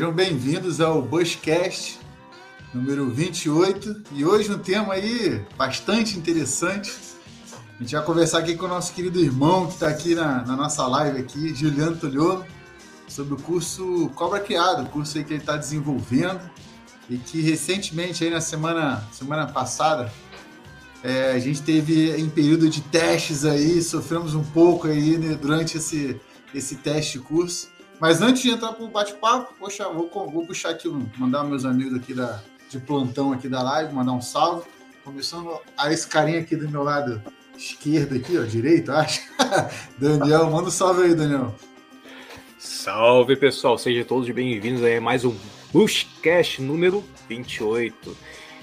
Sejam bem-vindos ao Bushcast número 28 e hoje um tema aí bastante interessante. A gente vai conversar aqui com o nosso querido irmão que está aqui na, na, nossa live aqui, Juliano Toliolo, sobre o curso Cobra Criado, curso aí que ele está desenvolvendo e que recentemente aí na semana, semana passada é, a gente teve em período de testes aí, sofremos um pouco aí né, durante esse, esse teste curso. Mas antes de entrar para o bate-papo, poxa, vou, vou puxar aqui, mandar meus amigos aqui da, de plantão aqui da live, mandar um salve. Começando a esse carinha aqui do meu lado esquerdo aqui, ó, direito, acho. Daniel, manda um salve aí, Daniel. Salve, pessoal. Sejam todos bem-vindos a mais um Bushcast número 28.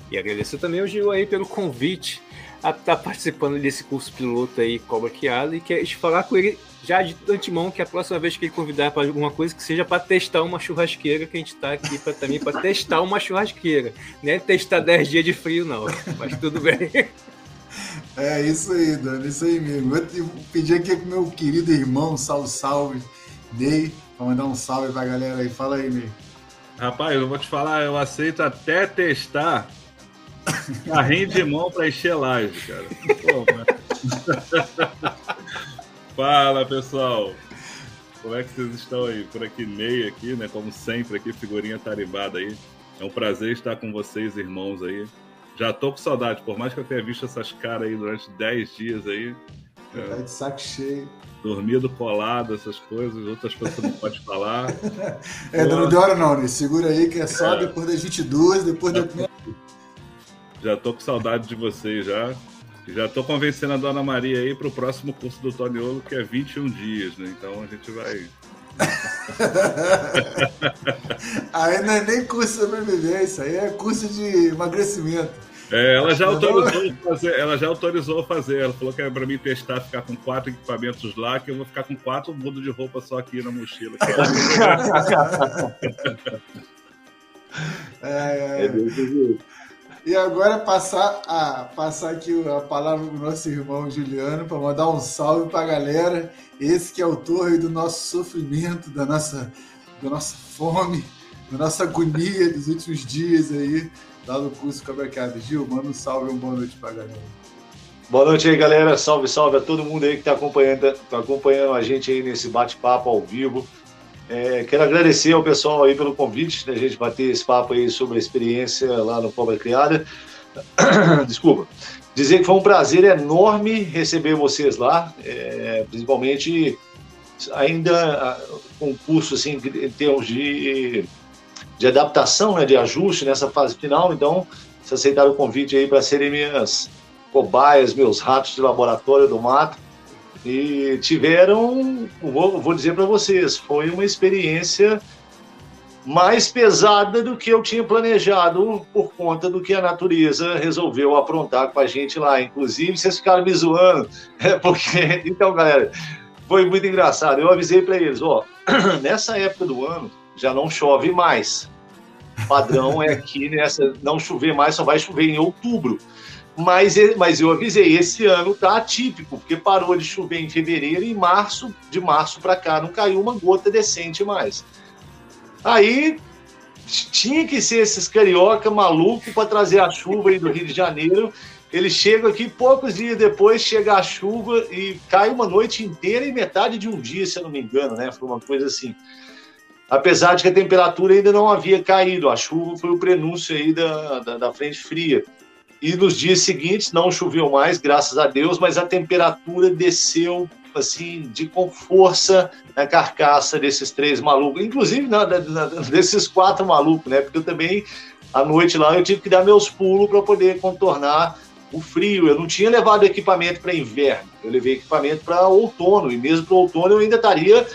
E agradecer também ao Gil aí pelo convite a estar tá participando desse curso piloto aí, Cobra Criada, e quer falar com ele já de antemão que a próxima vez que ele convidar para alguma coisa que seja para testar uma churrasqueira, que a gente está aqui pra, também para testar uma churrasqueira. Não é testar 10 dias de frio, não. Mas tudo bem. É isso aí, Dani, isso aí mesmo. Eu pedi aqui com meu querido irmão, salve, salve, Ney, para mandar um salve para a galera aí. Fala aí, Ney. Rapaz, eu vou te falar, eu aceito até testar carrinho de mão para encher live, cara. Pô, mas... Fala, pessoal. Como é que vocês estão aí? Por aqui, Ney aqui, né? Como sempre, aqui, figurinha taribada aí. É um prazer estar com vocês, irmãos aí. Já tô com saudade, por mais que eu tenha visto essas caras aí durante 10 dias aí. É, tá de saco cheio. Dormido colado, essas coisas, outras coisas que não pode falar. é, Pô. não demora não, né? Segura aí que é só é. depois das 22, depois da. Já tô com saudade de vocês já. Já estou convencendo a Dona Maria aí para o próximo curso do Toniolo, que é 21 dias, né? Então a gente vai. aí não é nem curso de sobrevivência, aí é curso de emagrecimento. É, ela já autorizou fazer, ela já autorizou fazer. Ela falou que é para mim testar, ficar com quatro equipamentos lá, que eu vou ficar com quatro mudos de roupa só aqui na mochila. é, é. é e agora passar, a, passar aqui a palavra para o nosso irmão Juliano para mandar um salve para a galera. Esse que é o torre do nosso sofrimento, da nossa, da nossa fome, da nossa agonia dos últimos dias aí, lá no curso Cabracado. Gil, manda um salve e uma boa noite para a galera. Boa noite aí, galera. Salve, salve a todo mundo aí que está acompanhando, tá acompanhando a gente aí nesse bate-papo ao vivo. É, quero agradecer ao pessoal aí pelo convite, da gente bater esse papo aí sobre a experiência lá no Cobra Criada. Desculpa. Dizer que foi um prazer enorme receber vocês lá, é, principalmente ainda com um curso assim, em termos de, de adaptação, né, de ajuste nessa fase final. Então, se aceitaram o convite aí para serem minhas cobaias, meus ratos de laboratório do mato. E tiveram, vou, vou dizer para vocês, foi uma experiência mais pesada do que eu tinha planejado por conta do que a natureza resolveu aprontar com a gente lá. Inclusive, vocês ficaram me zoando, é porque. Então, galera, foi muito engraçado. Eu avisei para eles: ó, nessa época do ano já não chove mais. O padrão é que nessa não chover mais, só vai chover em outubro. Mas, mas eu avisei, esse ano tá atípico, porque parou de chover em fevereiro e março, de março para cá, não caiu uma gota decente mais. Aí tinha que ser esses carioca maluco para trazer a chuva aí do Rio de Janeiro. Eles chegam aqui, poucos dias depois chega a chuva e cai uma noite inteira e metade de um dia, se eu não me engano, né? Foi uma coisa assim. Apesar de que a temperatura ainda não havia caído, a chuva foi o prenúncio aí da, da, da frente fria. E nos dias seguintes não choveu mais, graças a Deus, mas a temperatura desceu assim de com força na carcaça desses três malucos, inclusive na, na, desses quatro malucos, né? Porque eu também à noite lá eu tive que dar meus pulos para poder contornar o frio. Eu não tinha levado equipamento para inverno, eu levei equipamento para outono e mesmo para outono eu ainda estaria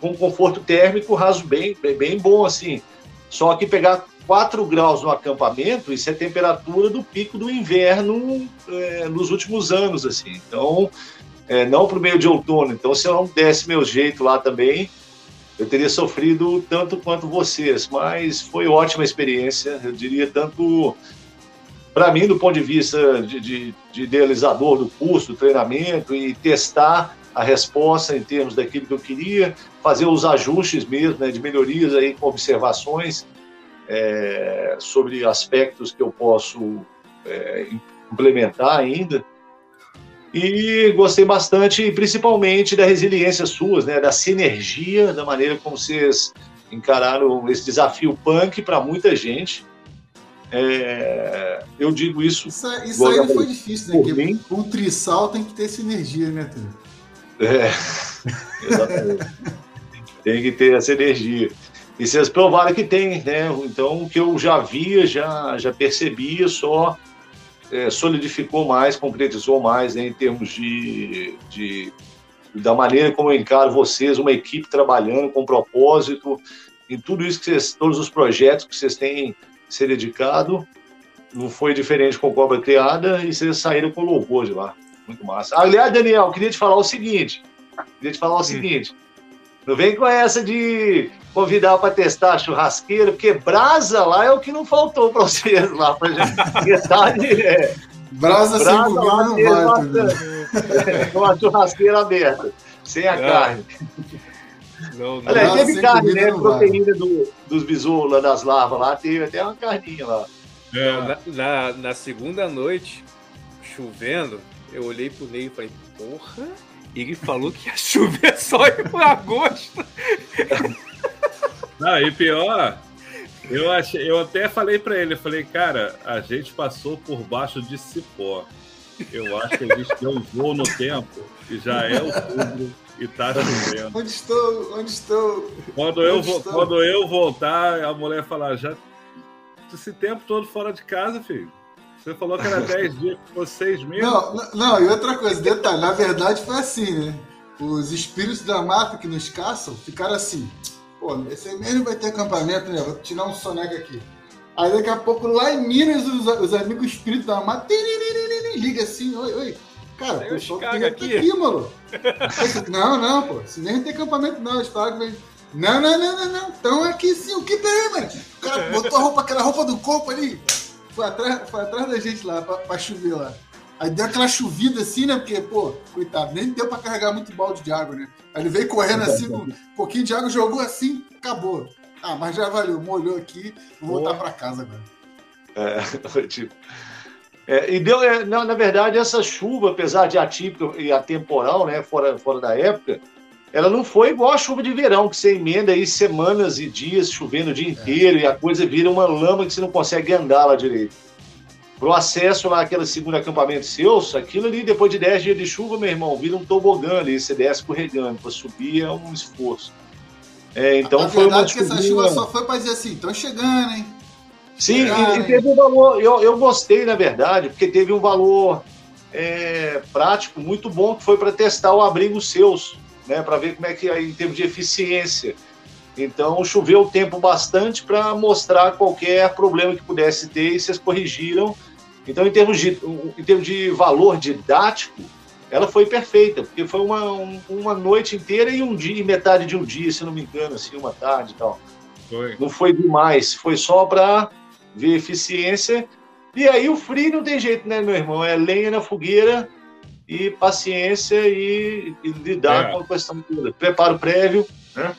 com conforto térmico raso bem, bem, bem bom assim. Só que pegar 4 graus no acampamento, isso é temperatura do pico do inverno é, nos últimos anos, assim. Então, é, não para o meio de outono. Então, se eu não desse meu jeito lá também, eu teria sofrido tanto quanto vocês. Mas foi ótima experiência, eu diria, tanto para mim, do ponto de vista de, de, de, idealizador do curso, do treinamento e testar a resposta em termos daquilo que eu queria, fazer os ajustes mesmo, né, de melhorias aí com observações é, sobre aspectos que eu posso é, implementar ainda. E gostei bastante, principalmente da resiliência suas, né, da sinergia, da maneira como vocês encararam esse desafio punk para muita gente. É, eu digo isso. Isso, isso aí não foi difícil, né? Porque com trissal tem que ter sinergia, né, Túlio? É, exatamente. tem que ter essa energia. E vocês provaram que tem, né? Então, o que eu já via, já, já percebia, só é, solidificou mais, concretizou mais né, em termos de, de, da maneira como eu encaro vocês, uma equipe trabalhando com propósito, em tudo isso que vocês, todos os projetos que vocês têm se dedicado, não foi diferente com Cobra Criada e vocês saíram com louvor de lá. Muito massa. Aliás, Daniel, queria te falar o seguinte, queria te falar o hum. seguinte, não vem com essa de convidar para testar a churrasqueira, porque brasa lá é o que não faltou para vocês lá, para gente metade, é, brasa, brasa sem comida não vai, com a churrasqueira aberta, sem a é. carne. Não, não. Olha, teve carne, né? Proteína do, dos besouros lá das larvas lá, teve até uma carninha lá. É. Na, na, na, segunda noite, chovendo, eu olhei pro Ney e falei, porra, ele falou que ia chover só em agosto. Não, e pior, eu, achei, eu até falei para ele, eu falei, cara, a gente passou por baixo de cipó. Eu acho que a gente deu um voo no tempo e já é outubro e tá chovendo. Onde estou? Onde estou? Quando, Onde eu, estou? quando eu voltar, a mulher falar, já esse tempo todo fora de casa, filho. Você falou que era 10 dias, ficou 6 mil. Não, não, e outra coisa, detalhe, na verdade foi assim, né? Os espíritos da mata que nos caçam ficaram assim. Pô, esse mês vai ter acampamento, né? Vou tirar um soneca aqui. Aí daqui a pouco, lá em Minas, os, os amigos espíritos da mata liga assim, oi, oi. Cara, o pessoal tem aqui. aqui, mano. não, não, pô. Se nem tem acampamento, não. Eles falaram que vem. Não, não, não, não, não. Estão aqui sim. O que tem, mano? O cara botou a roupa, aquela roupa do corpo ali foi atrás, foi atrás da gente lá pra, pra chover lá. Aí deu aquela chovida assim, né? Porque, pô, coitado, nem deu pra carregar muito balde de água, né? Aí ele veio correndo assim, com um pouquinho de água, jogou assim, acabou. Ah, mas já valeu, molhou aqui, vou voltar pra casa agora. É, tipo. É, e deu, é, na, na, verdade, essa chuva, apesar de atípica e atemporal, né, fora, fora da época, ela não foi igual a chuva de verão, que você emenda aí semanas e dias chovendo o dia inteiro é. e a coisa vira uma lama que você não consegue andar lá direito. Pro acesso lá àquele segundo acampamento seu, aquilo ali, depois de 10 dias de chuva, meu irmão, vira um tobogã ali, você desce escorregando, para subir é um esforço. É, então a foi uma é que essa chuva só foi para dizer assim, estão chegando, hein? Sim, e, e, teve um valor, eu, eu gostei, na verdade, porque teve um valor é, prático muito bom que foi para testar o abrigo seus né, para ver como é que é em termos de eficiência. Então choveu o tempo bastante para mostrar qualquer problema que pudesse ter e vocês corrigiram. Então, em termos de, em termos de valor didático, ela foi perfeita, porque foi uma, uma noite inteira e um dia, e metade de um dia, se não me engano, assim, uma tarde e tal. Foi. Não foi demais, foi só para ver eficiência. E aí o frio não tem jeito, né, meu irmão? É lenha na fogueira e paciência e, e lidar é. com a questão toda. Preparo prévio, né?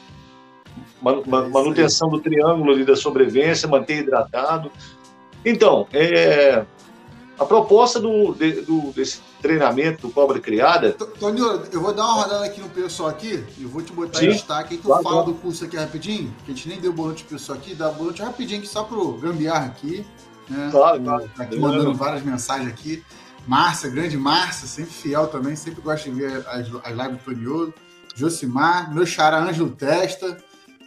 manutenção do triângulo ali da sobrevivência, manter hidratado. Então, é, a proposta do, de, do, desse treinamento do Cobra Criada. Toninho, eu vou dar uma rodada aqui no pessoal aqui e vou te botar Sim. em destaque. Aí tu claro, fala do curso aqui rapidinho, que a gente nem deu boa noite pro pessoal aqui, dá boa noite rapidinho aqui só pro Gambiarra aqui. Né? Claro, claro. Tá aqui mandando várias mensagens aqui. Márcia, grande Márcia, sempre fiel também, sempre gosto de ver as, as lives do Tonioso. Josimar, meu xará Ângelo Testa,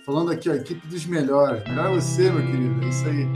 falando aqui, ó, equipe dos melhores. Melhor é você, meu querido, é isso aí.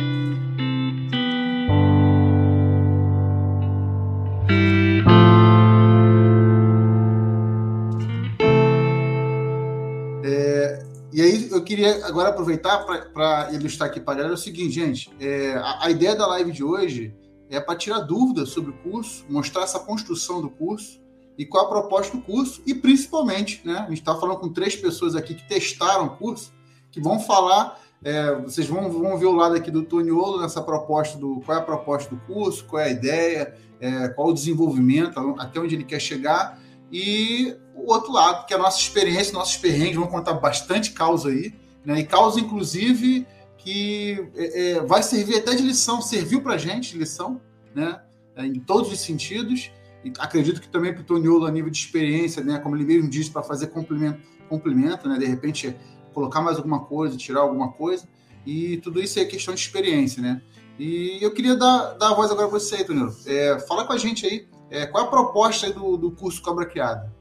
É, e aí eu queria agora aproveitar para ilustrar aqui para galera o seguinte, gente, é, a, a ideia da live de hoje é para tirar dúvidas sobre o curso, mostrar essa construção do curso e qual a proposta do curso e principalmente, né, a gente está falando com três pessoas aqui que testaram o curso, que vão falar, é, vocês vão, vão ver o lado aqui do Toniolo nessa proposta do qual é a proposta do curso, qual é a ideia, é, qual o desenvolvimento, até onde ele quer chegar e o outro lado, que é a nossa experiência, nossos perrengues, vamos contar bastante causa aí, né? E causa, inclusive, que é, é, vai servir até de lição, serviu para gente lição, né? É, em todos os sentidos. E acredito que também para o Toniolo, a nível de experiência, né? Como ele mesmo disse, para fazer complemento, complemento, né? De repente, colocar mais alguma coisa, tirar alguma coisa. E tudo isso é questão de experiência, né? E eu queria dar, dar a voz agora para você, Toniolo. É, fala com a gente aí, é, qual é a proposta do, do curso Cobra Criada?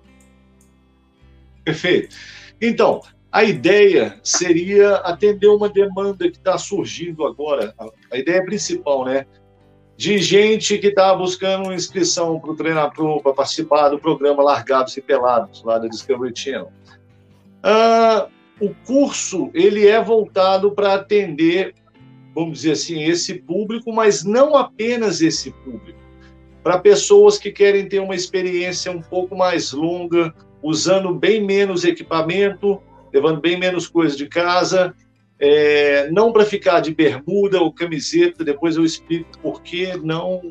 Perfeito. Então, a ideia seria atender uma demanda que está surgindo agora. A ideia principal, né? De gente que está buscando inscrição para o treinador, para participar do programa Largados e Pelados, lá da Discovery Channel. Ah, o curso ele é voltado para atender, vamos dizer assim, esse público, mas não apenas esse público. Para pessoas que querem ter uma experiência um pouco mais longa, usando bem menos equipamento, levando bem menos coisas de casa, é, não para ficar de bermuda ou camiseta, depois eu explico por que não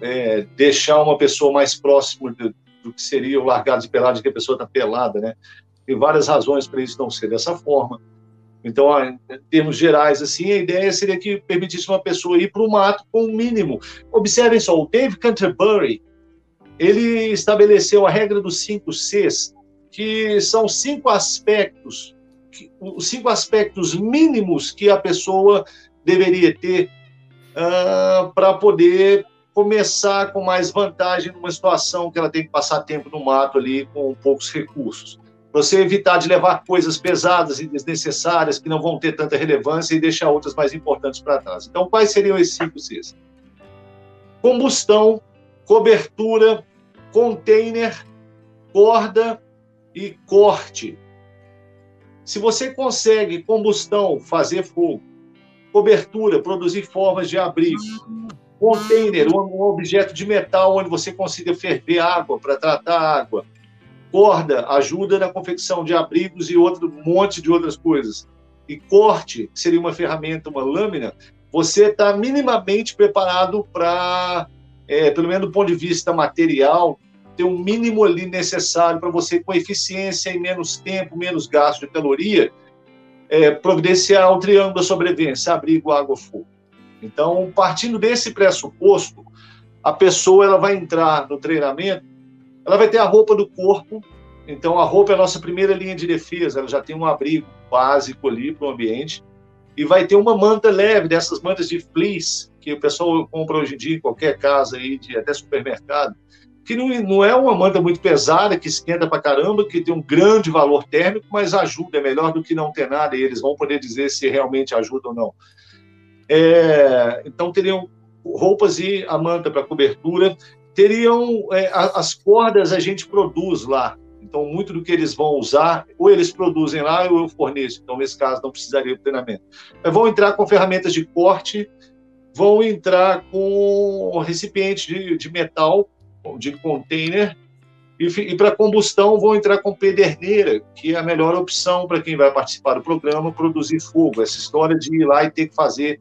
é, deixar uma pessoa mais próxima do, do que seria o largado de pelado, que a pessoa está pelada, né? Tem várias razões para isso não ser dessa forma. Então, em termos gerais, assim, a ideia seria que permitisse uma pessoa ir para o mato com o mínimo. Observem só, o Dave Canterbury, ele estabeleceu a regra dos cinco Cs, que são cinco aspectos, os cinco aspectos mínimos que a pessoa deveria ter uh, para poder começar com mais vantagem numa situação que ela tem que passar tempo no mato ali com poucos recursos. Você evitar de levar coisas pesadas e desnecessárias que não vão ter tanta relevância e deixar outras mais importantes para trás. Então, quais seriam esses cinco Cs? Combustão, cobertura, container, corda e corte. Se você consegue combustão, fazer fogo, cobertura, produzir formas de abrigo, container, um objeto de metal onde você consiga ferver água para tratar água, corda ajuda na confecção de abrigos e outro monte de outras coisas. E corte seria uma ferramenta, uma lâmina. Você está minimamente preparado para é, pelo menos do ponto de vista material, ter um mínimo ali necessário para você, com eficiência e menos tempo, menos gasto de caloria, é, providenciar o triângulo da sobrevivência, abrigo, água, fogo. Então, partindo desse pressuposto, a pessoa ela vai entrar no treinamento, ela vai ter a roupa do corpo, então a roupa é a nossa primeira linha de defesa, ela já tem um abrigo básico ali para o ambiente, e vai ter uma manta leve, dessas mantas de fleece, que o pessoal compra hoje em dia em qualquer casa aí, de até supermercado, que não, não é uma manta muito pesada, que esquenta para caramba, que tem um grande valor térmico, mas ajuda, é melhor do que não ter nada, e eles vão poder dizer se realmente ajuda ou não. É, então, teriam roupas e a manta para cobertura, teriam é, as cordas a gente produz lá, então, muito do que eles vão usar, ou eles produzem lá, ou eu forneço. Então, nesse caso, não precisaria de treinamento. Mas vão entrar com ferramentas de corte, vão entrar com recipiente de, de metal, de container, e, e para combustão vão entrar com pederneira, que é a melhor opção para quem vai participar do programa, produzir fogo. Essa história de ir lá e ter que fazer,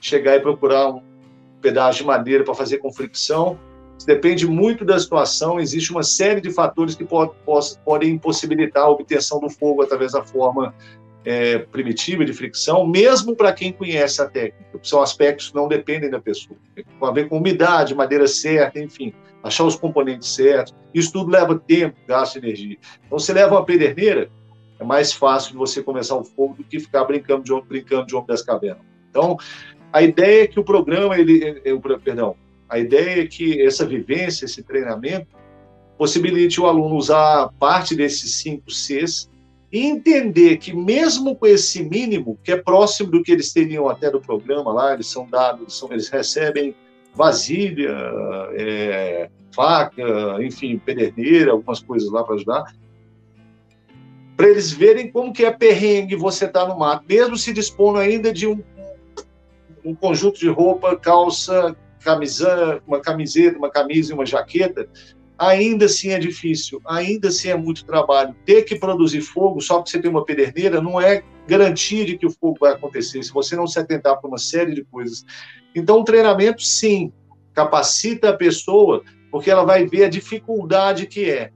chegar e procurar um pedaço de madeira para fazer com fricção, depende muito da situação, existe uma série de fatores que pode, podem impossibilitar a obtenção do fogo através da forma é, primitiva de fricção, mesmo para quem conhece a técnica. São aspectos que não dependem da pessoa. Tem a ver com umidade, madeira certa, enfim, achar os componentes certos. Isso tudo leva tempo, gasta energia. Então, você leva uma pederneira, é mais fácil de você começar o fogo do que ficar brincando de homem, brincando de homem das cavernas. Então, a ideia é que o programa, ele, é, é, perdão, a ideia é que essa vivência, esse treinamento, possibilite o aluno usar parte desses cinco Cs e entender que mesmo com esse mínimo, que é próximo do que eles teriam até do programa lá, eles são dados, são, eles recebem vasilha, é, faca, enfim, pederneira, algumas coisas lá para ajudar, para eles verem como que é perrengue você estar tá no mato, mesmo se dispondo ainda de um, um conjunto de roupa, calça, camisa, uma camiseta, uma camisa e uma jaqueta, ainda assim é difícil, ainda assim é muito trabalho. Ter que produzir fogo só porque você tem uma pederneira não é garantia de que o fogo vai acontecer, se você não se atentar para uma série de coisas. Então, o treinamento, sim, capacita a pessoa, porque ela vai ver a dificuldade que é.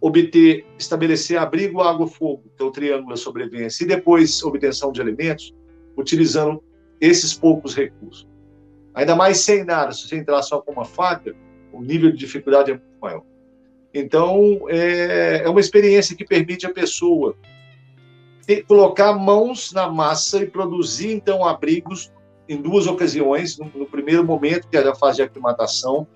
obter, estabelecer abrigo, água, fogo, que é o triângulo da sobrevivência, e depois obtenção de alimentos, utilizando esses poucos recursos. Ainda mais sem nada, se você entrar só com uma faca, o nível de dificuldade é Então, é, é uma experiência que permite a pessoa ter, colocar mãos na massa e produzir, então, abrigos em duas ocasiões. No, no primeiro momento, que é a fase de aclimatação,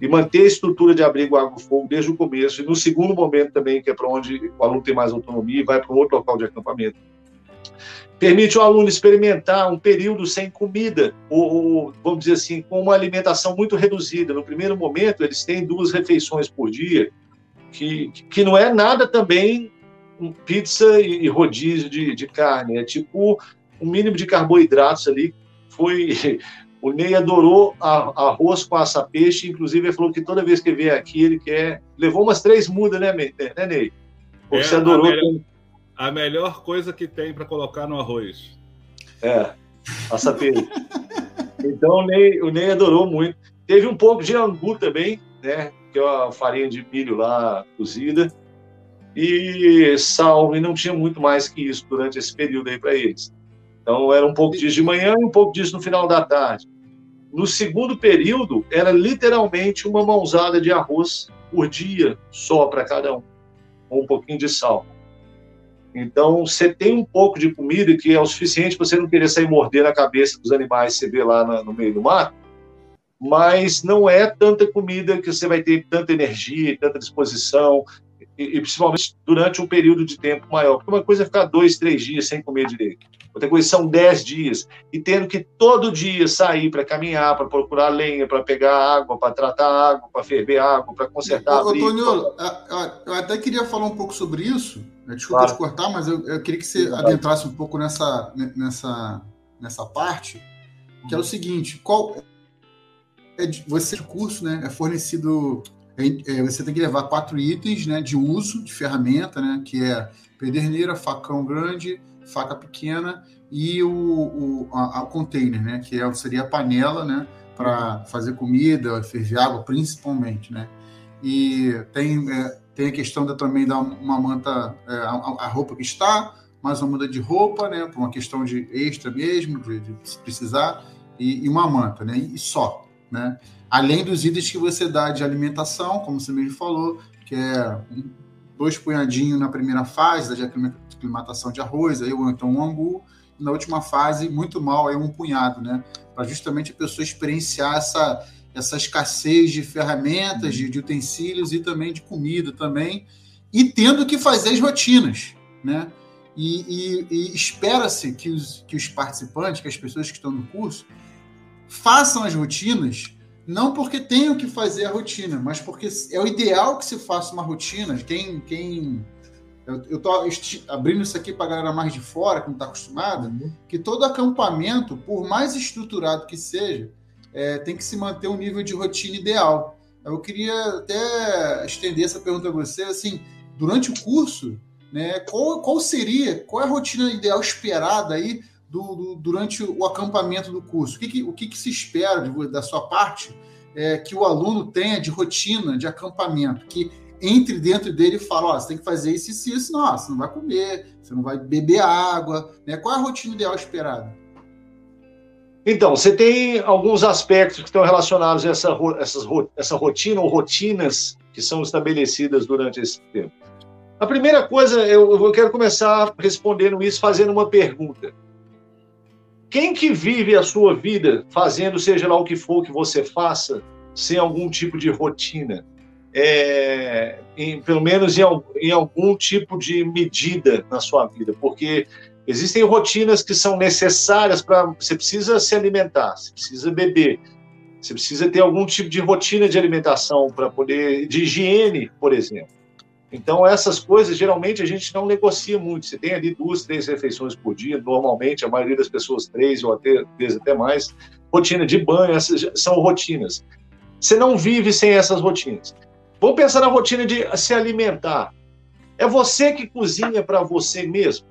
e manter a estrutura de abrigo água-fogo desde o começo. E no segundo momento também, que é para onde o aluno tem mais autonomia e vai para um outro local de acampamento. Permite o aluno experimentar um período sem comida, ou, ou, vamos dizer assim, com uma alimentação muito reduzida. No primeiro momento, eles têm duas refeições por dia, que, que não é nada também pizza e rodízio de, de carne, é tipo um mínimo de carboidratos ali. Foi o Ney adorou a, arroz com aça-peixe, inclusive ele falou que toda vez que vier aqui ele quer. Levou umas três mudas, né, né Ney? Porque é, você adorou. A melhor, a melhor coisa que tem para colocar no arroz. É, aça-peixe. então o Ney, o Ney adorou muito. Teve um pouco de angu também, né? Que é a farinha de milho lá cozida. E sal, e não tinha muito mais que isso durante esse período aí para eles. Então, era um pouco disso de manhã e um pouco disso no final da tarde. No segundo período, era literalmente uma mãozada de arroz por dia, só para cada um, com um pouquinho de sal. Então, você tem um pouco de comida que é o suficiente para você não querer sair morder a cabeça dos animais que você vê lá no meio do mato, mas não é tanta comida que você vai ter tanta energia, tanta disposição, e, e principalmente durante um período de tempo maior. Porque uma coisa é ficar dois, três dias sem comer direito. Outra coisa são 10 dias. E tendo que todo dia sair para caminhar, para procurar lenha, para pegar água, para tratar água, para ferver água, para consertar Ô, Antônio, eu até queria falar um pouco sobre isso. Né? Desculpa claro. te cortar, mas eu, eu, queria que você claro. adentrasse um pouco nessa, nessa, nessa parte, que é o seguinte, qual é você curso, né, é fornecido é, você tem que levar quatro itens né, de uso de ferramenta, né, que é pederneira, facão grande, faca pequena e o, o a, a container, né? Que é, seria a panela, né? Para fazer comida, ferver água, principalmente, né? E tem, é, tem a questão da, também da uma manta, é, a, a, roupa que está, mais uma muda de roupa, né? Por uma questão de extra mesmo, de, de precisar, e, e, uma manta, né? E só, né? Além dos itens que você dá de alimentação, como você mesmo falou, que é dois punhadinhos na primeira fase da aclimatação de arroz, aí, ou então um angu, na última fase, muito mal, aí um punhado, né? Para justamente a pessoa experienciar essa, essa escassez de ferramentas, de, de utensílios e também de comida também, e tendo que fazer as rotinas, né? E, e, e espera-se que os, que os participantes, que as pessoas que estão no curso, façam as rotinas não porque tenham que fazer a rotina, mas porque é o ideal que se faça uma rotina. Quem, quem eu, estou abrindo isso aqui para a galera mais de fora, que não está acostumada, uhum. que todo acampamento, por mais estruturado que seja, é, tem que se manter um nível de rotina ideal. Eu queria até estender essa pergunta a você, assim, durante o curso, né, qual, qual seria, qual é a rotina ideal esperada aí do, do, durante o acampamento do curso? O que, que o que, que, se espera de, da sua parte é, que o aluno tenha de rotina de acampamento? Que entre dentro dele e fala: ó, você tem que fazer isso e isso, não, você não vai comer, você não vai beber água. Né? Qual é a rotina ideal esperada? Então, você tem alguns aspectos que estão relacionados a essa, essa rotina ou rotinas que são estabelecidas durante esse tempo. A primeira coisa, eu, eu quero começar respondendo isso fazendo uma pergunta. Quem que vive a sua vida fazendo seja lá o que for que você faça, sem algum tipo de rotina? É, em, pelo menos em, em algum tipo de medida na sua vida, porque existem rotinas que são necessárias para você precisa se alimentar, você precisa beber, você precisa ter algum tipo de rotina de alimentação para poder de higiene, por exemplo. Então, essas coisas, geralmente, a gente não negocia muito. Você tem ali duas, três refeições por dia, normalmente, a maioria das pessoas, três ou até, vezes até mais. Rotina de banho, essas são rotinas. Você não vive sem essas rotinas. Vamos pensar na rotina de se alimentar. É você que cozinha para você mesmo?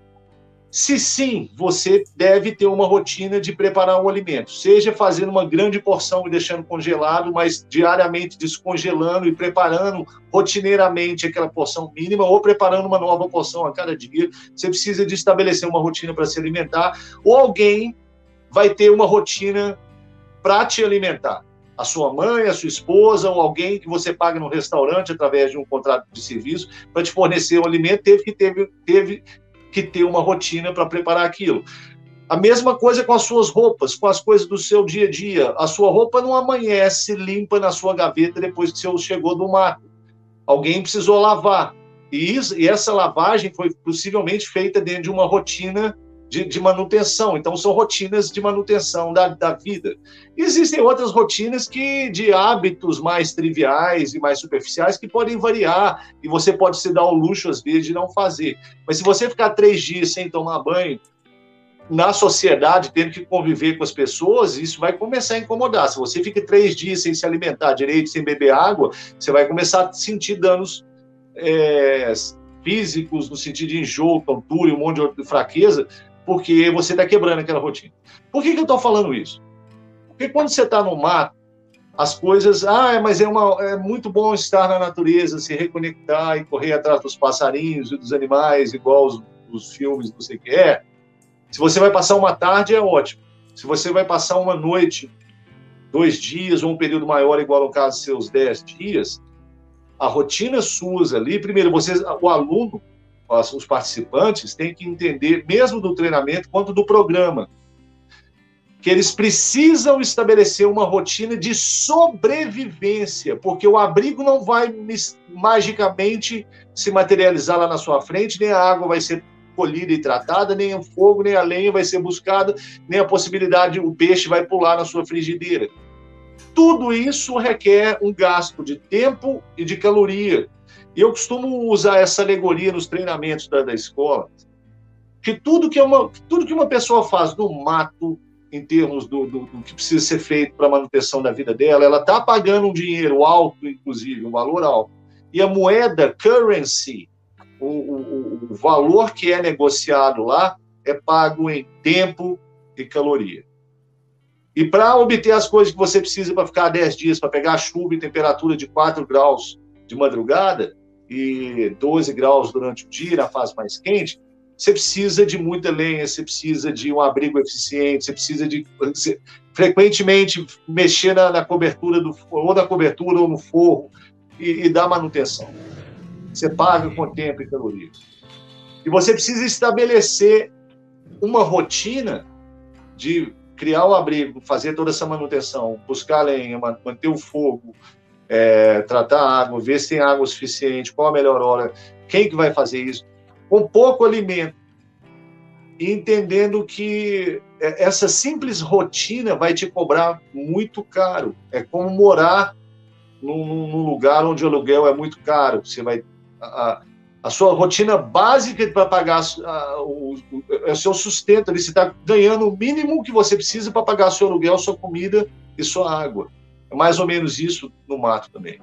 Se sim, você deve ter uma rotina de preparar um alimento, seja fazendo uma grande porção e deixando congelado, mas diariamente descongelando e preparando rotineiramente aquela porção mínima, ou preparando uma nova porção a cada dia. Você precisa de estabelecer uma rotina para se alimentar, ou alguém vai ter uma rotina para te alimentar. A sua mãe, a sua esposa, ou alguém que você paga no restaurante através de um contrato de serviço para te fornecer um alimento, teve que, teve, teve que ter uma rotina para preparar aquilo. A mesma coisa com as suas roupas, com as coisas do seu dia a dia. A sua roupa não amanhece limpa na sua gaveta depois que você chegou do mato. Alguém precisou lavar. E, isso, e essa lavagem foi possivelmente feita dentro de uma rotina de, de, manutenção. Então, são rotinas de manutenção da, da vida. Existem outras rotinas que de hábitos mais triviais e mais superficiais que podem variar e você pode se dar o luxo, às vezes, de não fazer. Mas se você ficar três dias sem tomar banho, na sociedade, tendo que conviver com as pessoas, isso vai começar a incomodar. Se você fica três dias sem se alimentar direito, sem beber água, você vai começar a sentir danos é, físicos, no sentido de enjoo, tontura, um monte de fraqueza, porque você está quebrando aquela rotina. Por que, que eu estou falando isso? Porque quando você está no mato, as coisas, ah, mas é, uma, é muito bom estar na natureza, se reconectar e correr atrás dos passarinhos e dos animais, igual os, os filmes que você quer. Se você vai passar uma tarde, é ótimo. Se você vai passar uma noite, dois dias, ou um período maior, igual no caso seus dez dias, a rotina suas ali, primeiro, você, o aluno, os participantes têm que entender, mesmo do treinamento quanto do programa, que eles precisam estabelecer uma rotina de sobrevivência, porque o abrigo não vai magicamente se materializar lá na sua frente, nem a água vai ser colhida e tratada, nem o fogo, nem a lenha vai ser buscada, nem a possibilidade, o peixe vai pular na sua frigideira. Tudo isso requer um gasto de tempo e de caloria. Eu costumo usar essa alegoria nos treinamentos da, da escola, que tudo que, uma, tudo que uma pessoa faz no mato, em termos do, do, do que precisa ser feito para a manutenção da vida dela, ela está pagando um dinheiro alto, inclusive, um valor alto. E a moeda, currency, o, o, o valor que é negociado lá, é pago em tempo e caloria. E para obter as coisas que você precisa para ficar 10 dias, para pegar chuva e temperatura de 4 graus de madrugada, e 12 graus durante o dia, na fase mais quente, você precisa de muita lenha, você precisa de um abrigo eficiente, você precisa de você, frequentemente mexer na, na, cobertura do ou na cobertura ou no forro e, e dar manutenção. Você paga com tempo e caloria. E você precisa estabelecer uma rotina de criar o abrigo, fazer toda essa manutenção, buscar lenha, manter o fogo, é, tratar a água, ver se tem água suficiente, qual a melhor hora, quem que vai fazer isso, com pouco alimento, e entendendo que é, essa simples rotina vai te cobrar muito caro. É como morar num, num lugar onde o aluguel é muito caro. Você vai a, a sua rotina básica para pagar a, o, o, é o seu sustento. Ali, você está ganhando o mínimo que você precisa para pagar seu aluguel, sua comida e sua água. É mais ou menos isso no mato também.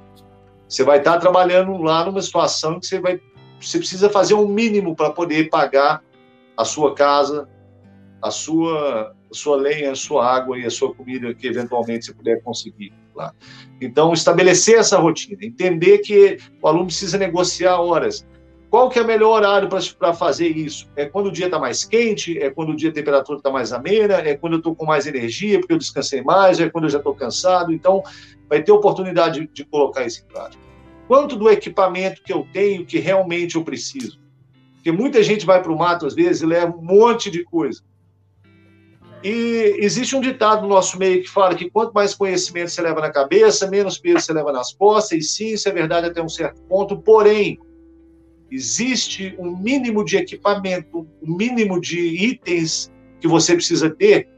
Você vai estar trabalhando lá numa situação que você vai, você precisa fazer um mínimo para poder pagar a sua casa, a sua, a sua lenha, a sua água e a sua comida que eventualmente você puder conseguir lá. Então, estabelecer essa rotina, entender que o aluno precisa negociar horas. Qual que é o melhor horário para fazer isso? É quando o dia está mais quente? É quando o dia a temperatura está mais amena? É quando eu estou com mais energia porque eu descansei mais? É quando eu já estou cansado? Então, vai ter oportunidade de, de colocar isso em prática. Quanto do equipamento que eu tenho que realmente eu preciso? Porque muita gente vai para o mato, às vezes, e leva um monte de coisa. E existe um ditado no nosso meio que fala que quanto mais conhecimento você leva na cabeça, menos peso você leva nas costas, e sim, isso é verdade até um certo ponto, porém, existe um mínimo de equipamento, um mínimo de itens que você precisa ter.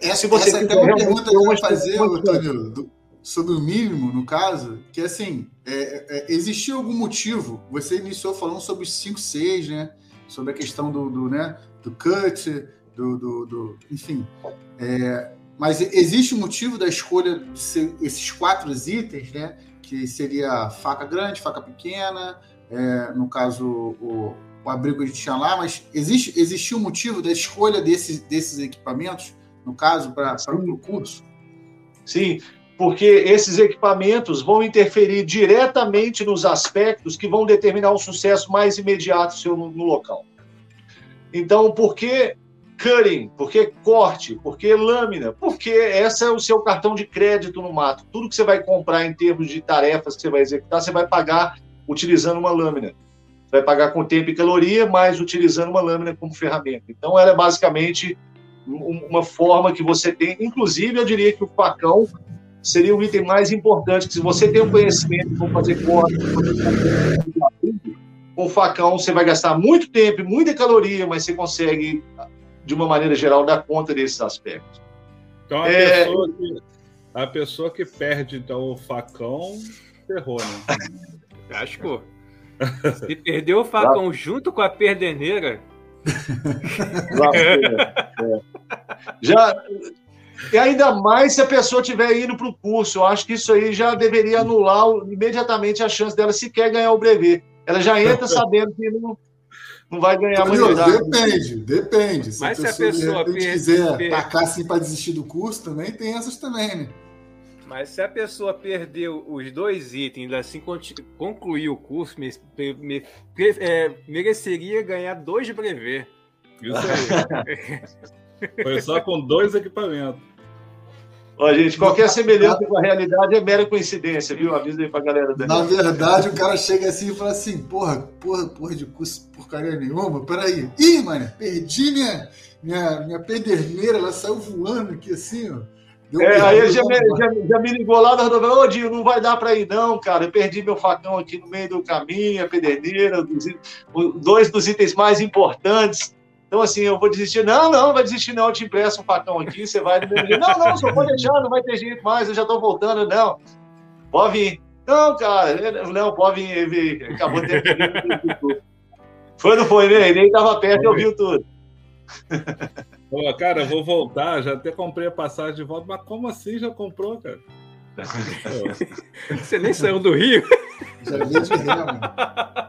Essa, se você essa é uma pergunta que eu vou fazer, Antônio, sobre o mínimo, no caso, que assim, é, é, existiu algum motivo? Você iniciou falando sobre os 5, 6, né? Sobre a questão do, do, né, do cut, do, do, do enfim. É, mas existe um motivo da escolha de ser esses quatro itens, né? Que seria faca grande, faca pequena, é, no caso, o, o abrigo que a gente tinha lá, mas existe, existiu um motivo da escolha desses, desses equipamentos, no caso, para o curso? Sim, porque esses equipamentos vão interferir diretamente nos aspectos que vão determinar o sucesso mais imediato seu no, no local. Então, por que cutting? Por que corte? Por que lâmina? Porque esse é o seu cartão de crédito no mato. Tudo que você vai comprar em termos de tarefas que você vai executar, você vai pagar utilizando uma lâmina. Você vai pagar com tempo e caloria, mas utilizando uma lâmina como ferramenta. Então, ela é basicamente uma forma que você tem. Inclusive, eu diria que o facão seria o item mais importante, que se você tem um conhecimento de como fazer corte, com o facão você vai gastar muito tempo e muita caloria, mas você consegue, de uma maneira geral, dar conta desses aspectos. Então, a, é... pessoa, que, a pessoa que perde então, o facão, ferrou, né? Acho que se perdeu o facão junto com a perdeneira... é. Já, e ainda mais se a pessoa estiver indo para o curso. Eu acho que isso aí já deveria anular imediatamente a chance dela sequer ganhar o brevet. Ela já entra sabendo que não, não vai ganhar mais nada. Depende, depende. Se Mas a pessoa, se a pessoa quiser per... tacar assim para desistir do curso, também tem essas também, né? Mas se a pessoa perdeu os dois itens, assim concluir o curso, me, me, é, mereceria ganhar dois brevet. Isso aí. Foi só com dois equipamentos. Ó, gente, qualquer semelhança com a realidade é mera coincidência, viu? Avisa aí pra galera da Na verdade, o cara chega assim e fala assim: porra, porra, porra de curso, porcaria nenhuma, peraí. Ih, mano, perdi minha, minha, minha pederneira, ela saiu voando aqui assim, ó. Deu é, aí ele já me, já, já me, ligou lá da rodovia, ô Dinho, não vai dar para ir não, cara, eu perdi meu facão aqui no meio do caminho, a pederneira, dos, dois dos itens mais importantes, então, assim, eu vou desistir. Não, não, não vai desistir, não. Eu te empresto um facão aqui, você vai. Não, não, só pode deixar, não vai ter jeito mais, eu já estou voltando. Não, pode vir. Não, cara, não, pode vir. Acabou de ter. Foi, não foi, né? Ele nem estava perto e ouviu tudo. Pô, cara, eu vou voltar, já até comprei a passagem de volta, mas como assim já comprou, cara? Você nem saiu do Rio? Já vi de Rio,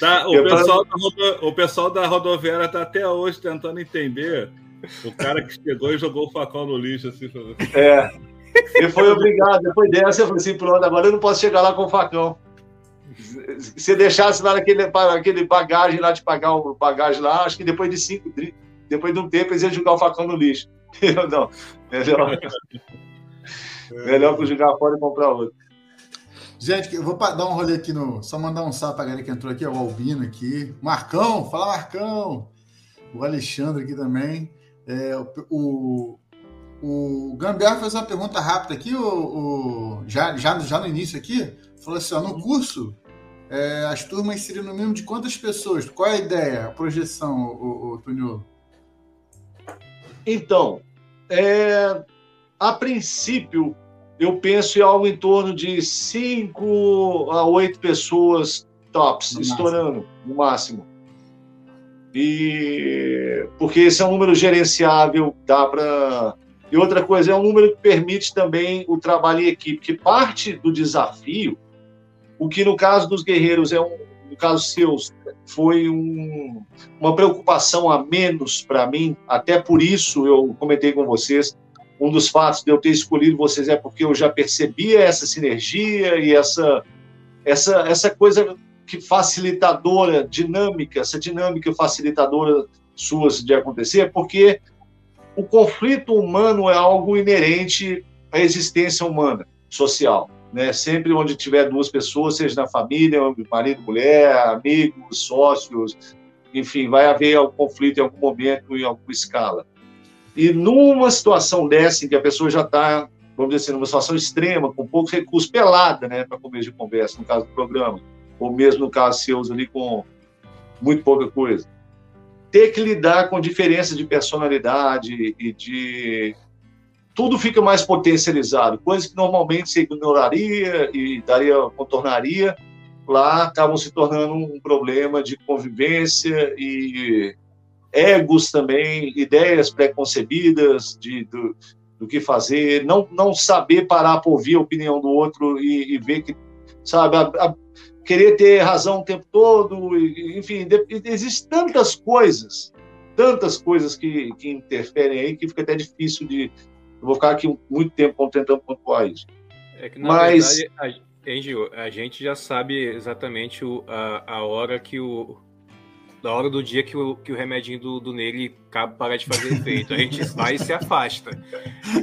Tá, o, pessoal da rodo... o pessoal da rodoviária tá até hoje tentando entender o cara que chegou e jogou o facão no lixo. Assim, é. Ele foi obrigado. Depois dessa, eu falei assim: pronto, agora eu não posso chegar lá com o facão. Se deixasse lá naquele, naquele bagagem lá de pagar o bagagem lá, acho que depois de cinco, depois de um tempo, eles iam jogar o facão no lixo. Eu não. Melhor, melhor que jogar fora e comprar outro. Gente, eu vou dar um rolê aqui no. Só mandar um salve pra galera que entrou aqui, é o Albino aqui. Marcão, fala Marcão! O Alexandre aqui também. É, o, o, o Gambiarra fez uma pergunta rápida aqui, o, o, já, já, já no início aqui. Falou assim: ó, no curso, é, as turmas seriam no mínimo de quantas pessoas? Qual é a ideia, a projeção, o, o, Tuniolo? Então, é, a princípio, eu penso em algo em torno de 5 a 8 pessoas tops, no estourando, máximo. no máximo. E porque esse é um número gerenciável, dá para. E outra coisa, é um número que permite também o trabalho em equipe, que parte do desafio, o que no caso dos guerreiros é um, no caso seus, foi um, uma preocupação a menos para mim, até por isso eu comentei com vocês, um dos fatos de eu ter escolhido vocês é porque eu já percebia essa sinergia e essa, essa, essa coisa que facilitadora, dinâmica, essa dinâmica facilitadora suas de acontecer, porque o conflito humano é algo inerente à existência humana, social. Né? Sempre onde tiver duas pessoas, seja na família, marido, mulher, amigos, sócios, enfim, vai haver algum conflito em algum momento, em alguma escala. E numa situação dessa, em que a pessoa já está, vamos dizer assim, numa situação extrema, com poucos recursos, pelada, né, para começo de conversa, no caso do programa, ou mesmo no caso seus ali com muito pouca coisa. Ter que lidar com diferenças de personalidade e de. Tudo fica mais potencializado, coisas que normalmente você ignoraria e daria, contornaria, lá acabam se tornando um problema de convivência e egos também, ideias preconcebidas de, do, do que fazer, não, não saber parar para ouvir a opinião do outro e, e ver que, sabe, a, a, querer ter razão o tempo todo, enfim, existem tantas coisas, tantas coisas que, que interferem aí que fica até difícil de. Eu vou ficar aqui muito tempo tentando pontuar isso. É que, na Mas... verdade, a, a gente já sabe exatamente o, a, a hora que o, da hora do dia que o, que o remedinho do, do Nele para de fazer efeito. A gente vai e se afasta.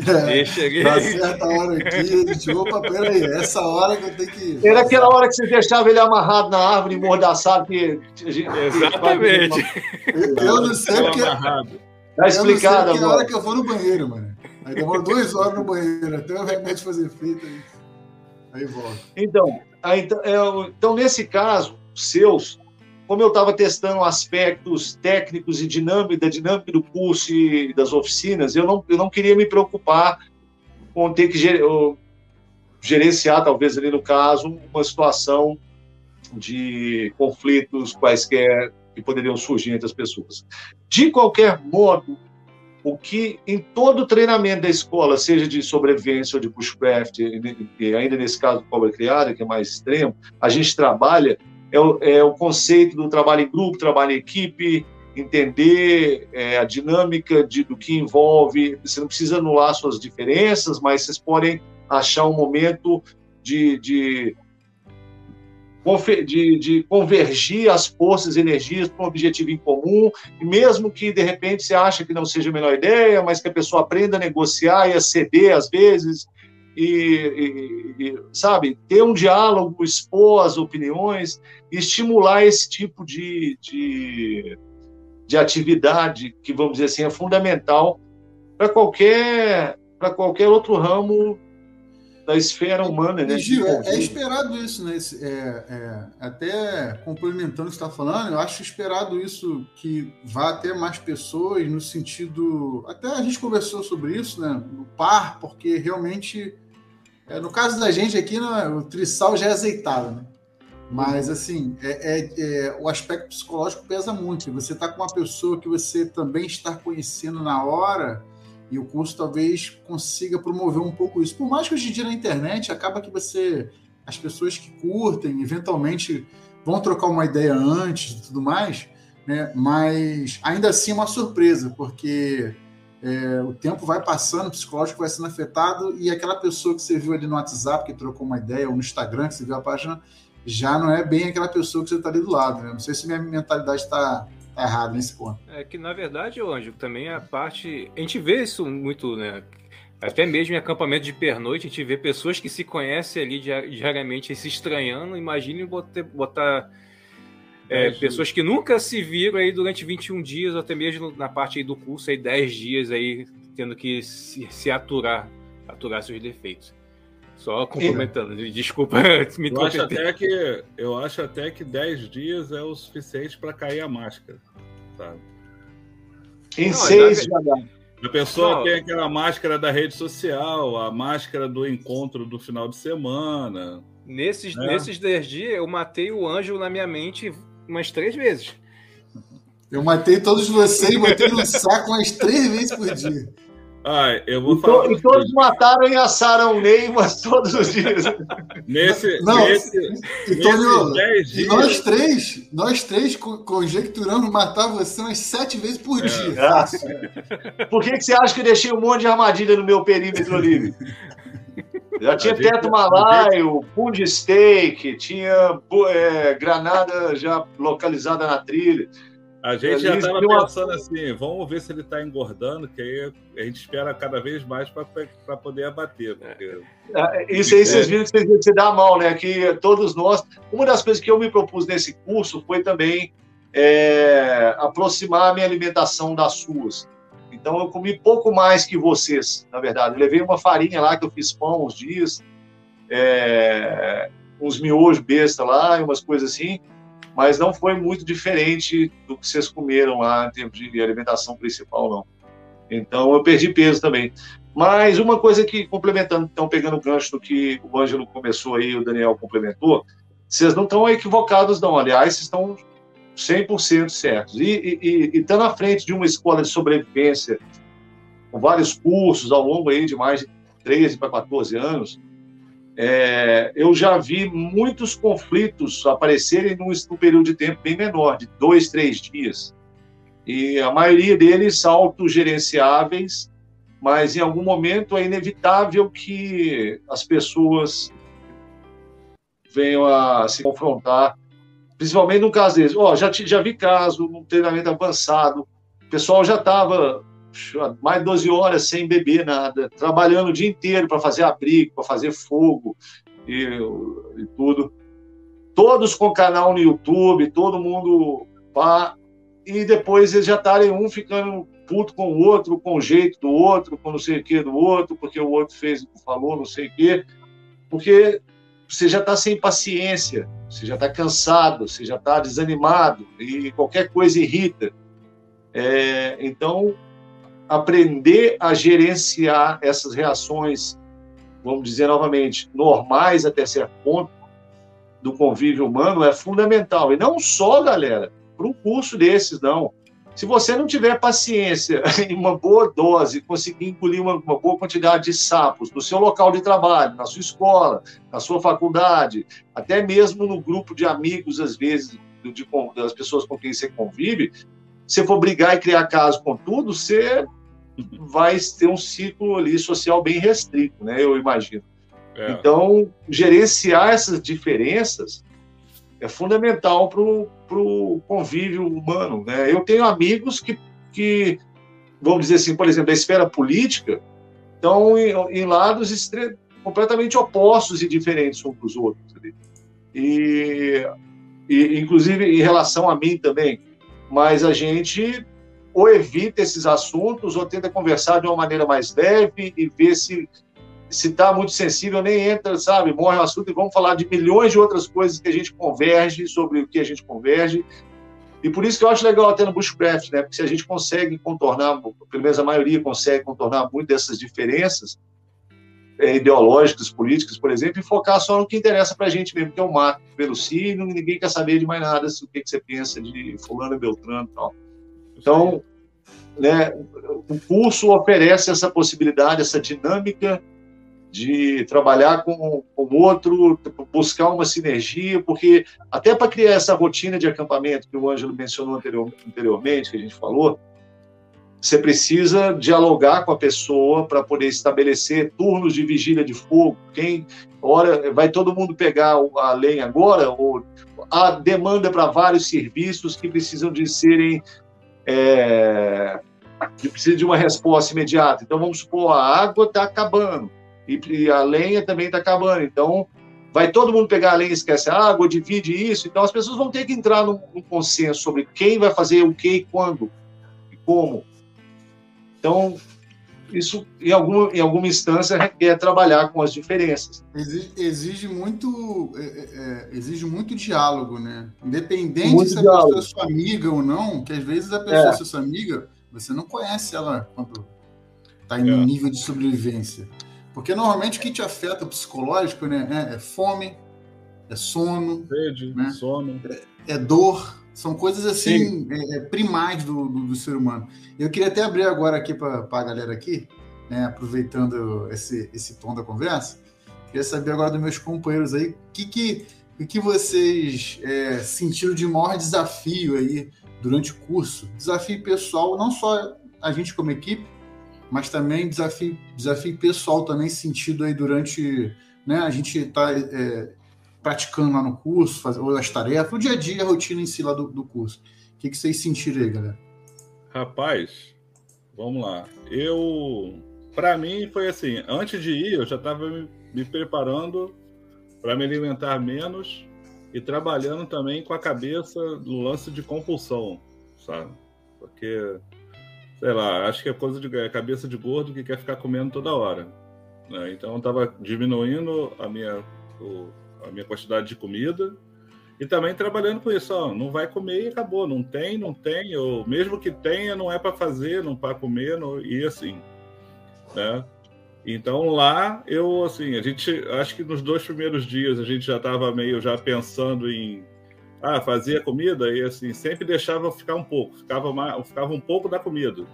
É, Deixa ele. Tá certa hora aqui, a gente, opa, peraí, essa hora que eu tenho que. Era aquela hora que você deixava ele amarrado na árvore, mordaçado, que. Exatamente. Eu, eu não sei porque. Tá explicado, agora. É a hora que eu vou no banheiro, mano. Aí demora duas horas no banheiro, até o remédio fazer efeito. Aí, volta. Então, aí, então, é, então, nesse caso, seus, como eu estava testando aspectos técnicos e dinâmica, da dinâmica do curso e das oficinas, eu não, eu não queria me preocupar com ter que gerenciar, talvez ali no caso, uma situação de conflitos quaisquer que poderiam surgir entre as pessoas. De qualquer modo, o que em todo treinamento da escola, seja de sobrevivência ou de bushcraft, e ainda nesse caso do cobra criada, que é mais extremo, a gente trabalha é o, é o conceito do trabalho em grupo, trabalho em equipe, entender é, a dinâmica de, do que envolve. Você não precisa anular suas diferenças, mas vocês podem achar um momento de, de, de, de convergir as forças e energias para um objetivo em comum, e mesmo que de repente você acha que não seja a melhor ideia, mas que a pessoa aprenda a negociar e a ceder às vezes, e, e, sabe, ter um diálogo, expor as opiniões, estimular esse tipo de, de, de atividade que, vamos dizer assim, é fundamental para qualquer, para qualquer outro ramo da esfera humana, né? Gil, é, é, esperado isso, né? É, é, até complementando o que você está falando, eu acho esperado isso que vá ter mais pessoas no sentido. Até a gente conversou sobre isso, né? No par, porque realmente é, no caso da gente aqui, né, o trissal já é azeitado, né? Mas, assim, é, é, é, o aspecto psicológico pesa muito. Você está com uma pessoa que você também está conhecendo na hora e o curso talvez consiga promover um pouco isso. Por mais que hoje em dia na internet acaba que você... As pessoas que curtem, eventualmente, vão trocar uma ideia antes e tudo mais, né? Mas, ainda assim, é uma surpresa, porque é, o tempo vai passando, o psicológico vai sendo afetado e aquela pessoa que você viu ali no WhatsApp, que trocou uma ideia, ou no Instagram, que você viu a página, já não é bem aquela pessoa que você está ali do lado. Né? Não sei se minha mentalidade está tá errada nesse ponto. É que, na verdade, Anjo, também a parte. A gente vê isso muito, né? Até mesmo em acampamento de pernoite, a gente vê pessoas que se conhecem ali diariamente se estranhando. Imagine botar, botar é, pessoas que nunca se viram aí durante 21 dias, ou até mesmo na parte aí do curso, aí 10 dias aí, tendo que se, se aturar, aturar seus defeitos. Só complementando, desculpa me eu acho até que Eu acho até que 10 dias é o suficiente para cair a máscara. Sabe? Em Não, seis já dá. A pessoa Não. tem aquela máscara da rede social, a máscara do encontro do final de semana. Nesses, é. nesses 10 dias, eu matei o anjo na minha mente umas três vezes. Eu matei todos vocês e botei no saco umas três vezes por dia. Ah, eu vou e falar. To, e todos mataram e assaram o Ney, mas todos os dias. Nesse, não, nesse, então, nesse dias... nós três, nós três conjecturamos matar você umas sete vezes por é. dia. Ah, por que, que você acha que eu deixei um monte de armadilha no meu perímetro livre? Já tinha teto malaio, pund steak, tinha é, granada já localizada na trilha. A gente já estava pensando assim, vamos ver se ele está engordando, que aí a gente espera cada vez mais para poder abater. Porque... É, isso aí vocês viram que vocês se dá mal, né? Que todos nós. Uma das coisas que eu me propus nesse curso foi também é, aproximar a minha alimentação das suas. Então eu comi pouco mais que vocês, na verdade. Eu levei uma farinha lá que eu fiz pão uns dias, é, uns miojos besta lá, e umas coisas assim, mas não foi muito diferente do que vocês comeram lá em termos de alimentação principal, não. Então eu perdi peso também. Mas uma coisa que, complementando, então, pegando o gancho do que o Ângelo começou aí, o Daniel complementou, vocês não estão equivocados, não. Aliás, vocês estão 100% certos. E, e, e estando à frente de uma escola de sobrevivência, com vários cursos ao longo aí de mais de 13 para 14 anos, é, eu já vi muitos conflitos aparecerem num, num período de tempo bem menor, de dois, três dias. E a maioria deles autogerenciáveis, mas em algum momento é inevitável que as pessoas venham a se confrontar, principalmente no caso deles. Oh, já, já vi caso, no treinamento avançado, o pessoal já estava mais de 12 horas sem beber nada, trabalhando o dia inteiro para fazer abrigo, para fazer fogo e, e, tudo. Todos com canal no YouTube, todo mundo pá, e depois eles já estarem um ficando puto com o outro, com o jeito do outro, com não sei o que do outro, porque o outro fez, falou não sei o que, porque você já está sem paciência, você já está cansado, você já está desanimado e qualquer coisa irrita. É, então, aprender a gerenciar essas reações, vamos dizer novamente, normais até certo ponto, do convívio humano é fundamental. E não só, galera, para um curso desses, não. Se você não tiver paciência em uma boa dose, conseguir engolir uma, uma, boa quantidade de sapos no seu local de trabalho, na sua escola, na sua faculdade, até mesmo no grupo de amigos, às vezes, de, de, das pessoas com quem você convive, se for brigar e criar caso com tudo, você vai ter um ciclo ali social bem restrito, né? Eu imagino. É. Então, gerenciar essas diferenças é fundamental para o convívio humano. Né? Eu tenho amigos que, que, vamos dizer assim, por exemplo, da esfera política, estão em, em lados completamente opostos e diferentes uns dos outros. E, e, inclusive, em relação a mim também. Mas a gente ou evita esses assuntos ou tenta conversar de uma maneira mais leve e ver se se está muito sensível, nem entra, sabe? Morre o assunto e vamos falar de milhões de outras coisas que a gente converge, sobre o que a gente converge. E por isso que eu acho legal até no Bushcraft, né? Porque se a gente consegue contornar, pelo menos a maioria consegue contornar muito dessas diferenças é, ideológicas, políticas, por exemplo, e focar só no que interessa para a gente mesmo, que é o mato, pelo sino, ninguém quer saber de mais nada o que, que você pensa de fulano e beltrano e tal. Então, né, o curso oferece essa possibilidade, essa dinâmica de trabalhar com o outro, buscar uma sinergia, porque até para criar essa rotina de acampamento que o Ângelo mencionou anteriormente, que a gente falou, você precisa dialogar com a pessoa para poder estabelecer turnos de vigília de fogo. Quem, ora, vai todo mundo pegar a lenha agora? Ou há demanda para vários serviços que precisam de serem é, que precisa de uma resposta imediata. Então, vamos supor, a água está acabando e, e a lenha também está acabando. Então, vai todo mundo pegar a lenha e esquece a água, divide isso. Então, as pessoas vão ter que entrar num, num consenso sobre quem vai fazer o que e quando e como. Então, isso, em alguma, em alguma instância, requer trabalhar com as diferenças. Exige, exige muito, é, é, é, exige muito diálogo, né? Independente muito se a pessoa é sua amiga ou não, que às vezes a pessoa é. é sua amiga, você não conhece ela quando está em é. um nível de sobrevivência. Porque normalmente o que te afeta psicológico né, é, é fome, é sono, Sede, né? sono. É, é, dor, são coisas assim é, é, primais do, do, do, ser humano. Eu queria até abrir agora aqui para a galera aqui, né, aproveitando esse, esse tom da conversa, queria saber agora dos meus companheiros aí, o que, que, o que vocês é, sentiram de maior desafio aí durante o curso? Desafio pessoal, não só a gente como equipe, mas também desafio, desafio pessoal também sentido aí durante, né, a gente está é, praticando lá no curso, ou as tarefas, o dia a dia, a rotina em si lá do, do curso. O que, que vocês sentiram aí, galera? Rapaz, vamos lá. Eu, para mim, foi assim, antes de ir, eu já estava me, me preparando para me alimentar menos e trabalhando também com a cabeça no lance de compulsão, sabe? Porque sei lá, acho que é coisa de é cabeça de gordo que quer ficar comendo toda hora. Né? Então eu estava diminuindo a minha, o, a minha quantidade de comida e também trabalhando com isso. Ó, não vai comer e acabou. Não tem, não tem. Ou mesmo que tenha, não é para fazer, não para comer não, e assim. Né? Então lá eu assim, a gente acho que nos dois primeiros dias a gente já estava meio já pensando em ah, fazia comida e assim, sempre deixava ficar um pouco, ficava, mais, ficava um pouco da comida.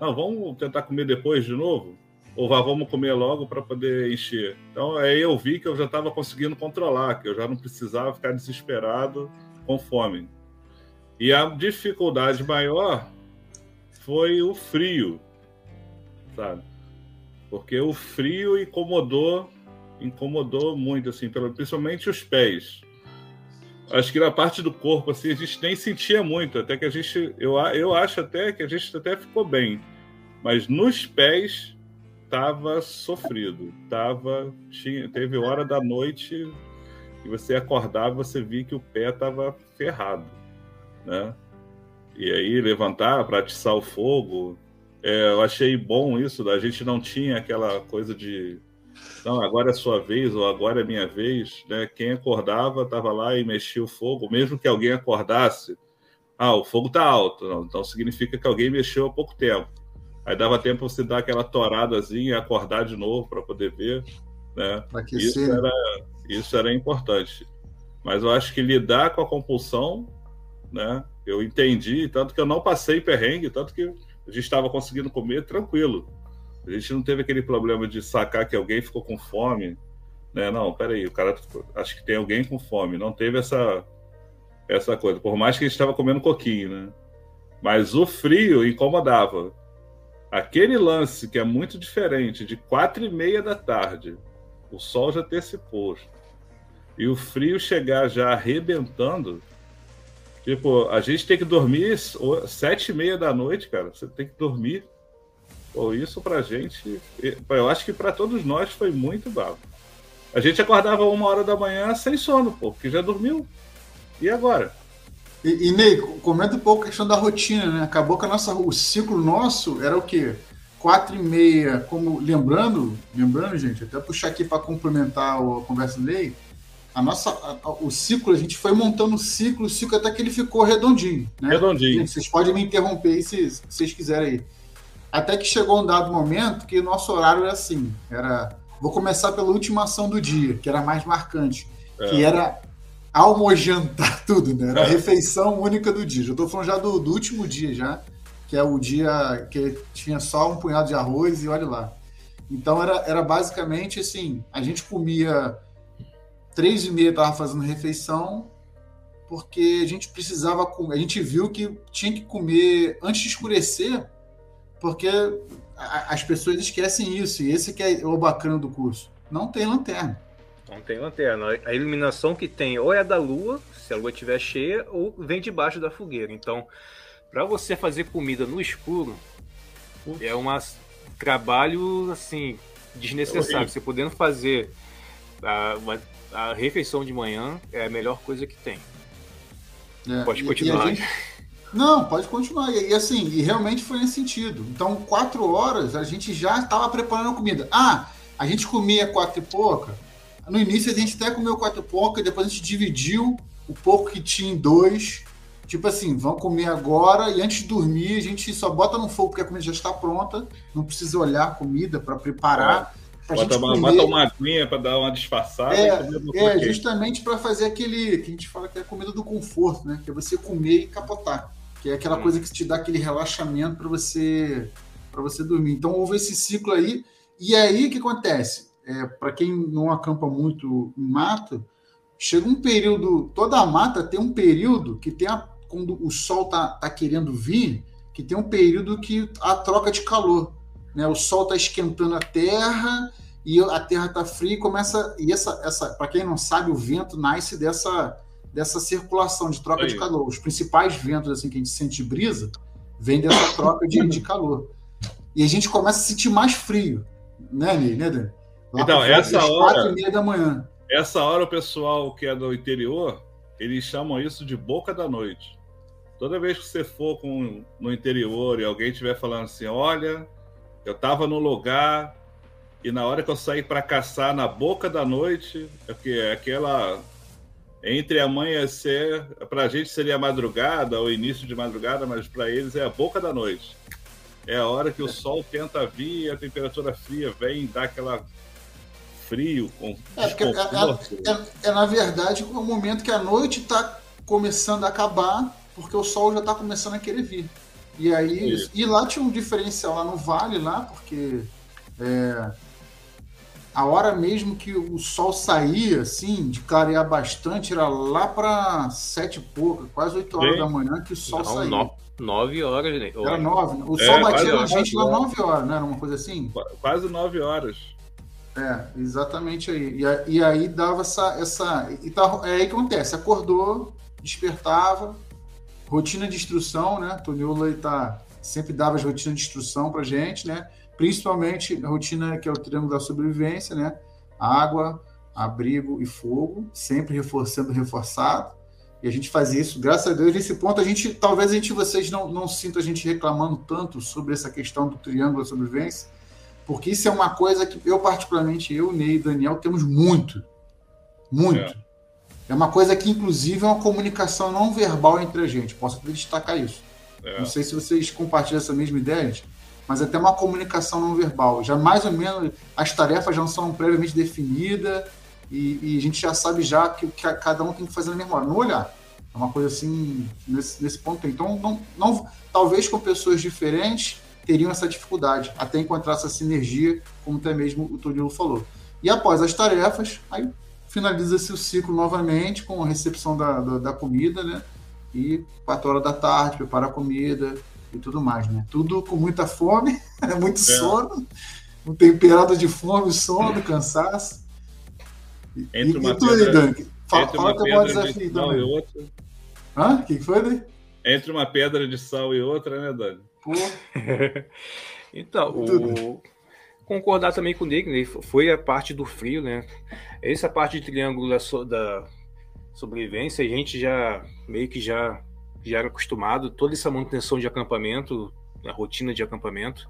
Não, vamos tentar comer depois de novo? Ou vamos comer logo para poder encher. Então aí eu vi que eu já estava conseguindo controlar, que eu já não precisava ficar desesperado com fome. E a dificuldade maior foi o frio, sabe? Porque o frio incomodou, incomodou muito, assim, principalmente os pés. Acho que na parte do corpo, assim, a gente nem sentia muito, até que a gente, eu, eu acho até que a gente até ficou bem. Mas nos pés tava sofrido, tava, tinha, teve hora da noite e você acordava, você via que o pé tava ferrado, né? E aí levantar para atiçar o fogo, é, eu achei bom isso, a gente não tinha aquela coisa de não, agora é sua vez ou agora é minha vez, né? Quem acordava estava lá e mexia o fogo, mesmo que alguém acordasse, ah, o fogo está alto, não, então significa que alguém mexeu há pouco tempo. Aí dava tempo você dar aquela toradazinha e acordar de novo para poder ver, né? Isso era, isso era importante. Mas eu acho que lidar com a compulsão, né? Eu entendi, tanto que eu não passei perrengue, tanto que a gente estava conseguindo comer tranquilo. A gente não teve aquele problema de sacar que alguém ficou com fome. Né? Não, peraí, o cara acho que tem alguém com fome. Não teve essa, essa coisa. Por mais que a gente estava comendo coquinho, né? Mas o frio incomodava. Aquele lance que é muito diferente, de quatro e meia da tarde, o sol já ter se posto, e o frio chegar já arrebentando, Tipo, a gente tem que dormir sete e meia da noite, cara. Você tem que dormir. Pô, isso pra gente, eu acho que para todos nós foi muito bravo. A gente acordava uma hora da manhã sem sono, pô, porque já dormiu. E agora? E, e Ney, comenta um pouco a questão da rotina, né? Acabou que a nossa, o ciclo nosso era o quê? Quatro e meia, como lembrando, lembrando, gente, até puxar aqui para complementar a conversa do Ney, a nossa, a, o ciclo, a gente foi montando o ciclo, o ciclo até que ele ficou redondinho. Né? Redondinho. Gente, vocês podem me interromper aí se, se vocês quiserem aí. Até que chegou um dado momento que o nosso horário era assim, era... Vou começar pela última ação do dia, que era mais marcante, é. que era almojantar tudo, né? Era a refeição única do dia. Já estou falando já do, do último dia já, que é o dia que tinha só um punhado de arroz e olha lá. Então era, era basicamente assim, a gente comia três e meia estava fazendo refeição, porque a gente precisava comer. A gente viu que tinha que comer antes de escurecer, porque as pessoas esquecem isso. E esse que é o bacana do curso. Não tem lanterna. Não tem lanterna. A iluminação que tem ou é da lua, se a lua estiver cheia, ou vem debaixo da fogueira. Então, para você fazer comida no escuro, é um trabalho assim desnecessário. É você podendo fazer uh, a refeição de manhã é a melhor coisa que tem. É, pode continuar. Gente... Não, pode continuar. E, assim, e realmente foi nesse sentido. Então, quatro horas a gente já estava preparando a comida. Ah, a gente comia quatro e pouca. No início a gente até comeu quatro pouca, depois a gente dividiu o pouco que tinha em dois. Tipo assim, vamos comer agora e antes de dormir a gente só bota no fogo porque a comida já está pronta, não precisa olhar a comida para preparar. É Bota uma, comer... bota uma aguinha para dar uma disfarçada. É, é justamente para fazer aquele que a gente fala que é a comida do conforto, né? Que é você comer e capotar. Que é aquela hum. coisa que te dá aquele relaxamento para você para você dormir. Então houve esse ciclo aí. E aí o que acontece? É, para quem não acampa muito em mata, chega um período. Toda a mata tem um período que tem a, quando o sol tá, tá querendo vir, que tem um período que a troca de calor. Né? O sol está esquentando a terra e a terra está fria e começa. E essa, essa para quem não sabe, o vento nasce dessa, dessa circulação de troca Aí. de calor. Os principais ventos assim que a gente sente brisa vêm dessa troca de, de calor. E a gente começa a sentir mais frio, né, Ney? Né, Então, essa hora. Quatro e meia da manhã. Essa hora, o pessoal que é do interior, eles chamam isso de boca da noite. Toda vez que você for com, no interior e alguém estiver falando assim, olha, eu estava no lugar e na hora que eu saí para caçar na boca da noite, é porque é aquela entre amanhecer, para a gente seria madrugada ou início de madrugada, mas para eles é a boca da noite. É a hora que o sol tenta vir a temperatura fria vem dá aquela frio com é, é, é, é, é, na verdade o momento que a noite está começando a acabar, porque o sol já está começando a querer vir. E aí, Isso. e lá tinha um diferencial lá no vale, lá, porque é, a hora mesmo que o sol saía, assim, de clarear bastante, era lá para sete e pouca, quase oito horas Sim. da manhã que o sol Não, saía. No, nove horas, né? Era nove. O é, sol batia na gente lá nove horas, não era uma coisa assim? Quase nove horas. É, exatamente aí. E, e aí dava essa. essa e tá, é aí que acontece, acordou, despertava, rotina de instrução, né? Toniolo tá, sempre dava as rotinas de instrução pra gente, né? principalmente a rotina que é o triângulo da sobrevivência, né? Água, abrigo e fogo, sempre reforçando, reforçado. E a gente fazia isso, graças a Deus, nesse ponto a gente, talvez a gente, vocês não, não sintam a gente reclamando tanto sobre essa questão do triângulo da sobrevivência, porque isso é uma coisa que eu, particularmente, eu, Ney e Daniel, temos muito. Muito. É. é uma coisa que, inclusive, é uma comunicação não verbal entre a gente. Posso até destacar isso. É. Não sei se vocês compartilham essa mesma ideia, gente mas até uma comunicação não verbal. Já mais ou menos as tarefas já não são previamente definidas e, e a gente já sabe já que, que cada um tem que fazer na mesma hora, no olhar. É uma coisa assim, nesse, nesse ponto. Então, não, não, talvez com pessoas diferentes teriam essa dificuldade, até encontrar essa sinergia, como até mesmo o Turilo falou. E após as tarefas, aí finaliza-se o ciclo novamente com a recepção da, da, da comida, né? E 4 horas da tarde, prepara a comida, e tudo mais, né? Tudo com muita fome, muito é. sono, um temperado de fome, sono, cansaço. Entre e, uma e tu pedra, aí, Dani? Fala, entre fala uma pedra desafio, de sal e outra. Hã? O que, que foi, Dani? Entre uma pedra de sal e outra, né, Dani? Pô. então, o... concordar também com o Nick, né? foi a parte do frio, né? Essa parte de triângulo da sobrevivência, a gente já meio que já já era acostumado, toda essa manutenção de acampamento, a rotina de acampamento,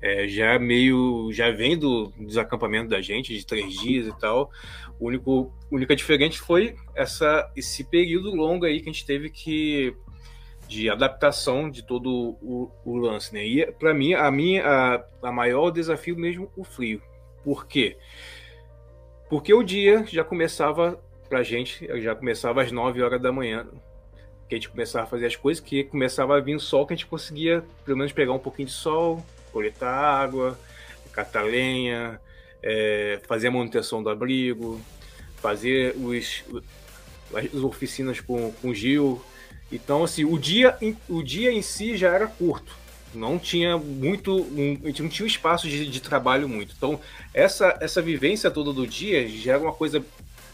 é, já meio já vem do desacampamento da gente de três dias e tal. O único única diferente foi essa esse período longo aí que a gente teve que de adaptação de todo o, o lance, né? E para mim a minha a, a maior desafio mesmo o frio. Por quê? Porque o dia já começava pra gente, já começava às 9 horas da manhã, que a gente começava a fazer as coisas, que começava a vir o sol, que a gente conseguia pelo menos pegar um pouquinho de sol, coletar água, catar lenha, é, fazer a manutenção do abrigo, fazer os, as oficinas com, com Gil. Então, assim, o dia, o dia em si já era curto. Não tinha muito. Não tinha um espaço de, de, trabalho muito. Então, essa, essa vivência toda do dia já era uma coisa,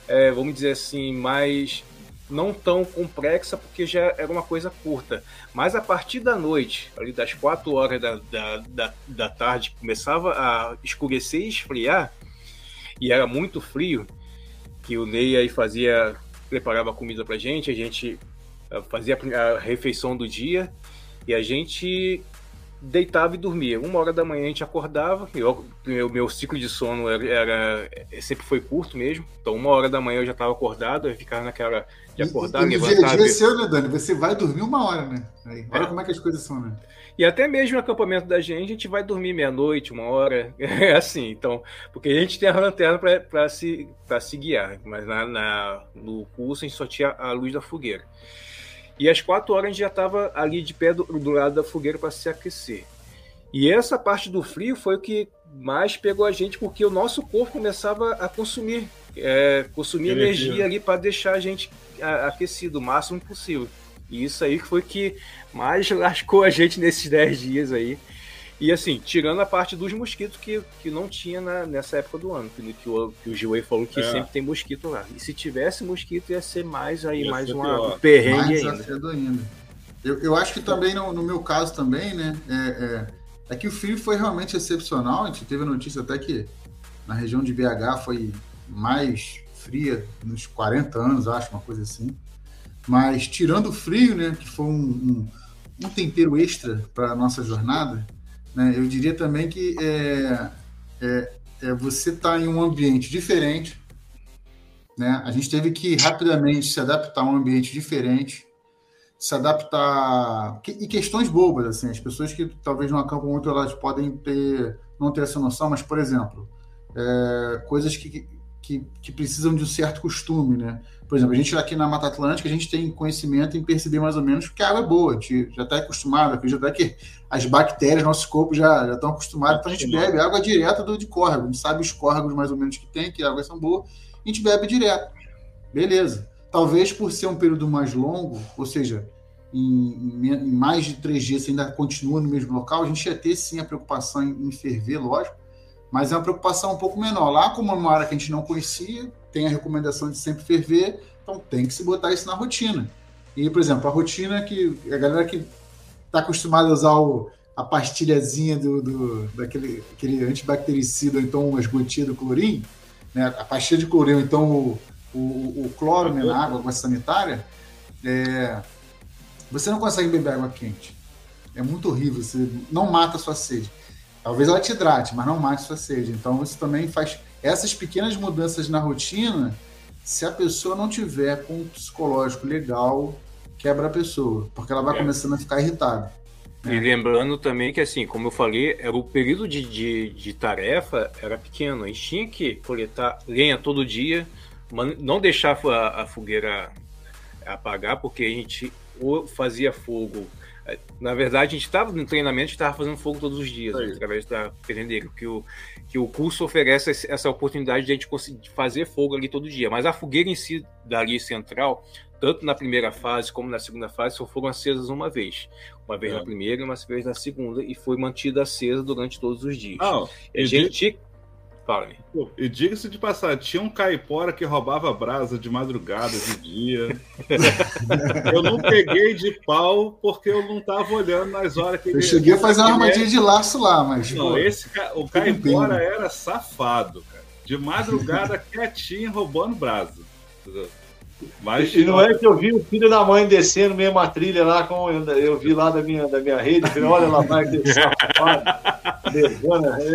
é, vamos dizer assim, mais não tão complexa, porque já era uma coisa curta. Mas a partir da noite, ali das 4 horas da, da, da, da tarde, começava a escurecer e esfriar, e era muito frio, que o Ney aí fazia, preparava comida pra gente, a gente fazia a refeição do dia, e a gente deitava e dormia. Uma hora da manhã a gente acordava, eu, meu, meu ciclo de sono era, era, sempre foi curto mesmo, então uma hora da manhã eu já estava acordado, eu ficava naquela de acordar, e, e levantar. Dia seu, né, Dani? Você vai dormir uma hora, né? Aí, olha é. como é que as coisas são, né? E até mesmo no acampamento da gente, a gente vai dormir meia-noite, uma hora, é assim, então, porque a gente tem a lanterna para se, se guiar, mas na, na, no curso a gente só tinha a luz da fogueira. E às quatro horas a gente já estava ali de pé do, do lado da fogueira para se aquecer. E essa parte do frio foi o que mais pegou a gente, porque o nosso corpo começava a consumir, é, consumir energia, energia ali para deixar a gente aquecido o máximo possível. E isso aí foi que mais lascou a gente nesses 10 dias aí. E assim, tirando a parte dos mosquitos que, que não tinha na, nessa época do ano, que, que o, que o Gilway falou que é. sempre tem mosquito lá. E se tivesse mosquito, ia ser mais aí, ia mais uma, um perrengue mais ainda. ainda. Eu, eu acho que também, no, no meu caso também, né, é, é, é, que o frio foi realmente excepcional. A gente teve a notícia até que na região de BH foi mais fria nos 40 anos, acho, uma coisa assim. Mas tirando o frio, né, que foi um, um, um tempero extra para a nossa jornada, né? Eu diria também que é, é, é você está em um ambiente diferente. Né? A gente teve que rapidamente se adaptar a um ambiente diferente, se adaptar. E questões bobas, assim, as pessoas que talvez não acampam muito, elas podem ter, não ter essa noção, mas, por exemplo, é, coisas que, que, que precisam de um certo costume, né? Por exemplo, a gente aqui na Mata Atlântica, a gente tem conhecimento em perceber mais ou menos que a água é boa, a gente já está acostumado, acredito até que as bactérias, nossos corpos já, já estão acostumados, então a gente bebe água direta do, de córrego, a gente sabe os córregos mais ou menos que tem, que águas são boas, a gente bebe direto. Beleza. Talvez por ser um período mais longo, ou seja, em, em, mais de três dias ainda continua no mesmo local, a gente ia ter sim a preocupação em, em ferver, lógico, mas é uma preocupação um pouco menor. Lá, como é uma área que a gente não conhecia, tem a recomendação de sempre ferver, então tem que se botar isso na rotina. E, por exemplo, a rotina que a galera que está acostumada a usar o, a pastilhazinha do, do, daquele aquele antibactericida, ou então umas gotinhas do clorim, né, a pastilha de clorim, ou então o, o, o cloro né, na água, água sanitária, é, você não consegue beber água quente. É muito horrível, você não mata a sua sede. Talvez ela te hidrate, mas não mate sua sede. Então você também faz essas pequenas mudanças na rotina. Se a pessoa não tiver com um psicológico legal, quebra a pessoa, porque ela vai é. começando a ficar irritada. E né? lembrando também que, assim, como eu falei, era o período de, de, de, tarefa era pequeno. A gente tinha que coletar lenha todo dia, não deixar a, a fogueira apagar, porque a gente ou fazia fogo. Na verdade, a gente estava no treinamento, estava fazendo fogo todos os dias, né, através da perendeira, que o, que o curso oferece essa oportunidade de a gente conseguir fazer fogo ali todo dia. Mas a fogueira em si, dali central, tanto na primeira fase como na segunda fase, só foram acesas uma vez. Uma vez é. na primeira e uma vez na segunda, e foi mantida acesa durante todos os dias. Ah, a gente Fala E diga-se de passar, tinha um caipora que roubava brasa de madrugada, de dia. eu não peguei de pau porque eu não estava olhando nas horas que eu ele. Eu cheguei a fazer uma armadilha de laço lá, mas. Não, pô, esse o caipora era safado, cara. De madrugada, quietinho, roubando brasa. Mas, e não é que eu vi o filho da mãe descendo mesmo a trilha lá, com, eu vi lá da minha, da minha rede, falei, olha lá, vai que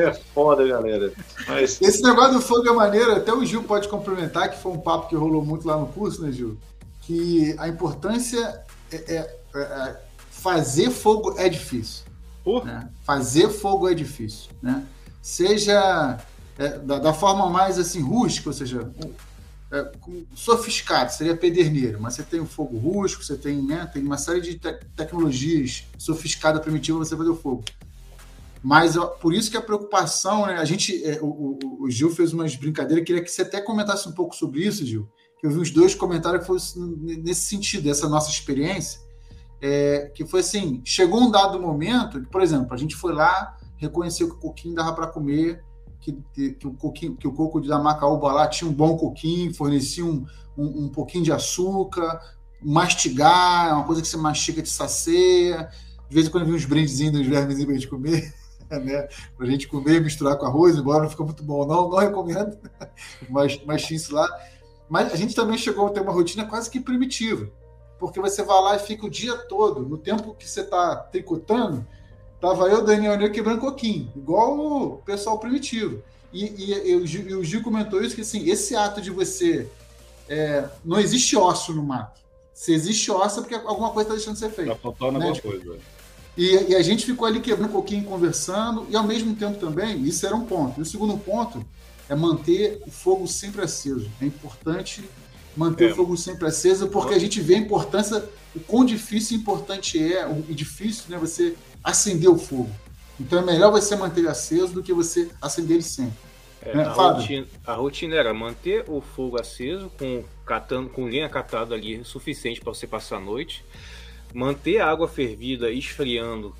é foda, galera. Mas... Esse negócio do fogo é maneiro, até o Gil pode complementar, que foi um papo que rolou muito lá no curso, né, Gil? Que a importância é, é, é fazer fogo é difícil. Né? Fazer fogo é difícil, né? Seja é, da, da, forma mais assim rústica, ou seja, é, sofisticado, seria pederneiro, mas você tem o fogo rústico, você tem, né, tem uma série de te tecnologias sofisticadas, primitivas você fazer o fogo. Mas ó, por isso que a preocupação, né, a gente, é, o, o, o, Gil fez umas brincadeiras, queria que você até comentasse um pouco sobre isso, Gil, que eu vi os dois comentários que nesse sentido, dessa nossa experiência, é, que foi assim, chegou um dado momento, por exemplo, a gente foi lá, reconheceu que o coquinho dava para comer, que, que, o coquinho, que o coco da Macaúba lá tinha um bom coquinho, fornecia um, um, um pouquinho de açúcar, mastigar, é uma coisa que você mastiga de saceia. De vez em quando vem uns brindezinhos dos vermes para a gente comer, né? Para a gente comer misturar com arroz, embora não fica muito bom, não, não recomendo, mas, mas tinha isso lá. Mas a gente também chegou a ter uma rotina quase que primitiva, porque você vai lá e fica o dia todo, no tempo que você está tricotando, Tava eu, Daniel Neu quebrando coquinho, igual o pessoal primitivo. E, e, e, o, Gil, e, o Gil comentou isso, que assim, esse ato de você... É, não existe osso no mato. Se existe osso é porque alguma coisa está deixando de ser feita. Tá faltando né? alguma coisa. E, e, a gente ficou ali quebrando coquinho, conversando, e ao mesmo tempo também, isso era um ponto. E o segundo ponto é manter o fogo sempre aceso. É importante manter é. o fogo sempre aceso, porque a gente vê a importância, o quão difícil e importante é, o difícil, né, você acender o fogo. Então é melhor você manter ele aceso do que você acender ele sempre. É, né? a, rotina, a, rotina, era manter o fogo aceso com, catando, com linha catada ali suficiente para você passar a noite, manter a água fervida esfriando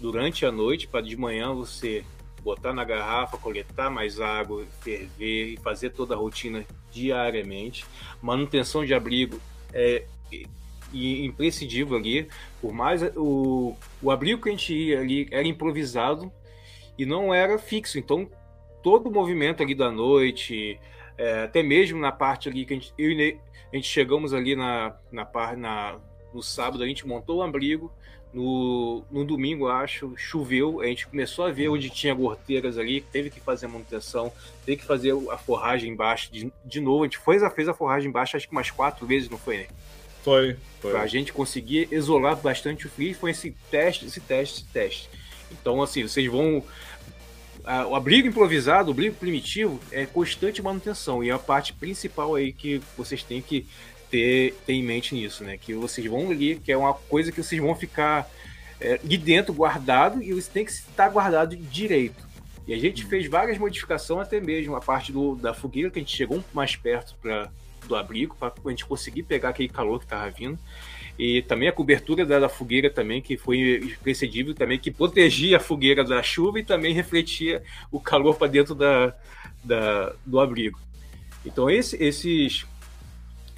durante a noite para de manhã você botar na garrafa, coletar mais água, ferver e fazer toda a rotina diariamente. Manutenção de abrigo é imprescindível ali. Por mais o, o abrigo que a gente ia ali era improvisado e não era fixo. Então, todo o movimento ali da noite, é, até mesmo na parte ali que a gente, eu, a gente chegamos ali na, na, na, no sábado, a gente montou o abrigo. No, no domingo, acho, choveu, a gente começou a ver onde tinha gorteiras ali, teve que fazer a manutenção, teve que fazer a forragem embaixo de, de novo. A gente fez a, fez a forragem embaixo, acho que umas quatro vezes, não foi, né? Foi, foi. Pra gente conseguir isolar bastante o frio, foi esse teste, esse teste, esse teste. Então, assim, vocês vão. a, o abrigo improvisado, o abrigo primitivo, é constante manutenção. E é a parte principal aí que vocês têm que ter, ter em mente nisso, né? Que vocês vão ali, que é uma coisa que vocês vão ficar é, de dentro guardado e você tem que estar guardado direito. E a gente fez várias modificações, até mesmo a parte do, da fogueira, que a gente chegou mais perto pra, do abrigo, para a gente conseguir pegar aquele calor que estava vindo. E também a cobertura da, fogueira também, que foi imprescindível também, que protegia a fogueira da chuva e também refletia o calor para dentro da, da, do abrigo. Então esse, esses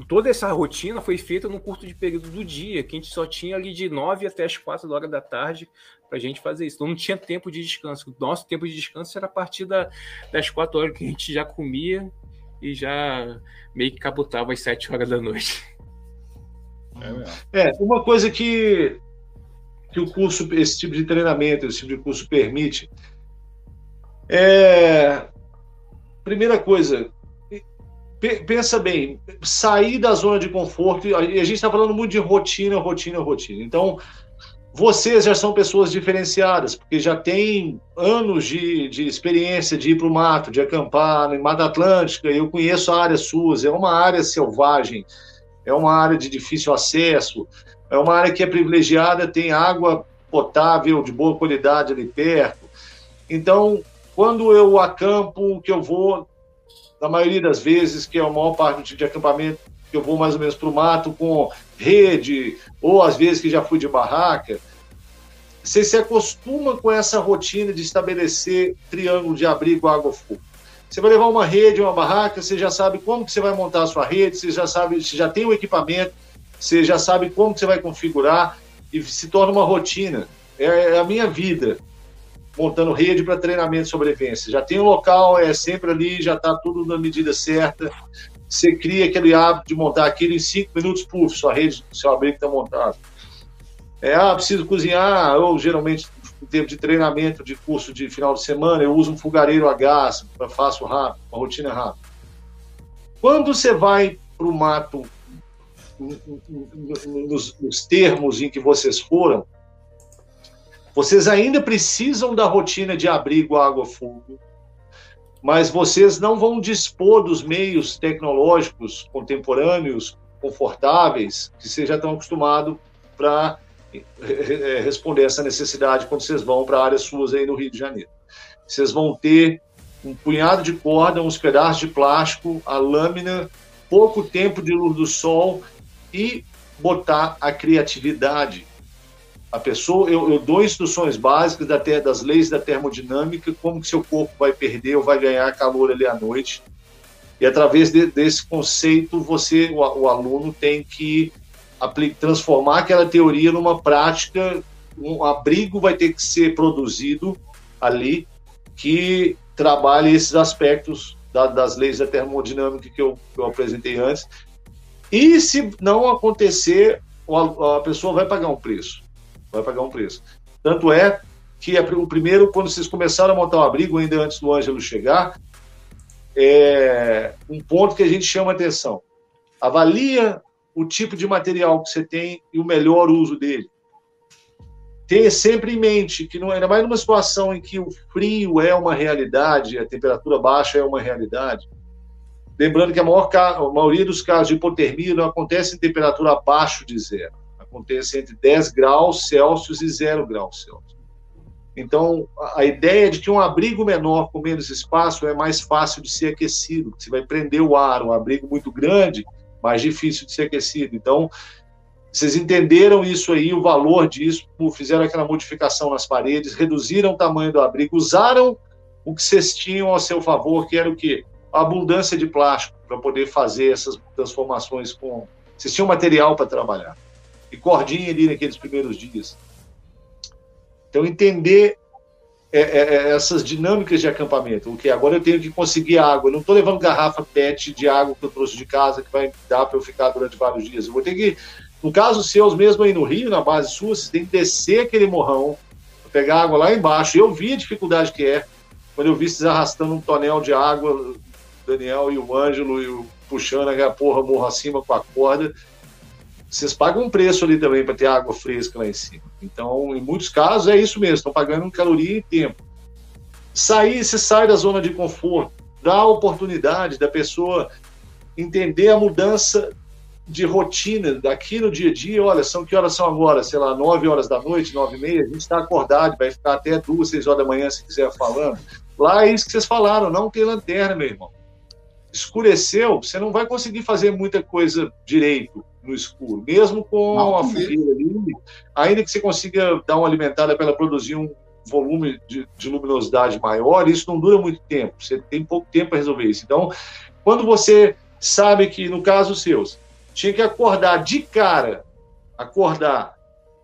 toda essa rotina foi feita num curto de período do dia, que a gente só tinha ali de 9 até as 4 horas da tarde para a gente fazer isso. Então não tinha tempo de descanso. Nosso tempo de descanso era a partir da, das 4 horas que a gente já comia e já meio que cabotava às 7 horas da noite. É, uma coisa que, que o curso, esse tipo de treinamento, esse tipo de curso permite é. Primeira coisa, pensa bem, sair da zona de conforto, e a gente está falando muito de rotina, rotina, rotina. Então, vocês já são pessoas diferenciadas, porque já têm anos de, de experiência de ir para o mato, de acampar em Mata Atlântica, eu conheço a área suas, é uma área selvagem, é uma área de difícil acesso, é uma área que é privilegiada, tem água potável de boa qualidade ali perto. Então, quando eu acampo, que eu vou, na maioria das vezes, que é a maior parte de acampamento, que eu vou mais ou menos para o mato com rede, ou às vezes que já fui de barraca, você se acostuma com essa rotina de estabelecer triângulo de abrigo, água, fogo. Você vai levar uma rede, uma barraca, você já sabe como que você vai montar a sua rede, você já sabe, você já tem o equipamento, você já sabe como que você vai configurar e se torna uma rotina. É, é a minha vida montando rede para treinamento de sobrevivência. Já tem o um local, é sempre ali, já está tudo na medida certa. Você cria aquele hábito de montar aquilo em cinco minutos, puf, sua rede, seu abrigo está montado. É, ah, preciso cozinhar, ou geralmente em termos de treinamento de curso de final de semana, eu uso um fogareiro a gás, faço rápido, uma rotina rápida. Quando você vai para o mato, nos, nos termos em que vocês foram, vocês ainda precisam da rotina de abrigo, água, fogo, mas vocês não vão dispor dos meios tecnológicos contemporâneos, confortáveis, que vocês já estão acostumados para é, responder essa necessidade quando vocês vão para áreas suas aí no Rio de Janeiro. Vocês vão ter um punhado de corda, uns pedaços de plástico, a lâmina, pouco tempo de luz do sol e botar a criatividade. A pessoa, eu, eu dou instruções básicas da, das leis da termodinâmica, como que seu corpo vai perder ou vai ganhar calor ali à noite. E através de, desse conceito, você, o, o aluno tem que transformar aquela teoria numa prática, um abrigo vai ter que ser produzido ali que trabalhe esses aspectos da, das leis da termodinâmica que eu, que eu, apresentei antes. E se não acontecer, a, pessoa vai pagar um preço. Vai pagar um preço. Tanto é que o primeiro, quando vocês começaram a montar o abrigo, ainda antes do Ângelo chegar, é um ponto que a gente chama atenção. Avalia o tipo de material que você tem e o melhor uso dele. Tenha sempre em mente que, não, ainda mais numa situação em que o frio é uma realidade, a temperatura baixa é uma realidade, lembrando que a, maior, a maioria dos casos de hipotermia não acontece em temperatura abaixo de zero, acontece entre 10 graus Celsius e 0 graus Celsius. Então, a ideia de que um abrigo menor com menos espaço é mais fácil de ser aquecido, você vai prender o ar, um abrigo muito grande mais difícil de ser aquecido. Então, vocês entenderam isso aí, o valor disso, fizeram aquela modificação nas paredes, reduziram o tamanho do abrigo, usaram o que vocês tinham a seu favor, que era o quê? A abundância de plástico para poder fazer essas transformações com. Vocês tinham material para trabalhar. E cordinha ali naqueles primeiros dias. Então, entender é, é, é, essas dinâmicas de acampamento. O que agora eu tenho que conseguir água. Eu não estou levando garrafa PET de água que eu trouxe de casa que vai dar para eu ficar durante vários dias. Eu vou ter que, no caso seus, mesmo aí no Rio, na base sua, você tem que descer aquele morrão, pegar água lá embaixo. Eu vi a dificuldade que é quando eu vi vocês arrastando um tonel de água, o Daniel e o Ângelo, e o, puxando a porra morro acima com a corda vocês pagam um preço ali também para ter água fresca lá em cima. Então, em muitos casos, é isso mesmo, estão pagando caloria e tempo. sair, você sai da zona de conforto, dá a oportunidade da pessoa entender a mudança de rotina daqui no dia a dia. Olha, são que horas são agora? Sei lá, 9 horas da noite, 9 e meia. A gente está acordado, vai ficar até 2, 6 horas da manhã se quiser falando. Lá é isso que vocês falaram, não tem lanterna, meu irmão. Escureceu, você não vai conseguir fazer muita coisa direito no escuro, mesmo com não, a fogueira ali, ainda que você consiga dar uma alimentada para ela produzir um volume de, de, luminosidade maior, isso não dura muito tempo, você tem pouco tempo para resolver isso. Então, quando você sabe que, no caso seus, tinha que acordar de cara, acordar,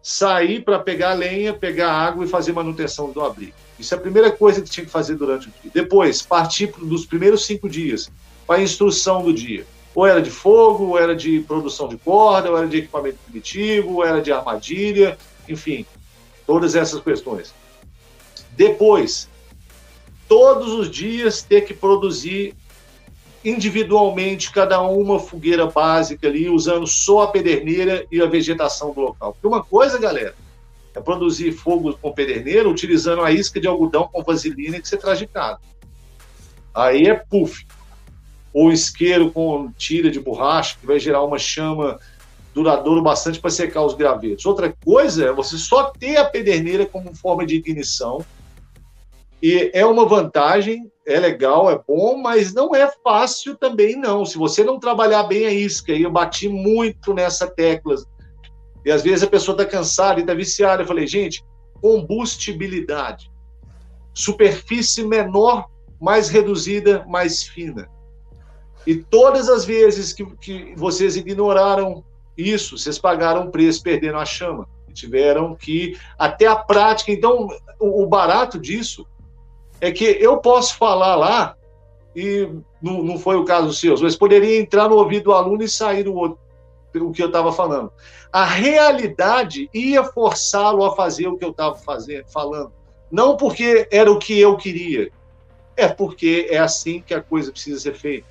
sair para pegar lenha, pegar água e fazer manutenção do abrigo. Isso é a primeira coisa que tinha que fazer durante o dia. Depois, partir dos primeiros cinco dias para a instrução do dia. Ou era de fogo, ou era de produção de corda, ou era de equipamento primitivo, ou era de armadilha, enfim, todas essas questões. Depois, todos os dias ter que produzir individualmente cada uma fogueira básica ali, usando só a pederneira e a vegetação do local. Porque uma coisa, galera, é produzir fogo com pederneira utilizando a isca de algodão com vaselina que você traz de casa. Aí é puff. Ou isqueiro com tira de borracha, que vai gerar uma chama duradoura bastante para secar os gravetos. Outra coisa é você só ter a pederneira como forma de ignição. E é uma vantagem é legal, é bom, mas não é fácil também, não. Se você não trabalhar bem a isca, e eu bati muito nessa tecla, e às vezes a pessoa está cansada e está viciada. Eu falei, gente, combustibilidade. Superfície menor, mais reduzida, mais fina. E todas as vezes que, que vocês ignoraram isso, vocês pagaram preço perdendo a chama. Tiveram que, até a prática. Então, o, o barato disso é que eu posso falar lá, e não, não foi o caso seu, mas poderia entrar no ouvido do aluno e sair do outro, o que eu estava falando. A realidade ia forçá-lo a fazer o que eu estava falando. Não porque era o que eu queria, é porque é assim que a coisa precisa ser feita.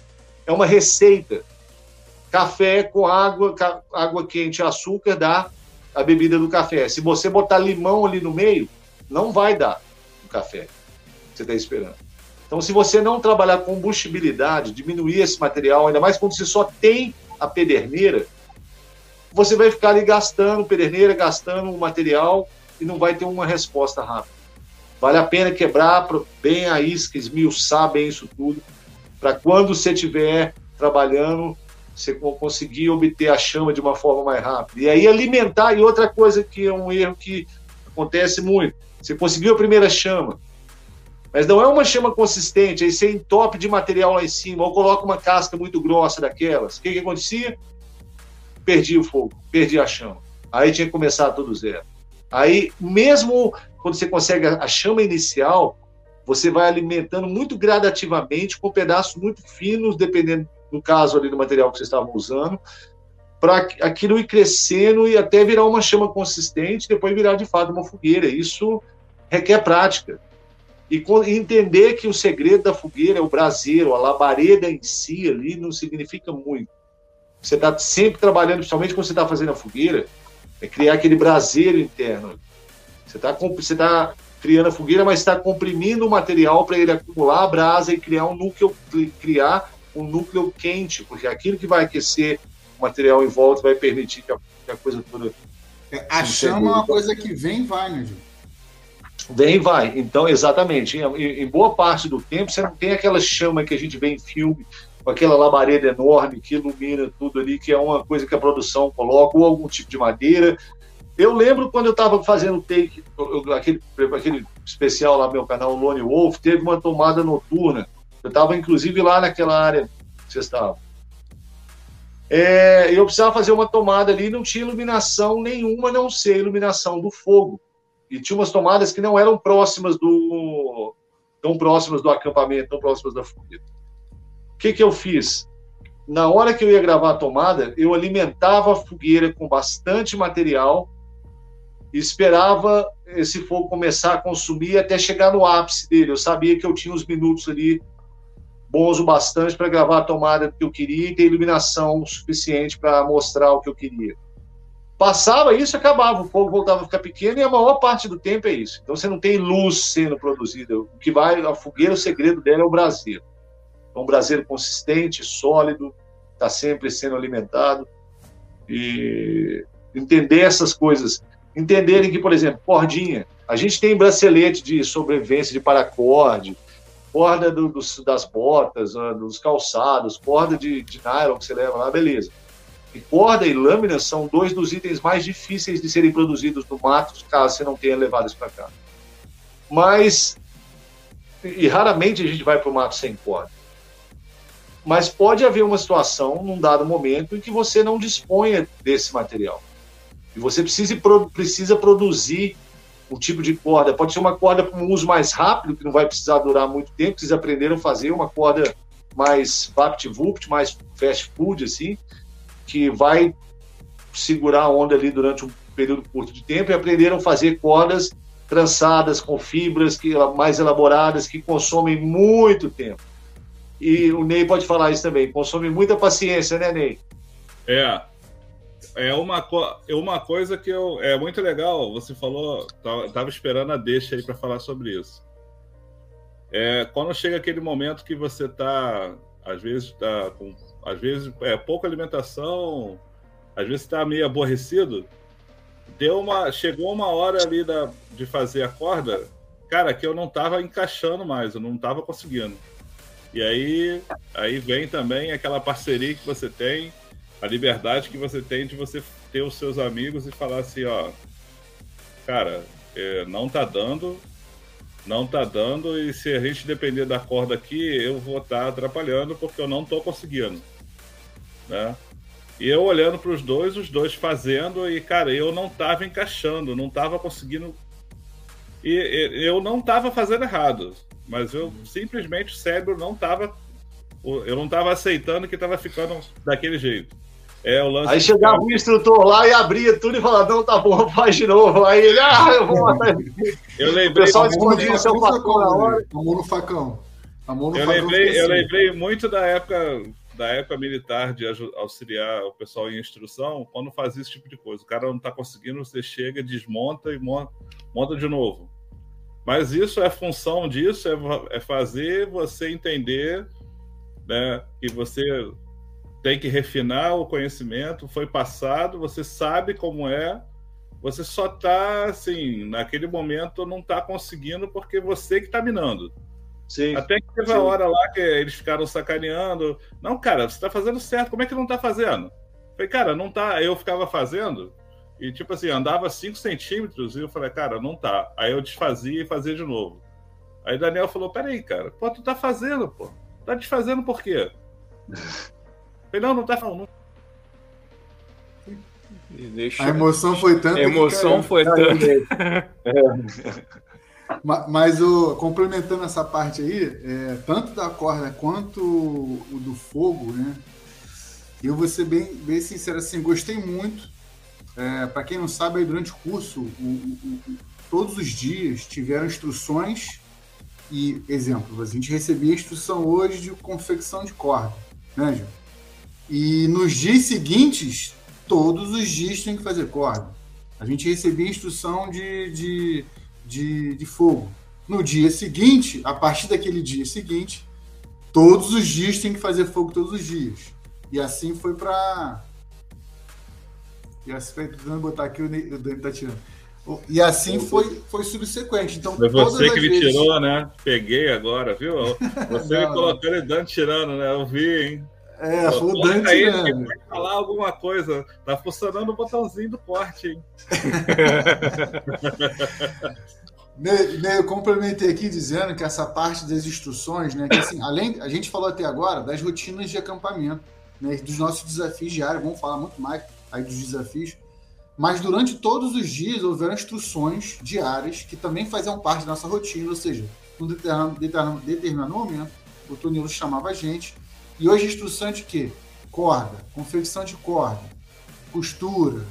É uma receita. Café com água, água quente e açúcar dá a bebida do café. Se você botar limão ali no meio, não vai dar o café você está esperando. Então, se você não trabalhar combustibilidade, diminuir esse material, ainda mais quando você só tem a pederneira, você vai ficar ali gastando pederneira, gastando o material e não vai ter uma resposta rápida. Vale a pena quebrar bem a isca, esmiuçar bem isso tudo, para quando você estiver trabalhando, você conseguir obter a chama de uma forma mais rápida. E aí alimentar, e outra coisa que é um erro que acontece muito, você conseguiu a primeira chama, mas não é uma chama consistente, aí você entope de material lá em cima, ou coloca uma casca muito grossa daquelas. O que, que acontecia? Perdi o fogo, perdi a chama. Aí tinha que começar tudo zero. Aí, mesmo quando você consegue a chama inicial, você vai alimentando muito gradativamente, com pedaços muito finos, dependendo do caso ali do material que vocês estavam usando, para aquilo ir crescendo e até virar uma chama consistente, depois virar de fato uma fogueira. Isso requer prática e entender que o segredo da fogueira é o braseiro, a labareda em si ali não significa muito. Você está sempre trabalhando, principalmente quando você está fazendo a fogueira, é criar aquele braseiro interno. Você está você tá criando a fogueira, mas está comprimindo o material para ele acumular a brasa e criar um núcleo, criar um núcleo quente, porque aquilo que vai aquecer o material em volta vai permitir que a, que a coisa toda. É, a chama é uma coisa que vem e vai, né, Gil? Vem e vai. Então, exatamente. Em, em, boa parte do tempo, você não tem aquela chama que a gente vê em filme, com aquela labareda enorme que ilumina tudo ali, que é uma coisa que a produção coloca, ou algum tipo de madeira. Eu lembro quando eu estava fazendo take, aquele, aquele especial lá no meu canal, Lone Wolf, teve uma tomada noturna. Eu estava, inclusive, lá naquela área que vocês estavam. É, eu precisava fazer uma tomada ali, não tinha iluminação nenhuma, não ser iluminação do fogo e tinha umas tomadas que não eram próximas do tão próximas do acampamento, tão próximas da fogueira. O que que eu fiz? Na hora que eu ia gravar a tomada, eu alimentava a fogueira com bastante material e esperava esse fogo começar a consumir até chegar no ápice dele. Eu sabia que eu tinha uns minutos ali bons o bastante para gravar a tomada que eu queria e ter iluminação suficiente para mostrar o que eu queria. Passava isso, acabava, o fogo voltava a ficar pequeno e a maior parte do tempo é isso. Então você não tem luz sendo produzida. O que vai, a fogueira, o segredo dela é o braseiro. É um braseiro consistente, sólido, está sempre sendo alimentado. E entender essas coisas. Entenderem que, por exemplo, cordinha. A gente tem bracelete de sobrevivência de paracorde, corda do, dos, das botas, ah, dos calçados, corda de, de nylon que você leva lá, beleza. E corda e lâmina são dois dos itens mais difíceis de serem produzidos no mato, caso você não tenha levado isso para cá. Mas, e raramente a gente vai para o mato sem corda. Mas pode haver uma situação, num dado momento, em que você não disponha desse material. E você precisa, precisa produzir um tipo de corda. Pode ser uma corda para um uso mais rápido, que não vai precisar durar muito tempo, vocês aprenderam a fazer uma corda mais vapt-vupt, mais fast food, assim, que vai segurar a onda ali durante um período curto de tempo e aprenderam a fazer cordas trançadas com fibras que, mais elaboradas que consomem muito tempo. E o Ney pode falar isso também, consome muita paciência, né, Ney? É. É uma, é uma coisa que eu, é muito legal. Você falou, tava esperando a deixa aí para falar sobre isso. É, quando chega aquele momento que você tá, às vezes, tá com às vezes é pouca alimentação, às vezes está meio aborrecido. Deu uma, chegou uma hora ali da, de fazer a corda, cara, que eu não estava encaixando mais, eu não estava conseguindo. E aí, aí vem também aquela parceria que você tem, a liberdade que você tem de você ter os seus amigos e falar assim, ó, cara, é, não tá dando, não tá dando, e se a gente depender da corda aqui, eu vou estar tá atrapalhando porque eu não tô conseguindo né? E eu olhando para os dois, os dois fazendo, e cara, eu não tava encaixando, não tava conseguindo. E, e eu não tava fazendo errado, mas eu simplesmente o cérebro não tava. Eu não tava aceitando que tava ficando daquele jeito. É, o lance Aí chegava o instrutor lá e abria tudo e falava, não, tá bom, faz de novo. Aí ele, ah, eu vou matar Eu lembrei. O pessoal escondia seu facão na hora. Amor no facão. Amor no eu, facão lembrei, eu lembrei muito da época da época militar de auxiliar o pessoal em instrução, quando fazia esse tipo de coisa. O cara não está conseguindo, você chega, desmonta e monta, monta de novo. Mas isso é função disso, é, é fazer você entender né, que você tem que refinar o conhecimento, foi passado, você sabe como é, você só está, assim, naquele momento não está conseguindo porque você que está minando. Sim, Até que teve sim. a hora lá que eles ficaram sacaneando. Não, cara, você tá fazendo certo, como é que não tá fazendo? falei, cara, não tá. Eu ficava fazendo e, tipo assim, andava 5 centímetros e eu falei, cara, não tá. Aí eu desfazia e fazia de novo. Aí Daniel falou, peraí, cara, pô, tu tá fazendo, pô. Tá desfazendo por quê? falei, não, não tá não. A emoção foi tanta. A emoção que, foi tanta. Mas o, complementando essa parte aí, é, tanto da corda quanto o do fogo, né? Eu vou ser bem, bem sincero assim, gostei muito. É, Para quem não sabe, aí, durante o curso, o, o, o, todos os dias tiveram instruções e exemplos. A gente recebia instrução hoje de confecção de corda, né, Gil? E nos dias seguintes, todos os dias tem que fazer corda. A gente recebia instrução de, de de, de fogo. No dia seguinte, a partir daquele dia seguinte, todos os dias tem que fazer fogo todos os dias. E assim foi para. E assim foi tentando botar aqui o, Dani tá tirando. E assim foi, foi subsequente. Então, foi você que me vezes... tirou, né? Peguei agora, viu? Você me colocando e Dani tirando, né? Eu vi, hein? É, foi o Dante aí, né? Vai falar alguma coisa. Tá funcionando o botãozinho do corte, hein? Eu complementei aqui dizendo que essa parte das instruções, né, que assim, além, a gente falou até agora das rotinas de acampamento, né, dos nossos desafios diários, vamos falar muito mais aí dos desafios, mas durante todos os dias houveram instruções diárias que também faziam parte da nossa rotina, ou seja, num determinado, determinado, determinado momento, o Tonilo chamava a gente, e hoje instrução de quê? Corda, confecção de corda, costura,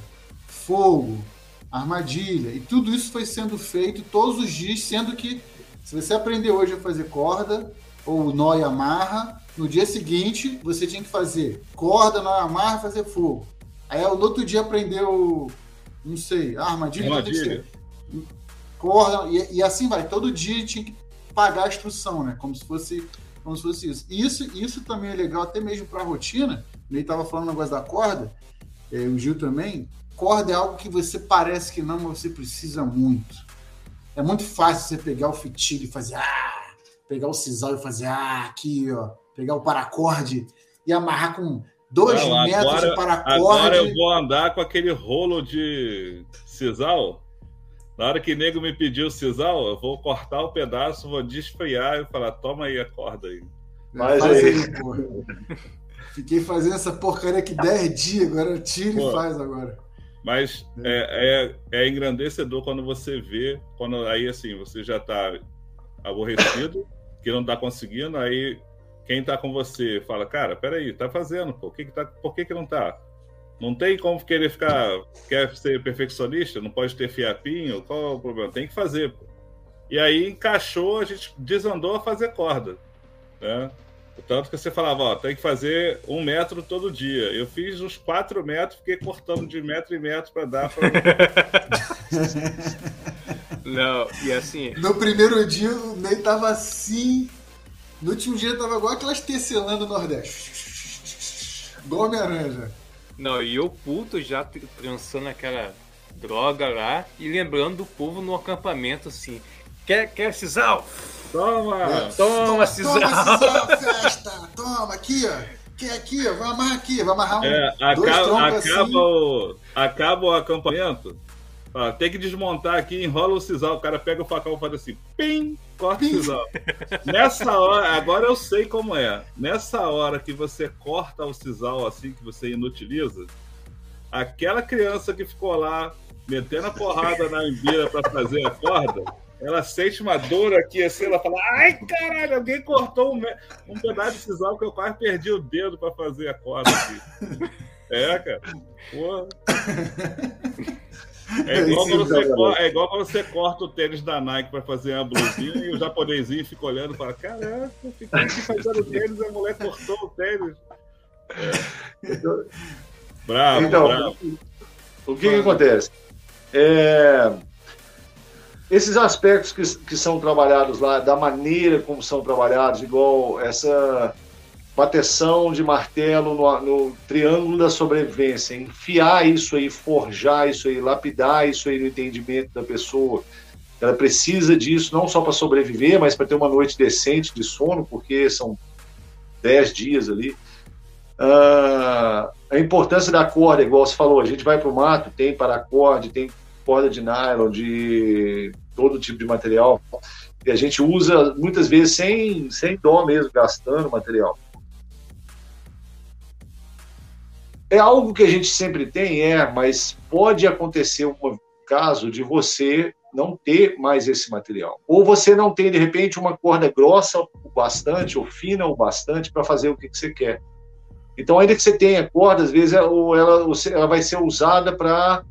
fogo, armadilha. E tudo isso foi sendo feito todos os dias, sendo que se você aprender hoje a fazer corda ou nó e amarra, no dia seguinte você tinha que fazer corda, nó e amarra, fazer fogo. Aí no outro dia aprendeu, não sei, armadilha. Armadilha. Corda, e, e, assim vai. Todo dia tinha que pagar a instrução, né? Como se fosse, como se fosse isso. E isso, isso também é legal, até mesmo para a rotina. Ele estava falando o negócio da corda, é, o Gil também. Corda é algo que você parece que não, mas você precisa muito. É muito fácil você pegar o fitilho e fazer ah, pegar o sisal e fazer ah, aqui, ó, pegar o paracorde e amarrar com dois não, metros agora, de paracorde. Agora eu vou andar com aquele rolo de sisal. Na hora que o nego me pediu o sisal, eu vou cortar o pedaço, vou desfriar e falar: toma aí a corda aí. Mas aí, Fiquei fazendo essa porcaria aqui 10 dias, agora tira e faz agora. Mas é, é, é, engrandecedor quando você vê, quando aí assim, você já está aborrecido, que não está conseguindo, aí quem está com você fala, cara, peraí, tá fazendo, pô, que que tá, por que, que não tá? Não tem como querer ficar, quer ser perfeccionista, não pode ter fiapinho, qual é o problema? Tem que fazer, pô. E aí encaixou, a gente desandou a fazer corda, né? Tanto que você falava, ó, tem que fazer um metro todo dia. Eu fiz uns quatro metros, fiquei cortando de metro em metro para dar pra... Não, e assim. No primeiro dia o Ney tava assim. No último dia tava igual aquelas tecelãs do Nordeste. Igual Homem-Aranha. Não, e eu puto já trançando aquela droga lá e lembrando do povo no acampamento assim. Quer, quer sisal? Toma! É. Toma, Cisal! Toma, Cisal, festa! Toma, aqui, ó! Que aqui, ó, vai amarrar aqui, vai amarrar um, é, acaba, acaba, assim. o, acaba o acampamento, ó, tem que desmontar aqui, enrola o sisal, o cara pega o facão e faz assim, pim, corta o sisal. Nessa hora, agora eu sei como é, nessa hora que você corta o sisal assim, que você inutiliza, aquela criança que ficou lá metendo a porrada na embira para fazer a corda, ela sente uma dor aqui assim, ela fala: ai caralho, alguém cortou um, um pedaço de sisal que eu quase perdi o dedo para fazer a corda aqui. É, cara. Porra. É igual, quando você, é igual quando você corta o tênis da Nike para fazer uma blusinha e o japonesinho fica olhando e fala: Caraca, fiquei aqui fazendo tênis a mulher cortou o tênis. É. Bravo, então, bravo. O que, que acontece? É, esses aspectos que, que são trabalhados lá, da maneira como são trabalhados, igual essa bateção de martelo no, no, triângulo da sobrevivência, enfiar isso aí, forjar isso aí, lapidar isso aí no entendimento da pessoa. Ela precisa disso não só para sobreviver, mas para ter uma noite decente de sono, porque são dez dias ali. Uh, a importância da corda, igual você falou, a gente vai para o mato, tem paracorde, tem corda de nylon, de todo tipo de material. E a gente usa muitas vezes sem, sem dó mesmo, gastando material. É algo que a gente sempre tem, é, mas pode acontecer um caso de você não ter mais esse material. Ou você não tem, de repente, uma corda grossa o bastante, ou fina o bastante para fazer o que, que, você quer. Então, ainda que você tenha corda, às vezes ela, ela vai ser usada para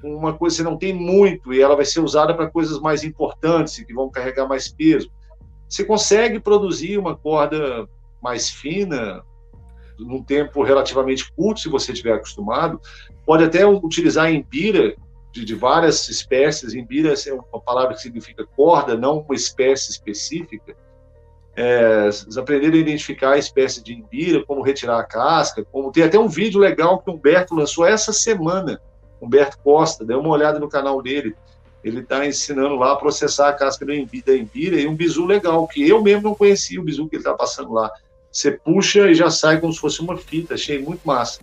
uma coisa que você não tem muito e ela vai ser usada para coisas mais importantes que vão carregar mais peso. Você consegue produzir uma corda mais fina num tempo relativamente curto, se você estiver acostumado. Pode até utilizar embira de, de várias espécies. Embira é uma palavra que significa corda, não uma espécie específica. É, vocês aprenderam a identificar a espécie de embira, como retirar a casca, como tem até um vídeo legal que o Humberto lançou essa semana Humberto Costa, dê uma olhada no canal dele. Ele está ensinando lá a processar a casca da embira e um bizu legal, que eu mesmo não conhecia o bizu que ele está passando lá. Você puxa e já sai como se fosse uma fita, achei muito massa.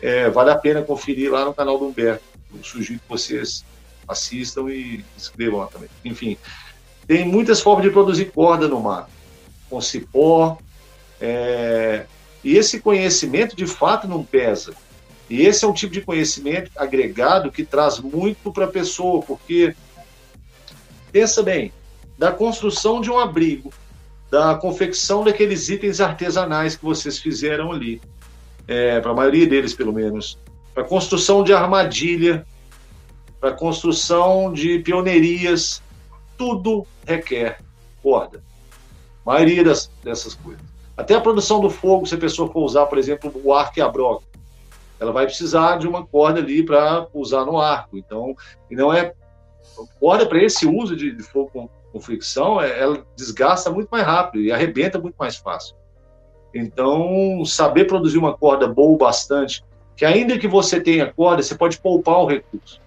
É, vale a pena conferir lá no canal do Humberto. Eu sugiro que vocês assistam e inscrevam lá também. Enfim, tem muitas formas de produzir corda no mar, com cipó. É... E esse conhecimento de fato não pesa. E esse é um tipo de conhecimento agregado que traz muito para a pessoa, porque pensa bem, da construção de um abrigo, da confecção daqueles itens artesanais que vocês fizeram ali, é, para a maioria deles pelo menos, para construção de armadilha, para construção de pioneirias, tudo requer corda. A maioria das, dessas coisas. Até a produção do fogo, se a pessoa for usar, por exemplo, o arco e a broca ela vai precisar de uma corda ali para usar no arco. Então, e não é corda para esse uso de, de fogo com, fricção, é, ela desgasta muito mais rápido e arrebenta muito mais fácil. Então, saber produzir uma corda boa bastante, que ainda que você tenha corda, você pode poupar o recurso.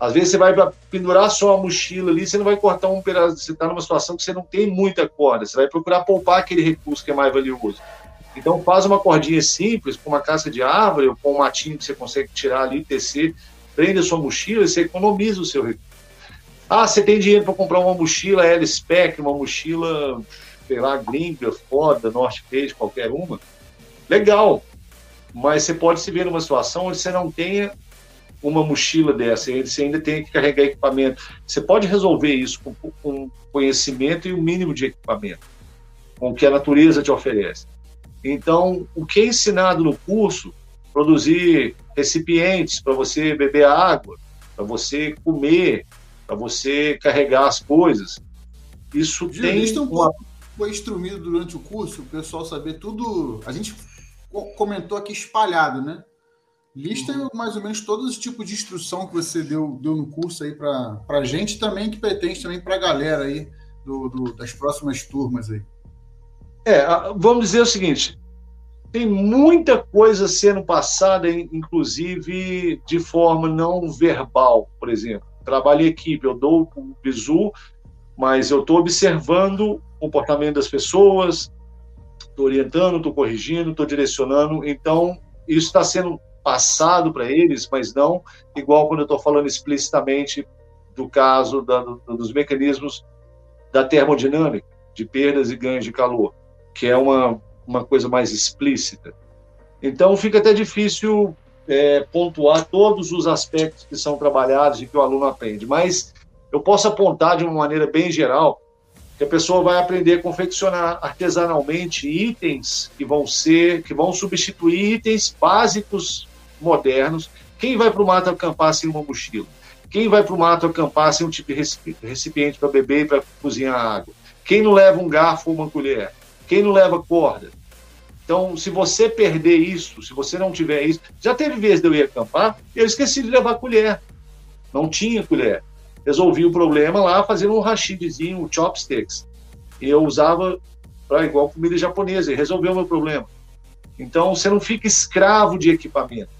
Às vezes você vai pendurar só a mochila ali, você não vai cortar um pedaço, você está numa situação que você não tem muita corda, você vai procurar poupar aquele recurso que é mais valioso. Então faz uma cordinha simples, com uma casca de árvore ou com um matinho que você consegue tirar ali, tecer, prende a sua mochila e você economiza o seu recurso. Ah, você tem dinheiro para comprar uma mochila L-Spec, uma mochila, sei lá, gringa, foda, North Face, qualquer uma. Legal. Mas você pode se ver numa situação onde você não tenha uma mochila dessa, você ainda tem que carregar equipamento. Você pode resolver isso com, com conhecimento e o um mínimo de equipamento, com o que a natureza te oferece. Então, o que é ensinado no curso, produzir recipientes para você beber água, para você comer, para você carregar as coisas, isso Gil, tem. Isso um uma... foi instruído durante o curso, o pessoal saber tudo. A gente comentou aqui espalhado, né? Lista uhum. mais ou menos todos os tipos de instrução que você deu, deu no curso aí para a gente também, que pretende também para a galera aí do, do, das próximas turmas aí. É, vamos dizer o seguinte: tem muita coisa sendo passada, inclusive de forma não verbal, por exemplo. Trabalho em equipe, eu dou o bizu, mas eu estou observando o comportamento das pessoas, estou orientando, estou corrigindo, estou direcionando. Então, isso está sendo passado para eles, mas não igual quando eu estou falando explicitamente do caso da, do, dos mecanismos da termodinâmica, de perdas e ganhos de calor, que é uma, uma coisa mais explícita. Então fica até difícil é, pontuar todos os aspectos que são trabalhados e que o aluno aprende, mas eu posso apontar de uma maneira bem geral que a pessoa vai aprender a confeccionar artesanalmente itens que vão ser, que vão substituir itens básicos modernos. Quem vai para o mato acampar sem uma mochila? Quem vai para o mato acampar sem um tipo de recipiente para beber e para cozinhar água? Quem não leva um garfo ou uma colher? Quem não leva corda? Então, se você perder isso, se você não tiver isso, já teve vezes de eu ir acampar, eu esqueci de levar colher. Não tinha colher. Resolvi o problema lá fazendo um rashidezinho, um chopsticks. E eu usava para igual comida japonesa e resolveu o meu problema. Então, você não fica escravo de equipamento.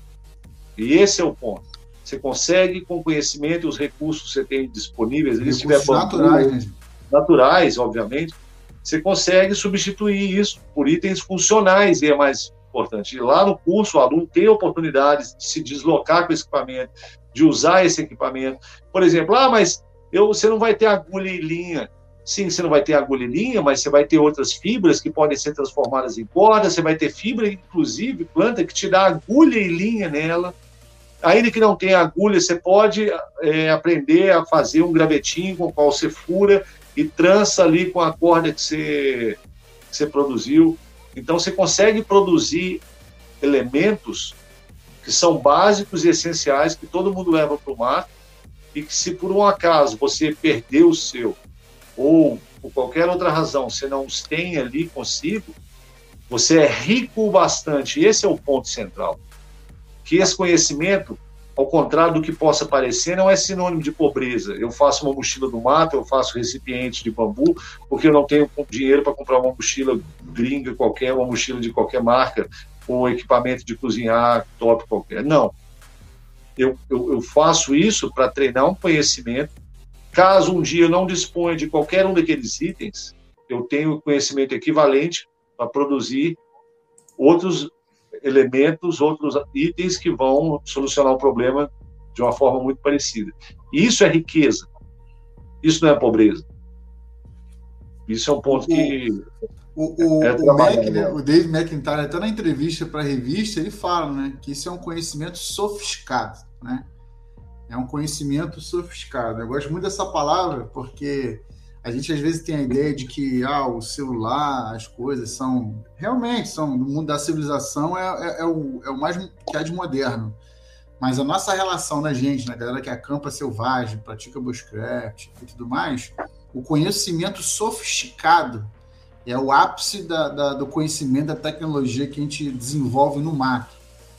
E esse é o ponto. Você consegue, com o conhecimento e os recursos que você tem disponíveis, eles recursos naturais, né? naturais, obviamente, você consegue substituir isso por itens funcionais e é mais importante. E lá no curso, o aluno tem oportunidades de se deslocar com esse equipamento, de usar esse equipamento. Por exemplo, ah, mas eu, você não vai ter agulha e linha. Sim, você não vai ter agulha e linha, mas você vai ter outras fibras que podem ser transformadas em corda, você vai ter fibra, inclusive, planta que te dá agulha e linha nela ainda que não tenha agulha, você pode é, aprender a fazer um gravetinho com o qual você fura e trança ali com a corda que você, que você produziu. Então você consegue produzir elementos que são básicos e essenciais que todo mundo leva para o mar e que se por um acaso você perdeu o seu ou por qualquer outra razão você não os tem ali consigo, você é rico o bastante. Esse é o ponto central que esse conhecimento, ao contrário do que possa parecer, não é sinônimo de pobreza. Eu faço uma mochila do mato, eu faço recipiente de bambu, porque eu não tenho dinheiro para comprar uma mochila gringa qualquer, uma mochila de qualquer marca, ou equipamento de cozinhar top qualquer. Não. Eu, eu, eu faço isso para treinar um conhecimento. Caso um dia eu não disponha de qualquer um daqueles itens, eu tenho conhecimento equivalente para produzir outros elementos, outros itens que vão solucionar o problema de uma forma muito parecida. E isso é riqueza. Isso não é pobreza. Isso é um ponto que. O, o, é o, Mac, né, o Dave McIntyre, até na entrevista para a revista, ele fala né, que isso é um conhecimento sofisticado. Né? É um conhecimento sofisticado. Eu gosto muito dessa palavra porque a gente às vezes tem a ideia de que ah, o celular, as coisas são realmente são no mundo da civilização é, é, é, o, é o mais que há de moderno. Mas a nossa relação da gente, na galera que acampa selvagem, pratica bushcraft e tudo mais, o conhecimento sofisticado é o ápice da, da, do conhecimento da tecnologia que a gente desenvolve no mato.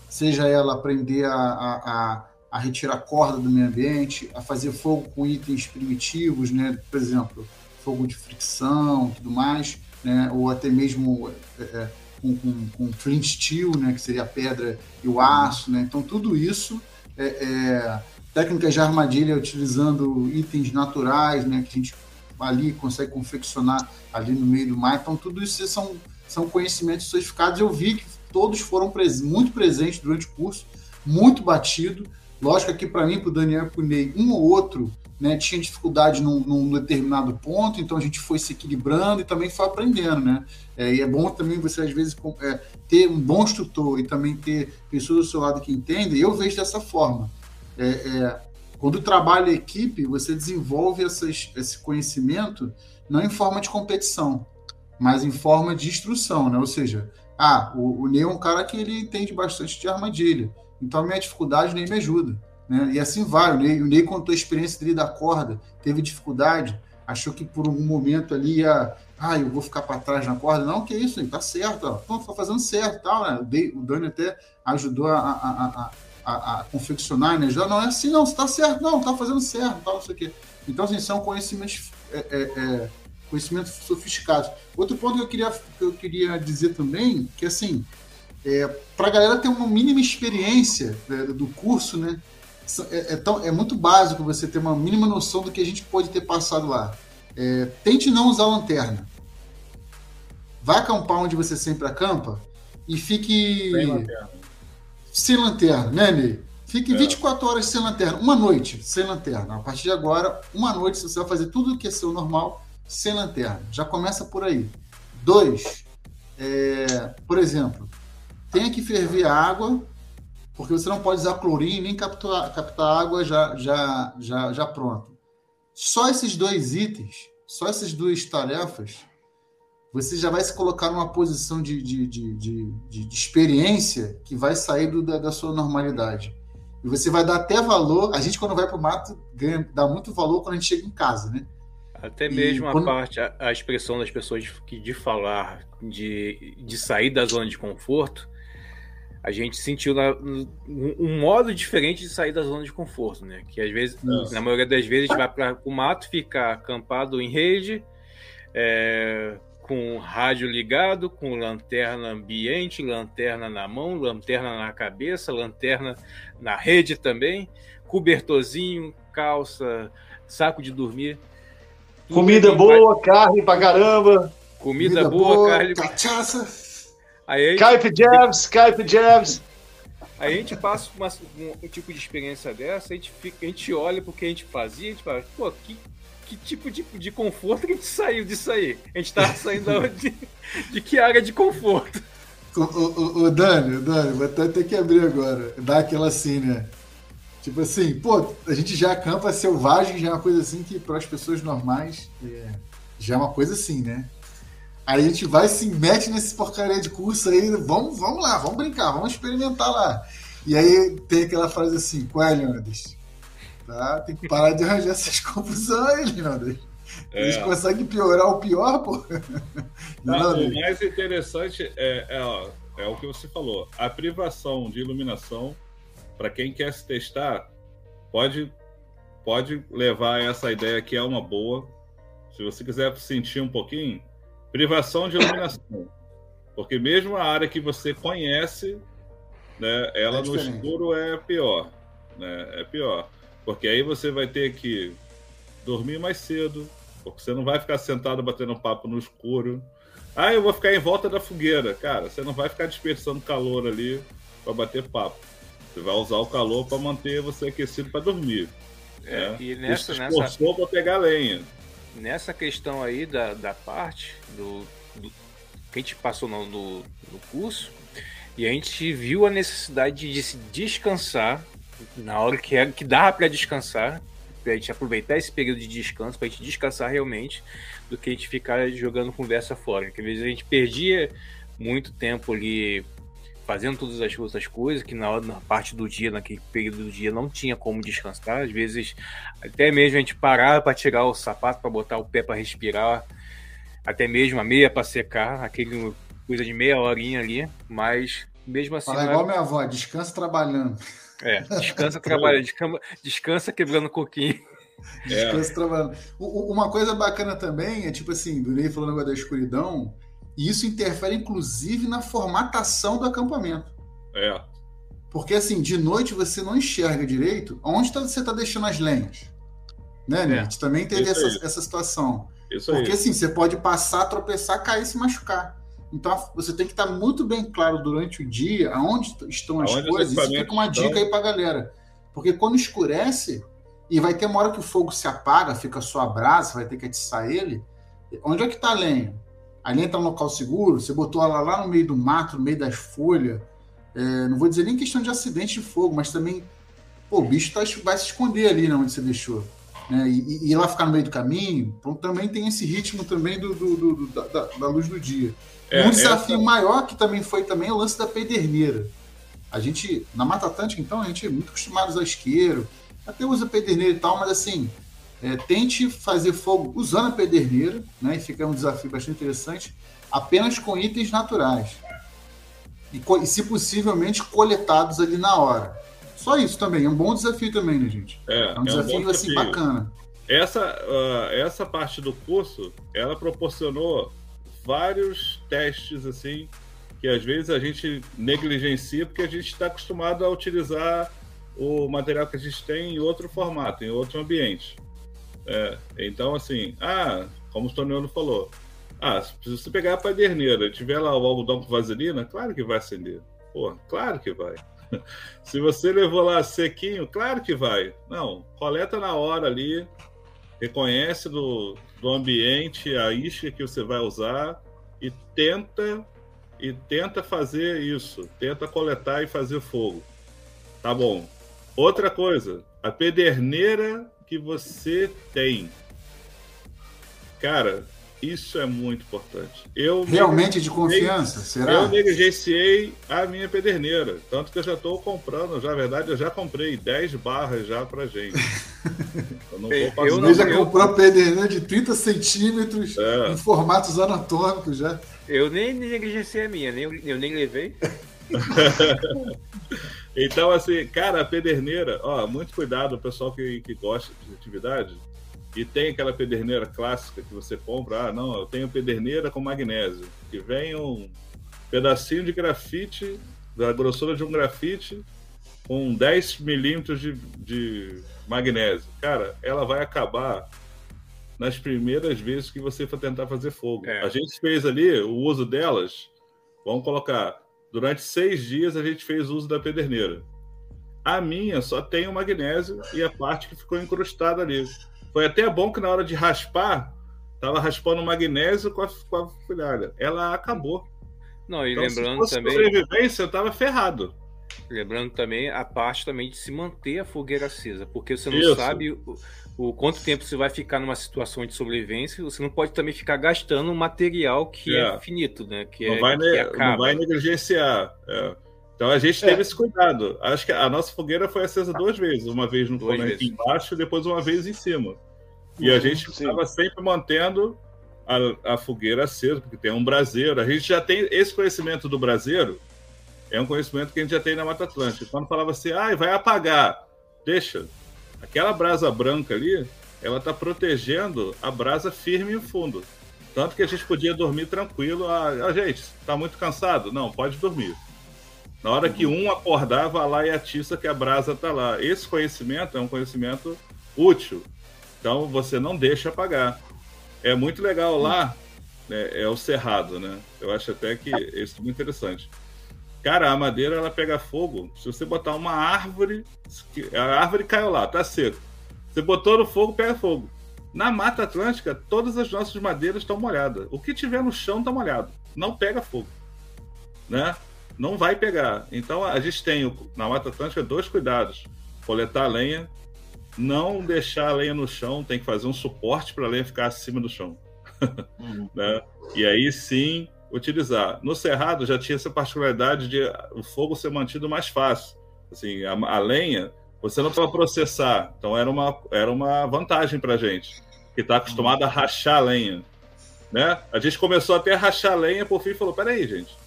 seja ela aprender a, a, a, retirar corda do meio ambiente, a fazer fogo com itens primitivos, né? por exemplo, fogo de fricção tudo mais, né? ou até mesmo é, é, com, com, com flint steel, né? que seria a pedra e o aço. Né? Então, tudo isso é, é técnicas de armadilha utilizando itens naturais, né? que a gente ali consegue confeccionar ali no meio do mar. Então, tudo isso são, são conhecimentos certificados. Eu vi que todos foram pres muito presentes durante o curso, muito batido. Lógico que para mim, para o Daniel e para o Ney, um ou outro né, tinha dificuldade num, num, determinado ponto, então a gente foi se equilibrando e também foi aprendendo, né? É, e é bom também você, às vezes, é, ter um bom instrutor e também ter pessoas do seu lado que entendem. Eu vejo dessa forma. É, é, quando trabalha equipe, você desenvolve essas, esse conhecimento não em forma de competição, mas em forma de instrução, né? Ou seja, ah, o, o Ney é um cara que ele entende bastante de armadilha. Então a minha dificuldade nem me ajuda. Né? E assim vai. O Ney, o Ney contou a experiência dele da corda, teve dificuldade, achou que por algum momento ali ia. Ah, eu vou ficar para trás na corda. Não, que isso, tá certo. Ó. Tá fazendo certo. Tal, né? O Dani até ajudou a, a, a, a, confeccionar, né? Já não é assim, não, você tá certo, não, tá fazendo certo, tal, não sei o quê. Então, assim, são conhecimentos. É, é, é, conhecimentos sofisticados. Outro ponto que eu queria, que eu queria dizer também, que assim, é, para a galera ter uma mínima experiência né, do curso, né? É, é, tão, é, muito básico você ter uma mínima noção do que a gente pode ter passado lá. É, tente não usar lanterna. Vai acampar onde você sempre acampa e fique. Sem lanterna. Sem lanterna, né, Ney? Fique é. 24 horas sem lanterna. Uma noite sem lanterna. A partir de agora, uma noite você vai fazer tudo o que é seu normal sem lanterna. Já começa por aí. Dois, é, por exemplo, tenha que ferver a água, porque você não pode usar clorinho nem captar, captar água já, já, já, já pronto. Só esses dois itens, só essas duas tarefas, você já vai se colocar numa posição de, de, de, de, de experiência que vai sair do, da, da sua normalidade. E você vai dar até valor. A gente, quando vai para o mato, ganha, dá muito valor quando a gente chega em casa, né? Até mesmo e, quando... a parte, a, a, expressão das pessoas de, de falar, de, de sair da zona de conforto, a gente sentiu na, um modo diferente de sair da zona de conforto, né? Que às vezes, Nossa. na maioria das vezes, a gente vai para o mato ficar acampado em rede, é, com rádio ligado, com lanterna ambiente, lanterna na mão, lanterna na cabeça, lanterna na rede também, cobertorzinho, calça, saco de dormir. Comida boa, vai... carne pra caramba. Comida, Comida boa, boa, carne. Cachaça. Aí Skype Jabs, Skype Jabs. Aí a gente passa uma, um, um, tipo de experiência dessa, a gente, fica, a gente olha pro que a gente fazia, a gente fala, pô, que, que tipo de, de conforto que a gente saiu disso aí? A gente tá saindo de, de que área de conforto? O, o, o Dani, o Dani, vou até ter que abrir agora, dar aquela assim, né? Tipo assim, pô, a gente já acampa selvagem, já é uma coisa assim que para as pessoas normais é, já é uma coisa assim, né? Aí a gente vai se mete nesse porcaria de curso aí, vamos, vamos lá, vamos brincar, vamos experimentar lá. E aí tem aquela frase assim, qual é? Tá? Tem que parar de arranjar essas confusões aí, Leandros. É. Eles conseguem piorar o pior, pô. Não, o mais interessante é, é, ó, é o que você falou. A privação de iluminação para quem quer se testar, pode, pode levar essa ideia que é uma boa. Se você quiser sentir um pouquinho, privação de iluminação. Porque mesmo a área que você conhece, né, ela é no escuro é pior. Né, é pior. Porque aí você vai ter que dormir mais cedo, porque você não vai ficar sentado batendo papo no escuro. Ah, eu vou ficar em volta da fogueira. Cara, você não vai ficar dispersando calor ali para bater papo. Você vai usar o calor para manter você aquecido para dormir. É, né? E nessa, Você nessa... para pegar lenha. Nessa questão aí da, da parte do, do que a gente passou no, no, no curso, e a gente viu a necessidade de se descansar na hora que, era, que dava para descansar, para a gente aproveitar esse período de descanso, para a gente descansar realmente, do que a gente ficar jogando conversa fora. Porque às vezes a gente perdia muito tempo ali fazendo todas as outras coisas, que na, na parte do dia, naquele período do dia, não tinha como descansar. Às vezes, até mesmo a gente parava para tirar o sapato, para botar o pé para respirar, até mesmo a meia para secar, aquele coisa de meia horinha ali, mas mesmo assim. Fala igual é... minha avó, descansa trabalhando. É, descansa trabalhando, descansa, descansa quebrando coquinho. É. Descansa trabalhando. Uma coisa bacana também é, tipo assim, do Ney falando agora da escuridão, e isso interfere, inclusive, na formatação do acampamento. É. Porque, assim, de noite você não enxerga direito onde tá, você está deixando as lenhas. Né, é. Também teve essa, essa situação. Isso Porque, aí. assim, você pode passar, tropeçar, cair e se machucar. Então, você tem que estar muito bem claro durante o dia aonde estão as aonde coisas. Isso fica uma dica aí para galera. Porque quando escurece, e vai ter uma hora que o fogo se apaga, fica só a brasa, vai ter que atiçar ele. Onde é que está a lenha? A lenha está no local seguro, você botou ela lá no meio do mato, no meio das folhas. É, não vou dizer nem questão de acidente de fogo, mas também, pô, o bicho tá, vai se esconder ali né, onde você deixou. Né? E, e, ela ficar no meio do caminho, então também tem esse ritmo também do, do, do da, da, luz do dia. É, um desafio essa... maior que também foi também o lance da pederneira. A gente, na Mata Atlântica, então, a gente é muito acostumado a usar isqueiro, até usa pederneira e tal, mas assim, é, tente fazer fogo usando a pederneira, né? E fica um desafio bastante interessante, apenas com itens naturais. E, e se possivelmente coletados ali na hora. Só isso também, é um bom desafio também, né, gente? É, é um desafio, é um assim, bacana. Essa, uh, essa parte do curso, ela proporcionou vários testes, assim, que às vezes a gente negligencia porque a gente está acostumado a utilizar o material que a gente tem em outro formato, em outro ambiente. É, então, assim, ah, como o Toniano falou, ah, se você pegar a paderneira e tiver lá o algodão com vaselina, claro que vai acender. Pô, claro que vai. Se você levou lá sequinho, claro que vai. Não, coleta na hora ali, reconhece do, do ambiente a isca que você vai usar e tenta e tenta fazer isso, tenta coletar e fazer fogo. Tá bom. Outra coisa, a pederneira que você tem. Cara, isso é muito importante. Eu Realmente de confiança, será? Eu negligenciei a minha pederneira. Tanto que eu já estou comprando, já, na verdade, eu já comprei 10 barras já pra gente. eu não vou passar. Eu não, já comprou a pederneira de 30 centímetros é. em formatos anatômicos já. Eu nem negligenciei a minha, nem, eu nem levei. então, assim, cara, a pederneira, ó, muito cuidado, o pessoal que, que gosta de atividade e tem aquela pederneira clássica que você compra, ah, não, eu tenho pederneira com magnésio, que vem um pedacinho de grafite, da grossura de um grafite, com 10 milímetros de, de magnésio. Cara, ela vai acabar nas primeiras vezes que você for tentar fazer fogo. É. A gente fez ali o uso delas, vamos colocar, durante seis dias a gente fez uso da pederneira. A minha só tem o magnésio e a parte que ficou encrustada ali. Foi até bom que na hora de raspar, tava raspando magnésio com a, com a folhada. Ela acabou. Não, e então, lembrando se também. sobrevivência, eu tava ferrado. Lembrando também a parte também de se manter a fogueira acesa, porque você não Isso. sabe o, quanto tempo você vai ficar numa situação de sobrevivência, você não pode também ficar gastando um material que é, é finito, né? Que não, é, vai que não vai negligenciar. É. Então a gente teve é. esse cuidado. Acho que a nossa fogueira foi acesa duas vezes, uma vez no comento embaixo e depois uma vez em cima. E a gente estava sempre mantendo a, a, fogueira acesa, porque tem um braseiro. A gente já tem esse conhecimento do braseiro, é um conhecimento que a gente já tem na Mata Atlântica. Quando falava assim, ah, vai apagar, deixa. Aquela brasa branca ali, ela está protegendo a brasa firme no fundo. Tanto que a gente podia dormir tranquilo. Ah, ah gente, está muito cansado? Não, pode dormir. Na hora que um acordar, vai lá e atiça que a brasa está lá. Esse conhecimento é um conhecimento útil. Então você não deixa apagar. É muito legal lá, né, é o cerrado, né? Eu acho até que isso é muito interessante. Cara, a madeira ela pega fogo. Se você botar uma árvore, a árvore caiu lá, tá seco. Você botou no fogo, pega fogo. Na Mata Atlântica, todas as nossas madeiras estão molhadas. O que tiver no chão está molhado. Não pega fogo. Né? não vai pegar. Então a gente tem na Mata Atlântica dois cuidados: coletar lenha, não deixar a lenha no chão, tem que fazer um suporte para a lenha ficar acima do chão. Uhum. né? E aí sim utilizar. No Cerrado já tinha essa particularidade de o fogo ser mantido mais fácil. Assim, a, a lenha você não precisa processar, então era uma, era uma vantagem para gente que está acostumado a rachar a lenha. Né? A gente começou até a rachar a lenha, por fim falou: peraí, gente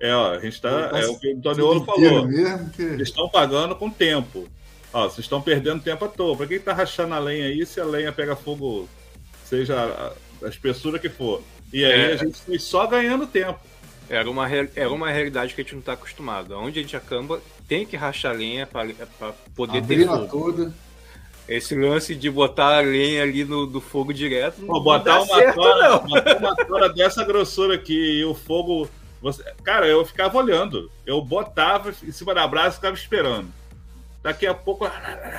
É, ó, a gente tá. É o que o Toniolo falou. Mesmo que... Eles estão pagando com tempo. Ó, vocês estão perdendo tempo à toa. Pra quem tá rachando a lenha aí, se a lenha pega fogo, seja a, a espessura que for. E aí É. a gente foi só ganhando tempo. Era uma, era uma realidade que a gente não tá acostumado. Onde a gente acamba, tem que rachar lenha para poder ter Abrindo a fogo. toda. Esse lance de botar a lenha ali no do fogo direto não, Pô, botar uma certo, tora, não. botar uma tora dessa grossura aqui e o fogo. Você... Cara, eu ficava olhando. Eu botava em cima da brasa e ficava esperando. Daqui a pouco.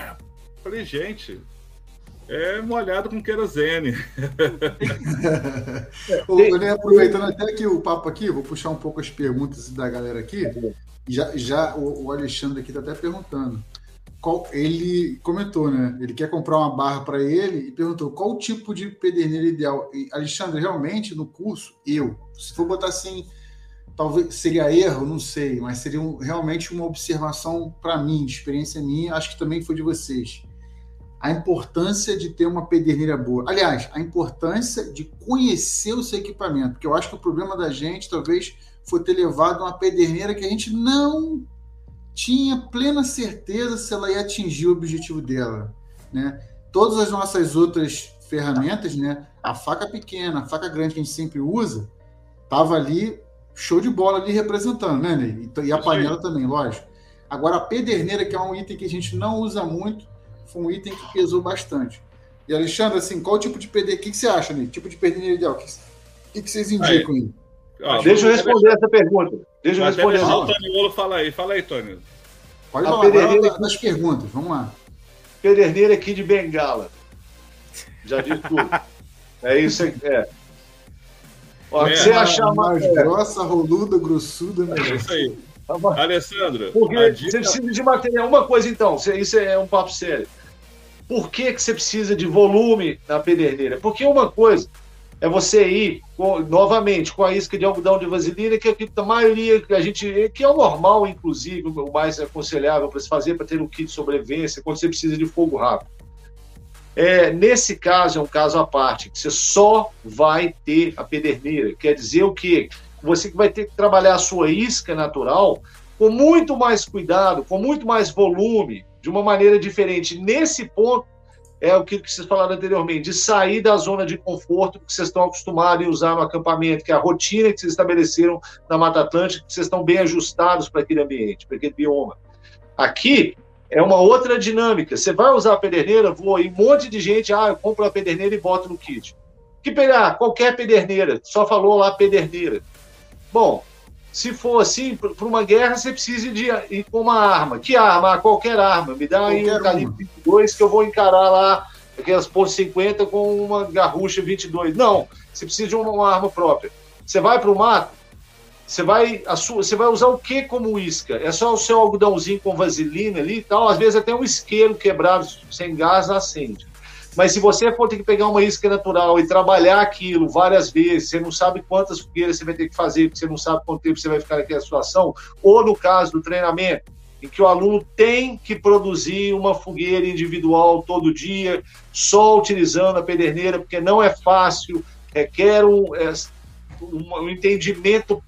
Falei, gente. É molhado com querosene. Né, aproveitando até que o papo aqui, vou puxar um pouco as perguntas da galera aqui. Já, já o, o Alexandre aqui está até perguntando. Qual, ele comentou, né? Ele quer comprar uma barra para ele e perguntou qual o tipo de pederneira ideal. E, Alexandre, realmente no curso, eu, se for botar assim, talvez seria erro, não sei, mas seria um- realmente uma observação para mim, de experiência minha, acho que também foi de vocês a importância de ter uma pederneira boa. Aliás, a importância de conhecer o seu equipamento, porque eu acho que o problema da gente talvez foi ter levado uma pederneira que a gente não tinha plena certeza se ela ia atingir o objetivo dela, né? Todas as nossas outras ferramentas, né? A faca pequena, a faca grande que a gente sempre usa, tava ali show de bola ali representando, né, Ney? E- a panela também, lógico. Agora a pederneira, que é um item que a gente não usa muito, foi um item que pesou bastante. E Alexandre, assim, qual tipo de pederneira? O que, que você acha, Ney? Tipo de pederneira ideal? O que, que que vocês indicam aí? Ó, Deixa eu responder essa pergunta. Deixa eu até responder essa o Toniolo falar aí. Fala aí, Tony. Pode a falar, pederneira- agora das perguntas, vamos lá. pederneira aqui de Bengala. Já digo tudo. É isso aí. É. Ó, É, que você achar mais mais. grossa, roluda, grossuda, É melhor. isso aí. É, Alessandro, porque a você dica... precisa de material. Uma coisa então, isso é um papo sério. Por que, que você precisa de volume na pederneira? Porque uma coisa é você ir com- novamente com a isca de algodão de vaselina, que é que a maioria que a gente. que é o normal, inclusive, o mais aconselhável para se fazer para ter um kit de sobrevivência quando você precisa de fogo rápido. É, nesse caso, é um caso à parte, que você só vai ter a pederneira. Quer dizer o quê? Você vai ter que trabalhar a sua isca natural com muito mais cuidado, com muito mais volume, de uma maneira diferente. Nesse ponto, é o que vocês falaram anteriormente, de sair da zona de conforto que vocês estão acostumados a usar no acampamento, que é a rotina que vocês estabeleceram na Mata Atlântica, que vocês estão bem ajustados para aquele ambiente, para aquele bioma. Aqui é uma outra dinâmica. Você vai usar a pederneira, vou e um monte de gente, ah, eu compro a pederneira e boto no kit. Que pegar qualquer pederneira, só falou lá pederneira. Bom, se for assim, para uma guerra, você precisa de ir com uma arma. Que arma? Ah, Qualquer arma. Me dá aí um calibre 22 que eu vou encarar lá aquelas pontos 50 com uma garrucha 22. Não, você precisa de uma, uma arma própria. Você vai para o mato, você vai, sua, você vai usar o que como isca? É só o seu algodãozinho com vaselina ali e tal, às vezes até um isqueiro quebrado sem gás acende. Mas se você for ter que pegar uma isca natural e trabalhar aquilo várias vezes, você não sabe quantas fogueiras você vai ter que fazer, porque você não sabe quanto tempo você vai ficar naquela situação, ou no caso do treinamento, em que o aluno tem que produzir uma fogueira individual todo dia, só utilizando a pederneira, porque não é fácil, requer um, é, um, entendimento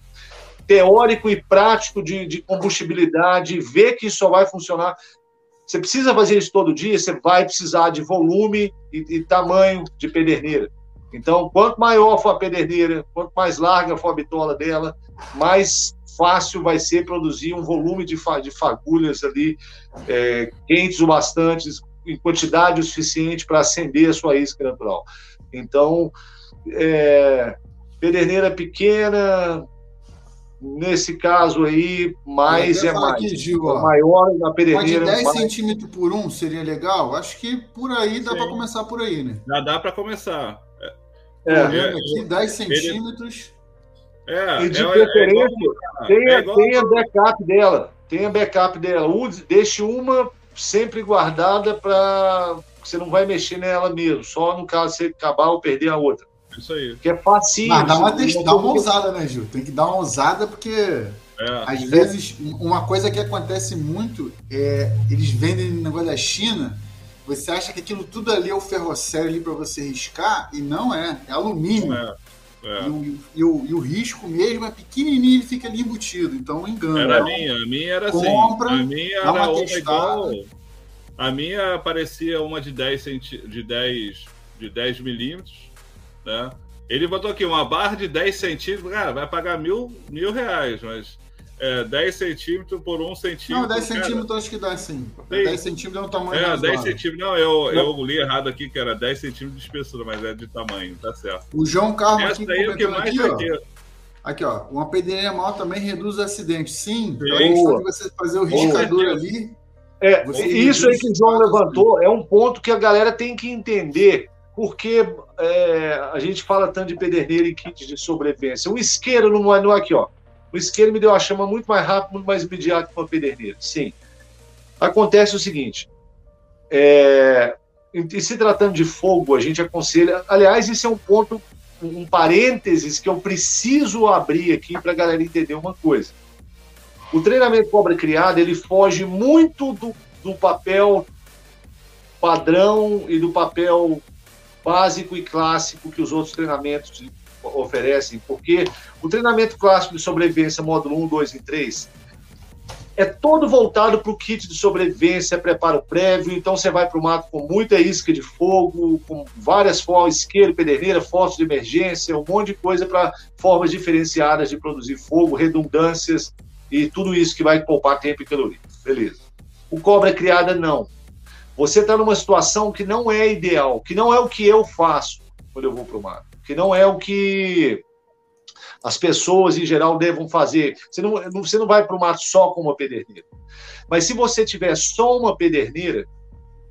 teórico e prático de, de combustibilidade, ver que isso só vai funcionar. Você precisa fazer isso todo dia, você vai precisar de volume e, e tamanho de pederneira. Então, quanto maior for a pederneira, quanto mais larga for a bitola dela, mais fácil vai ser produzir um volume de, fa de fagulhas ali, é, quentes o bastante, em quantidade o suficiente para acender a sua isca natural. Então, é, pederneira pequena, nesse caso aí, mais é falar mais. aqui, Gil, ó. maior na Uma de pederneira. 10 mais- centímetros por um seria legal? Acho que por aí dá para começar por aí, né? Já dá para começar. É, Olhando aqui, 10 centímetros. É, E de é, é preferência, igual- tenha, é tenha backup dela. Tenha backup dela. Use, deixe uma sempre guardada para você não vai mexer nela mesmo. Só no caso você acabar ou perder a outra. Isso aí. Que é facinho. Mas dá uma, test- dá uma ousada, né, Gil? Tem que dar uma ousada, porque É. às vezes uma coisa que acontece muito é eles vendem no negócio da China. Você acha que aquilo tudo ali é o ferrocério ali para você riscar e não é, é alumínio. É. É. E, o, e, o, e, o, risco mesmo é pequenininho, ele fica ali embutido. Então, engana. Era a minha, a minha era assim. Compra, a minha era uma, uma igual. A minha parecia uma de 10, centi... de 10, de 10 milímetros, né? Ele botou aqui uma barra de 10 centímetros, cara, vai pagar mil, mil reais, mas é, 10 centímetros por 1 centímetro. Não, 10 centímetros acho que dá sim. 10 centímetros é o tamanho É, 10 centímetros. Não, eu, eu li errado aqui que era 10 centímetros de espessura, mas é de tamanho, tá certo. O João Carlos Essa aqui daí é o que mais aqui, ter. Aqui, ó. Uma PDE maior também reduz o acidente. Sim, então você fazer o riscador ali. É, isso aí que o João levantou é um ponto que a galera tem que entender porque é, a gente fala tanto de pederneira e kit de sobrevivência. O isqueiro não é, aqui, ó. O isqueiro me deu a chama muito mais rápido, muito mais imediato que uma pederneira. Sim. Acontece o seguinte: é, e se tratando de fogo, a gente aconselha. Aliás, isso é um ponto, um parênteses que eu preciso abrir aqui para a galera entender uma coisa. O treinamento cobra criada ele foge muito do, do papel padrão e do papel básico e clássico que os outros treinamentos oferecem, porque o treinamento clássico de sobrevivência, módulo 1, 2 e 3, é todo voltado para o kit de sobrevivência, preparo prévio, então você vai para o mato com muita isca de fogo, com várias formas, isqueiro, pederneira, fotos de emergência, um monte de coisa para formas diferenciadas de produzir fogo, redundâncias e tudo isso que vai poupar tempo e caloria. Beleza. O cobra criada, não. Você está numa situação que não é ideal, que não é o que eu faço quando eu vou para o mar, que não é o que as pessoas em geral devam fazer. Você não, você não vai para o mato só com uma pederneira. Mas se você tiver só uma pederneira,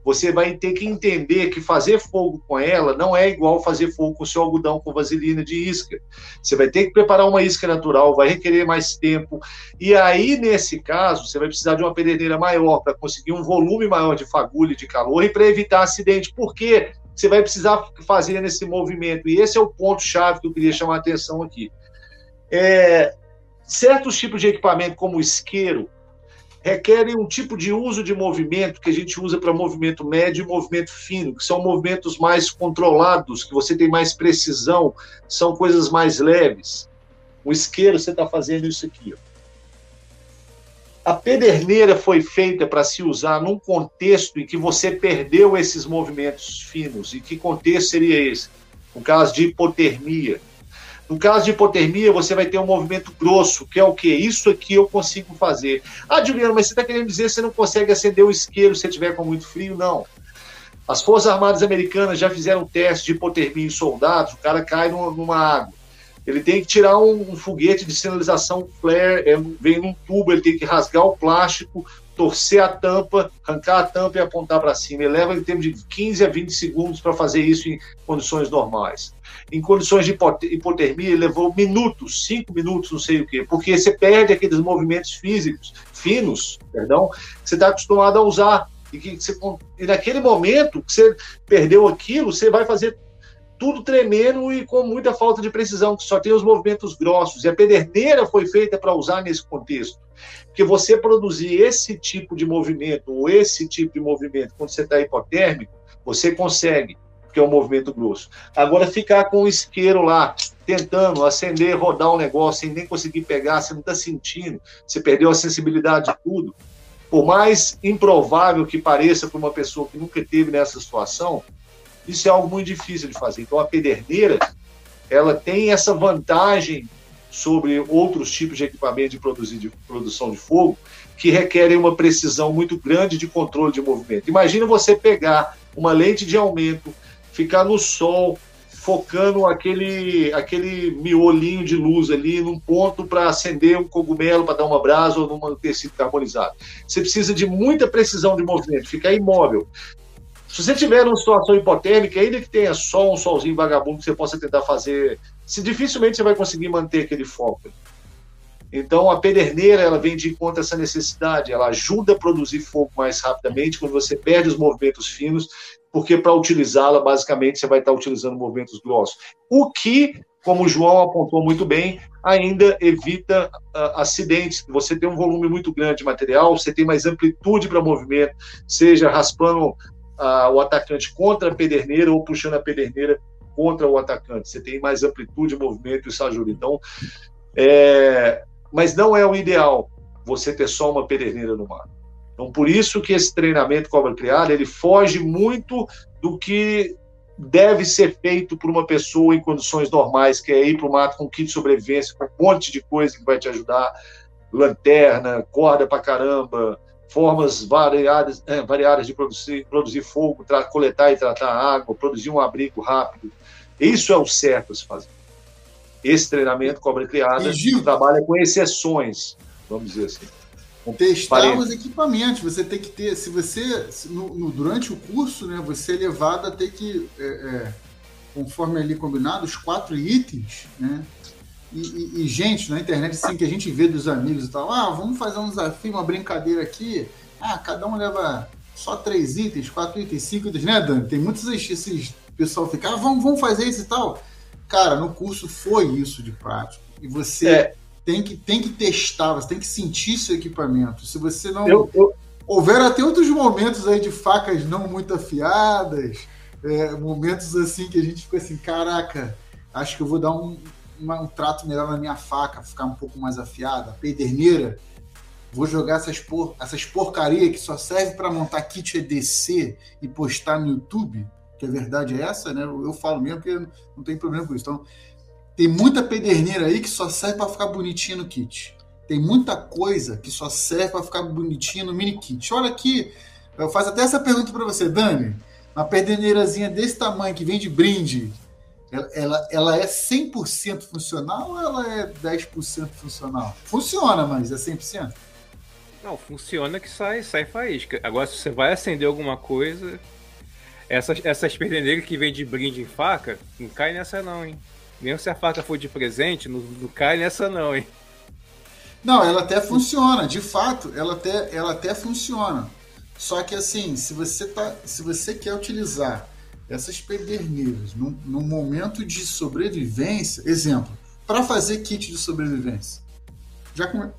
você vai ter que entender que fazer fogo com ela não é igual fazer fogo com o seu algodão com vaselina de isca. Você vai ter que preparar uma isca natural, vai requerer mais tempo. E aí, nesse caso, você vai precisar de uma pederneira maior para conseguir um volume maior de fagulha e de calor e para evitar acidente. Por quê? Você vai precisar fazer nesse movimento. E esse é o ponto-chave que eu queria chamar a atenção aqui. É, certos tipos de equipamento, como isqueiro, requerem um tipo de uso de movimento que a gente usa para movimento médio e movimento fino, que são movimentos mais controlados, que você tem mais precisão, são coisas mais leves. O isqueiro, você está fazendo isso aqui. Ó. A pederneira foi feita para se usar num contexto em que você perdeu esses movimentos finos. E que contexto seria esse? No caso de hipotermia, no caso de hipotermia, você vai ter um movimento grosso, que é o quê? Isso aqui eu consigo fazer. Ah, Juliano, mas você está querendo dizer que você não consegue acender o isqueiro se estiver com muito frio? Não. As Forças Armadas Americanas já fizeram um teste de hipotermia em soldados, o cara cai numa água. Ele tem que tirar um, um foguete de sinalização flare, é, vem num tubo, ele tem que rasgar o plástico, torcer a tampa, arrancar a tampa e apontar para cima. Ele leva em termos de 15 a 20 segundos para fazer isso em condições normais. Em condições de hipotermia, levou minutos, cinco minutos, não sei o quê, porque você perde aqueles movimentos físicos, finos, perdão, que você está acostumado a usar. E, que você, e naquele momento que você perdeu aquilo, você vai fazer tudo tremendo e com muita falta de precisão, que só tem os movimentos grossos. E a pederneira foi feita para usar nesse contexto. Porque você produzir esse tipo de movimento, ou esse tipo de movimento, quando você está hipotérmico, você consegue, porque é um movimento grosso. Agora, ficar com o isqueiro lá, tentando acender, rodar um negócio, sem nem conseguir pegar, você não está sentindo, você perdeu a sensibilidade de tudo. Por mais improvável que pareça para uma pessoa que nunca teve nessa situação, isso é algo muito difícil de fazer. Então, a pederneira, ela tem essa vantagem sobre outros tipos de equipamento de, produzir, de produção de fogo que requerem uma precisão muito grande de controle de movimento. Imagina você pegar uma lente de aumento, ficar no sol, focando aquele, aquele miolinho de luz ali num ponto para acender um cogumelo, para dar uma brasa ou num tecido carbonizado. Você precisa de muita precisão de movimento, ficar imóvel. Se você tiver numa situação hipotérmica, ainda que tenha só um solzinho vagabundo que você possa tentar fazer, se dificilmente você vai conseguir manter aquele foco. Então, a pederneira ela vem de encontro a essa necessidade, ela ajuda a produzir fogo mais rapidamente quando você perde os movimentos finos, porque para utilizá-la, basicamente, você vai estar utilizando movimentos grossos. O que, como o João apontou muito bem, ainda evita uh, acidentes. Você tem um volume muito grande de material, você tem mais amplitude para movimento, seja raspando o atacante contra a pederneira ou puxando a pederneira contra o atacante. Você tem mais amplitude de movimento e ajuda. Então, é... mas não é o ideal você ter só uma pederneira no mar. Então, por isso que esse treinamento cobra criada, ele foge muito do que deve ser feito por uma pessoa em condições normais, que é ir para o mato com kit de sobrevivência, com um monte de coisa que vai te ajudar, lanterna, corda para caramba, formas variadas, é, variadas de produzir, produzir fogo, coletar e tratar água, produzir um abrigo rápido. Isso é o certo a se fazer. Esse treinamento Cobra Criada trabalha com exceções, vamos dizer assim. Testar os equipamentos, você tem que ter, se você, no, no, durante o curso, né, você é levado a ter que, é, é, conforme ali combinado, os quatro itens, né, e, e, e, gente, na internet, assim, que a gente vê dos amigos e tal, ah, vamos fazer um desafio, uma brincadeira aqui, ah, cada um leva só três itens, quatro itens, cinco itens, né, Dani? Tem muitos esses, pessoal ficar, ah, vamos, vamos fazer isso e tal. Cara, no curso foi isso de prática. E você é. Tem, que, tem que testar, você tem que sentir seu equipamento. Se você não. Eu, eu... Houveram até outros momentos aí de facas não muito afiadas, é, momentos assim que a gente fica assim, caraca, acho que eu vou dar um, uma, um trato melhor na minha faca, ficar um pouco mais afiada, pederneira, vou jogar essas, por, essas porcaria que só serve para montar kit EDC e postar no YouTube, que a verdade é essa, né? Eu, eu falo mesmo que não tem problema com isso. Então, tem muita pederneira aí que só serve para ficar bonitinho no kit. Tem muita coisa que só serve para ficar bonitinho no mini kit. Olha aqui, eu faço até essa pergunta para você, Dani. Uma pederneirazinha desse tamanho que vem de brinde, ela, ela, ela é 100% funcional ou ela é 10% funcional? Funciona, mas é 100%? Não, funciona que sai, sai faísca. Agora, se você vai acender alguma coisa, essas, essas perdendeiras que vem de brinde em faca, não cai nessa não, hein? Mesmo se a faca for de presente, não, não cai nessa não, hein? Não, ela até funciona, de fato, ela até, ela até funciona. Só que assim, se você, tá, se você quer utilizar essas pederneiras, num, num momento de sobrevivência, exemplo, para fazer kit de sobrevivência, já, come,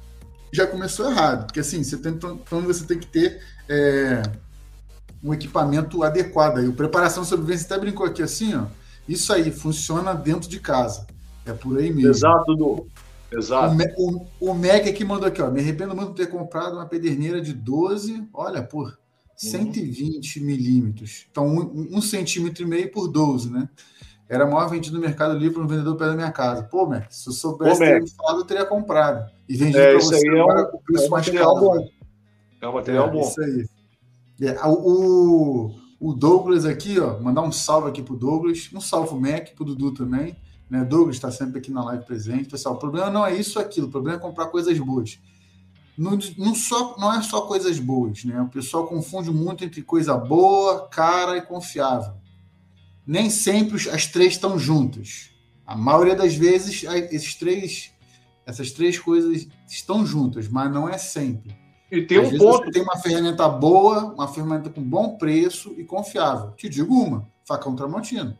já começou errado, porque assim, você tem, então você tem que ter é, um equipamento adequado. Aí, o preparação de sobrevivência até brincou aqui assim, ó, isso aí funciona dentro de casa. É por aí mesmo. Exato, Du. Exato. O, o, o Meg aqui mandou aqui, ó. Me arrependo muito de ter comprado uma pederneira de 12, olha, por 120 milímetros. Então, um, um, centímetro e meio por 12, né? Era maior vendido no Mercado Livre um vendedor perto da minha casa. Pô, Mac, se eu soubesse ter falado, eu teria comprado. E vendido é, para você é um, o preço é um mais caro. bom. É um material é, bom. Isso aí. É, o, o Douglas aqui, ó, mandar um salve aqui pro Douglas, um salve pro Mac, pro Dudu também. Né? Douglas está sempre aqui na live presente. Pessoal, o problema não é isso aquilo, o problema é comprar coisas boas não, não, só, não é só coisas boas, né? O pessoal confunde muito entre coisa boa, cara e confiável. Nem sempre as três estão juntas. A maioria das vezes esses três, essas três coisas estão juntas, mas não é sempre. E tem Às um ponto. Você tem uma ferramenta boa, uma ferramenta com bom preço e confiável. Te digo uma: facão Tramontina.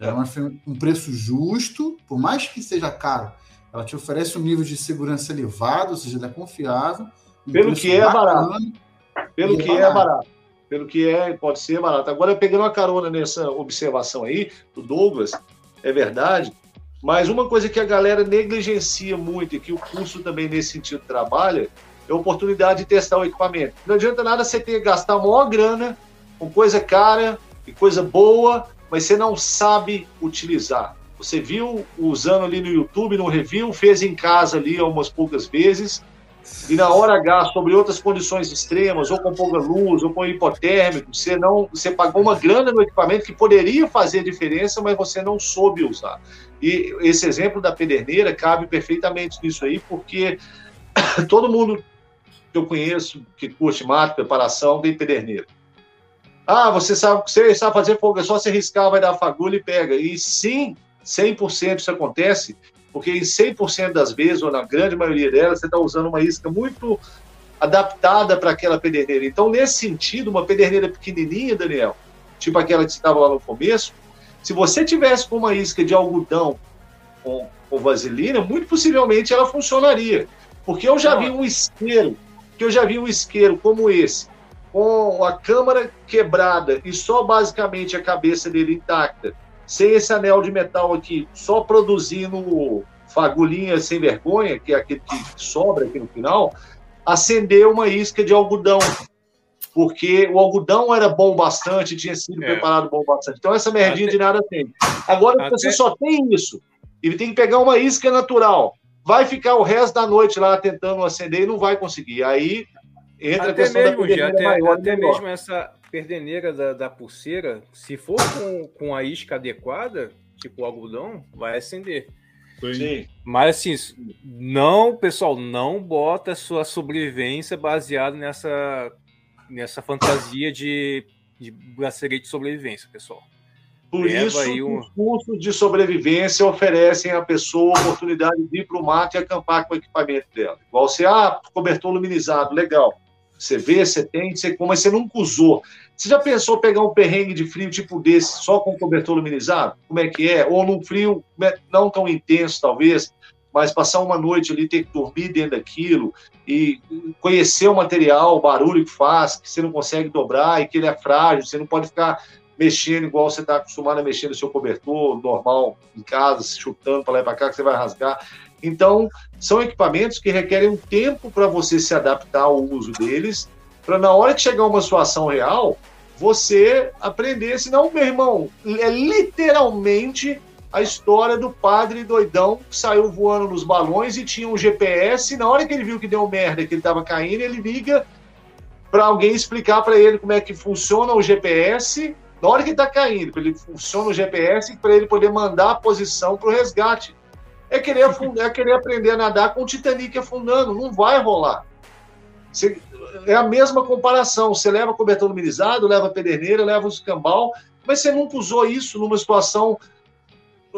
É, é uma, um preço justo, por mais que seja caro ela te oferece um nível de segurança elevado, ou seja, ela é confiável. Um Pelo que é barato. Pelo que é barato. é barato. Pelo que é, pode ser barato. Agora, pegando uma carona nessa observação aí, do Douglas, é verdade, mas uma coisa que a galera negligencia muito e que o curso também nesse sentido trabalha é a oportunidade de testar o equipamento. Não adianta nada você ter gastar maior grana com coisa cara e coisa boa, mas você não sabe utilizar. Você viu usando ali no YouTube, no review, fez em casa ali algumas poucas vezes, e na hora H, sobre outras condições extremas, ou com pouca luz, ou com hipotérmico, você não, você pagou uma grana no equipamento que poderia fazer diferença, mas você não soube usar. E esse exemplo da pederneira cabe perfeitamente nisso aí, porque todo mundo que eu conheço que curte mato, preparação, tem pederneira. Ah, você sabe, você sabe fazer fogo, é só você riscar, vai dar fagulha e pega. E sim, 100% isso acontece, porque em 100% das vezes, ou na grande maioria delas, você está usando uma isca muito adaptada para aquela pederneira. Então, nesse sentido, uma pederneira pequenininha, Daniel, tipo aquela que você estava lá no começo, se você tivesse com uma isca de algodão com, com vaselina, muito possivelmente ela funcionaria. Porque eu já vi um isqueiro, que eu já vi um isqueiro como esse, com a câmara quebrada e só basicamente a cabeça dele intacta, sem esse anel de metal aqui, só produzindo fagulhinha sem vergonha, que é aquele que sobra aqui no final, acender uma isca de algodão. Porque o algodão era bom bastante, tinha sido é. preparado bom bastante. Então, essa merdinha Até... de nada tem. Agora, Até... você só tem isso. Ele tem que pegar uma isca natural. Vai ficar o resto da noite lá tentando acender e não vai conseguir. Aí entra até a questão mesmo, da até, maior. Até mesmo essa perdeneira da, da pulseira, se for com, com a isca adequada, tipo o algodão, vai acender. Sim. Mas assim, não, pessoal, não bota a sua sobrevivência baseada nessa, nessa fantasia de, de bracelete de sobrevivência, pessoal. Por Leva isso, um... os cursos de sobrevivência oferecem à pessoa a oportunidade de ir para o mato e acampar com o equipamento dela. Igual você, ah, cobertor luminizado, legal. Você vê, você tem, você, mas você nunca usou. Você já pensou pegar um perrengue de frio tipo desse só com cobertor luminizado? Como é que é? Ou num frio né, não tão intenso, talvez, mas passar uma noite ali, ter que dormir dentro daquilo e conhecer o material, o barulho que faz, que você não consegue dobrar e que ele é frágil, você não pode ficar mexendo igual você está acostumado a mexer no seu cobertor normal em casa, chutando para lá e para cá, que você vai rasgar. Então, são equipamentos que requerem um tempo para você se adaptar ao uso deles, para na hora que chegar uma situação real, você aprender. Senão, meu irmão, é literalmente a história do padre doidão que saiu voando nos balões e tinha um GPS. Na hora que ele viu que deu merda, que ele estava caindo, ele liga para alguém explicar para ele como é que funciona o GPS. Na hora que está caindo, ele funciona o GPS para ele poder mandar a posição para o resgate. É querer, afundar, é querer aprender a nadar com o Titanic afundando. Não vai rolar. Você, é a mesma comparação. Você leva cobertor luminizado, leva pederneira, leva o escambau, mas você nunca usou isso numa situação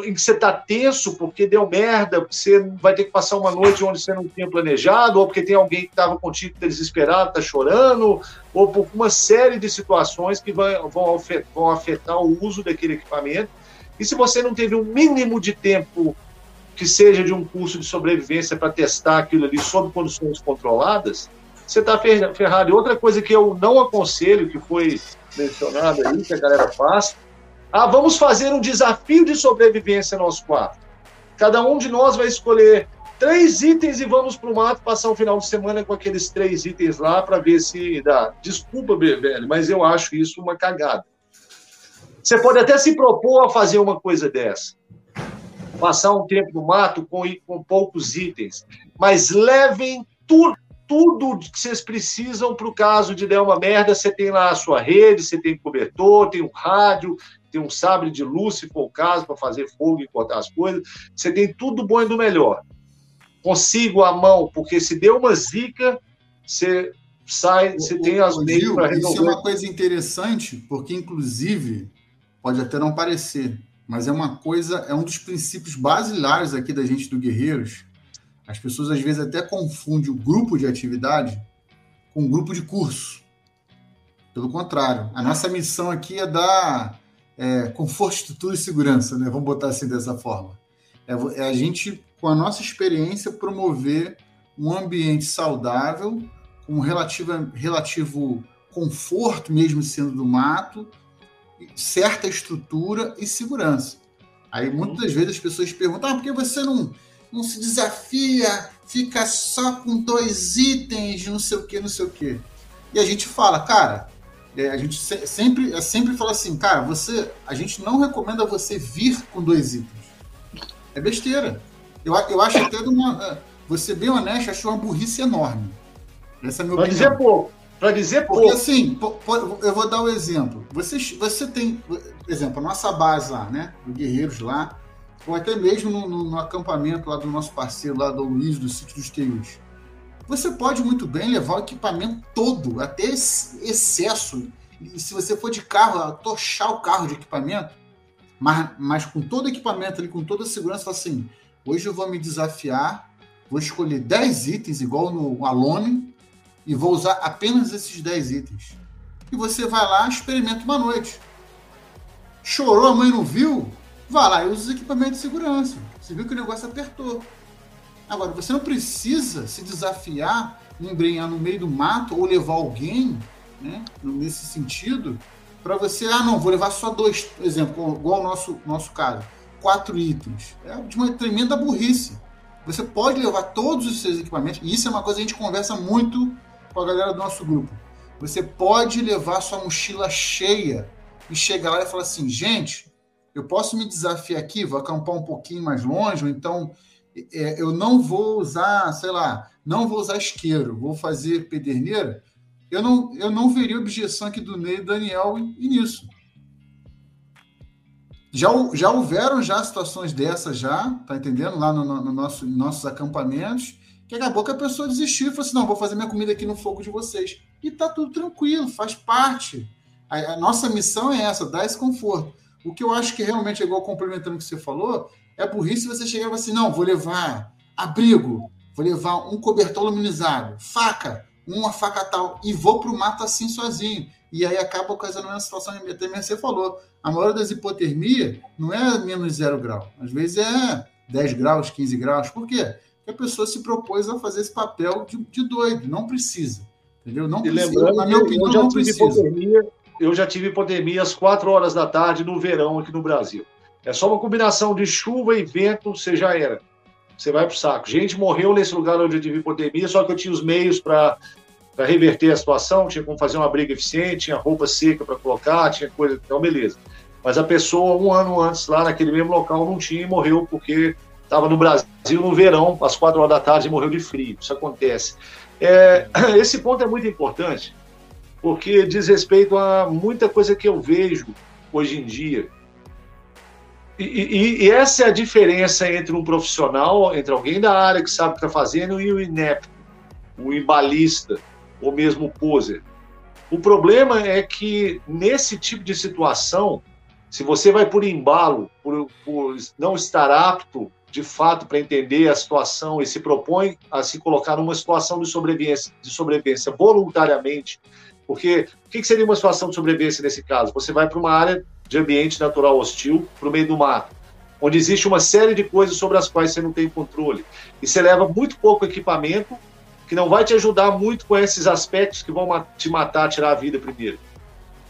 em que você está tenso porque deu merda, você vai ter que passar uma noite onde você não tinha planejado, ou porque tem alguém que estava contigo está desesperado, está chorando, ou por uma série de situações que vão, afetar o uso daquele equipamento. E se você não teve um mínimo de tempo que seja de um curso de sobrevivência para testar aquilo ali sob condições controladas, você está ferrado. E outra coisa que eu não aconselho, que foi mencionado aí, que a galera faz, ah, vamos fazer um desafio de sobrevivência nós quatro. Cada um de nós vai escolher três itens e vamos para o mato passar um final de semana com aqueles três itens lá para ver se dá. Desculpa, velho, mas eu acho isso uma cagada. Você pode até se propor a fazer uma coisa dessa passar um tempo no mato com, com poucos itens, mas levem tudo, tudo que vocês precisam para o caso de der uma merda. Você tem lá a sua rede, você tem cobertor, tem um rádio, tem um sabre de luz, se for o caso, para fazer fogo e cortar as coisas. Você tem tudo bom e do melhor. Consigo a mão, porque se deu uma zica, você sai, você tem as meios para resolver. Isso é uma coisa interessante, porque inclusive pode até não parecer, mas é uma coisa, é um dos princípios basilares aqui da gente do Guerreiros. As pessoas às vezes até confundem o grupo de atividade com o grupo de curso. Pelo contrário, a nossa missão aqui é dar é, conforto, estrutura e segurança, né? Vamos botar assim dessa forma. É, é a gente, com a nossa experiência, promover um ambiente saudável, com relativo, relativo conforto, mesmo sendo do mato, certa estrutura e segurança. Aí muitas das vezes as pessoas perguntam: ah, por que você não, não se desafia, fica só com dois itens, não sei o que, não sei o que. E a gente fala, cara, é, a gente sempre, é sempre fala assim, cara, você, a gente não recomenda você vir com dois itens. É besteira. Eu, eu acho até de uma. É, você bem honesto, achou uma burrice enorme. Essa é a minha Pode opinião. dizer pouco. Para dizer Porque pouco. assim, eu vou dar o um exemplo. Você, você tem, exemplo, a nossa base lá, né? Do Guerreiros lá, ou até mesmo no, no, no, acampamento lá do nosso parceiro lá do Luiz, do sítio dos Teus. Você pode muito bem levar o equipamento todo, até excesso. E se você for de carro, tochar o carro de equipamento, mas, mas com todo o equipamento ali, com toda a segurança, assim: hoje eu vou me desafiar, vou escolher 10 itens, igual no Alone, e vou usar apenas esses 10 itens. E você vai lá, experimenta uma noite. Chorou, a mãe não viu? Vá lá e usa os equipamentos de segurança. Você viu que o negócio apertou. Agora, você não precisa se desafiar, embrenhar no meio do mato ou levar alguém, né, nesse sentido, para você, ah, não, vou levar só dois, por exemplo, igual o nosso, nosso caso, quatro itens. É de uma tremenda burrice. Você pode levar todos os seus equipamentos, e isso é uma coisa que a gente conversa muito com a galera do nosso grupo. Você pode levar sua mochila cheia e chegar lá e falar assim, gente, eu posso me desafiar aqui, vou acampar um pouquinho mais longe, ou então é, eu não vou usar, sei lá, não vou usar isqueiro, vou fazer pederneira, eu não, eu não veria objeção aqui do Ney Daniel nisso. Já, já houveram já situações dessas já, tá entendendo? Lá no, no nosso, nossos acampamentos, que acabou que a pessoa desistiu e falou assim, não, vou fazer minha comida aqui no fogo de vocês. E tá tudo tranquilo, faz parte. A, a nossa missão é essa, dar esse conforto. O que eu acho que realmente é igual complementando o que você falou, é burrice você chegar e falar assim, não, vou levar abrigo, vou levar um cobertor luminizado, faca, uma faca tal, e vou para o mato assim sozinho. E aí acaba ocasionando uma situação que até você falou. A maioria das hipotermias não é menos zero grau. Às vezes é 10 graus, 15 graus. Por quê? Porque a pessoa se propôs a fazer esse papel de, de doido. Não precisa. Entendeu? Não e precisa. Na minha opinião, não precisa. Hipotermia, eu já tive hipotermia às 4 horas da tarde no verão aqui no Brasil. É só uma combinação de chuva e vento, você já era. Você vai pro saco. Gente morreu nesse lugar onde eu tive hipotermia, só que eu tinha os meios para reverter a situação, tinha como fazer uma briga eficiente, tinha roupa seca para colocar, tinha coisa. Então, beleza. Mas a pessoa, um ano antes, lá naquele mesmo local, não tinha e morreu porque estava no Brasil no verão, às quatro horas da tarde, e morreu de frio. Isso acontece. É, esse ponto é muito importante, porque diz respeito a muita coisa que eu vejo hoje em dia e, e, essa é a diferença entre um profissional, entre alguém da área que sabe o que está fazendo e o inepto, o embalista, ou mesmo o poser. O problema é que nesse tipo de situação, se você vai por embalo, por, por não estar apto de fato para entender a situação e se propõe a se colocar numa situação de sobrevivência, de sobrevivência voluntariamente, porque o que seria uma situação de sobrevivência nesse caso? Você vai para uma área de ambiente natural hostil para o meio do mato, onde existe uma série de coisas sobre as quais você não tem controle. E você leva muito pouco equipamento, que não vai te ajudar muito com esses aspectos que vão te matar, tirar a vida primeiro.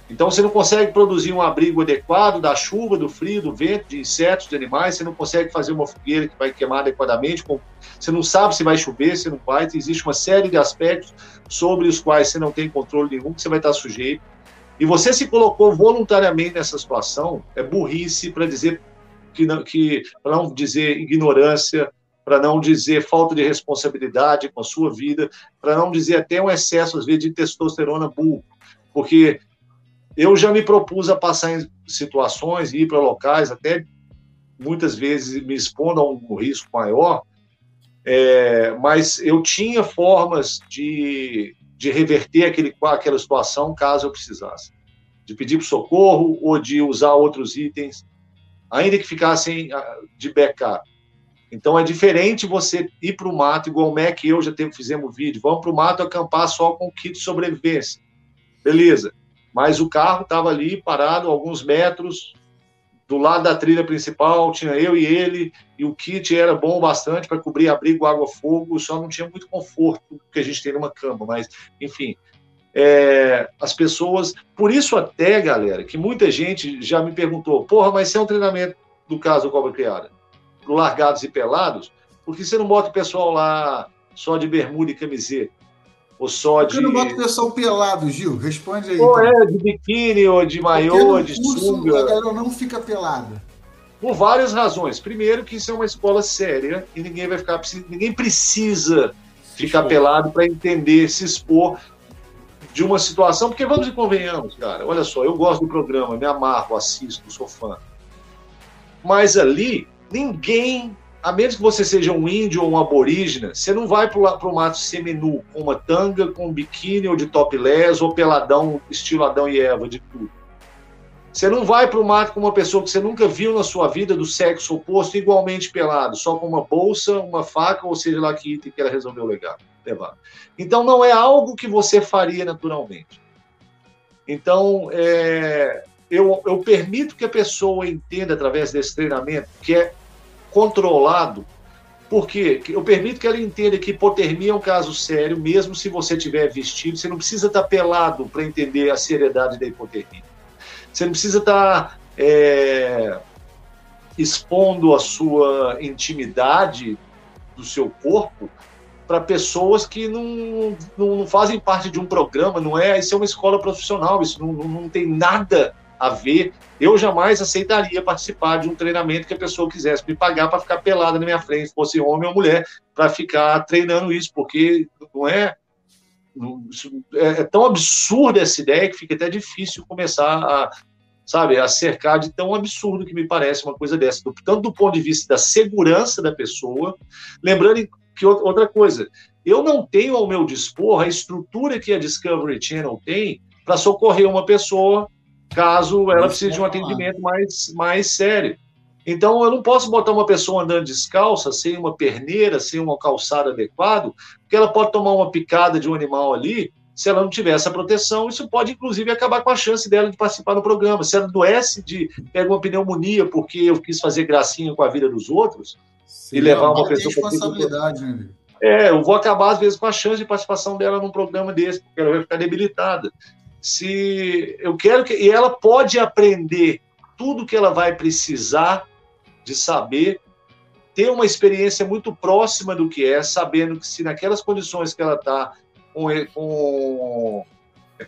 Então você não consegue produzir um abrigo adequado da chuva, do frio, do vento, de insetos, de animais, você não consegue fazer uma fogueira que vai queimar adequadamente, você não sabe se vai chover, se não vai, existe uma série de aspectos sobre os quais você não tem controle nenhum, que você vai estar sujeito e você se colocou voluntariamente nessa situação, é burrice para dizer que, não, que para não dizer ignorância, para não dizer falta de responsabilidade com a sua vida, para não dizer até um excesso às vezes de testosterona burro, porque eu já me propus a passar em situações ir para locais até muitas vezes me expondo a um risco maior, é, mas eu tinha formas de de reverter aquele, aquela situação caso eu precisasse. De pedir socorro ou de usar outros itens, ainda que ficassem ah, de backup. Então é diferente você ir para o mato, igual o Mac e eu já teve, fizemos vídeo, vamos para o mato acampar só com kit de sobrevivência. Beleza. Mas o carro estava ali parado alguns metros, do lado da trilha principal, tinha eu e ele, e o kit era bom bastante para cobrir abrigo, água, fogo, só não tinha muito conforto que a gente tem numa cama, mas, enfim. É, as pessoas. Por isso, até, galera, que muita gente já me perguntou: porra, mas se é um treinamento do caso Cobra Criada, largados e pelados, por que você não bota o pessoal lá só de bermuda e camiseta? Ou só Por que de. não bota o pessoal pelado, Gil? Responde aí. Ou então. é de biquíni, ou de maiô, de sunga. A galera não fica pelada. Por várias razões. Primeiro, que isso é uma escola séria e ninguém vai ficar. Ninguém precisa ficar pelado para entender, se expor de uma situação, porque vamos e convenhamos, cara. Olha só, eu gosto do programa, me amarro, assisto, sou fã. Mas ali, ninguém a menos que você seja um índio ou um aborígena, você não vai para o mato seminu com uma tanga, com um biquíni ou de topless ou peladão, estilo Adão e Eva, de tudo. Você não vai para o mato com uma pessoa que você nunca viu na sua vida do sexo oposto igualmente pelado, só com uma bolsa, uma faca, ou seja lá que item que ela resolveu levar. Então não é algo que você faria naturalmente. Então, é, eu, eu permito que a pessoa entenda através desse treinamento que é controlado, porque eu permito que ela entenda que hipotermia é um caso sério, mesmo se você tiver vestido, você não precisa estar pelado para entender a seriedade da hipotermia. Você não precisa estar tá, é, expondo a sua intimidade do seu corpo para pessoas que não, não, fazem parte de um programa, não é? Isso é uma escola profissional, isso não, não, não tem nada a ver. Eu jamais aceitaria participar de um treinamento que a pessoa quisesse me pagar para ficar pelada na minha frente, fosse homem ou mulher, para ficar treinando isso, porque não é, é. É tão absurda essa ideia que fica até difícil começar a, sabe, a cercar de tão absurdo que me parece uma coisa dessa, tanto do ponto de vista da segurança da pessoa, lembrando que outra coisa, eu não tenho ao meu dispor a estrutura que a Discovery Channel tem para socorrer uma pessoa caso ela precise de um atendimento mais, mais sério. Então, eu não posso botar uma pessoa andando descalça, sem uma perneira, sem uma calçada adequada, porque ela pode tomar uma picada de um animal ali, se ela não tiver essa proteção, isso pode, inclusive, acabar com a chance dela de participar do programa. Se ela adoece de pega uma pneumonia porque eu quis fazer gracinha com a vida dos outros Sim, e levar uma pessoa... responsabilidade, né? É, eu vou acabar, às vezes, com a chance de participação dela num programa desse, porque ela vai ficar debilitada se eu quero que e ela pode aprender tudo que ela vai precisar de saber, ter uma experiência muito próxima do que é, sabendo que se naquelas condições que ela está com, com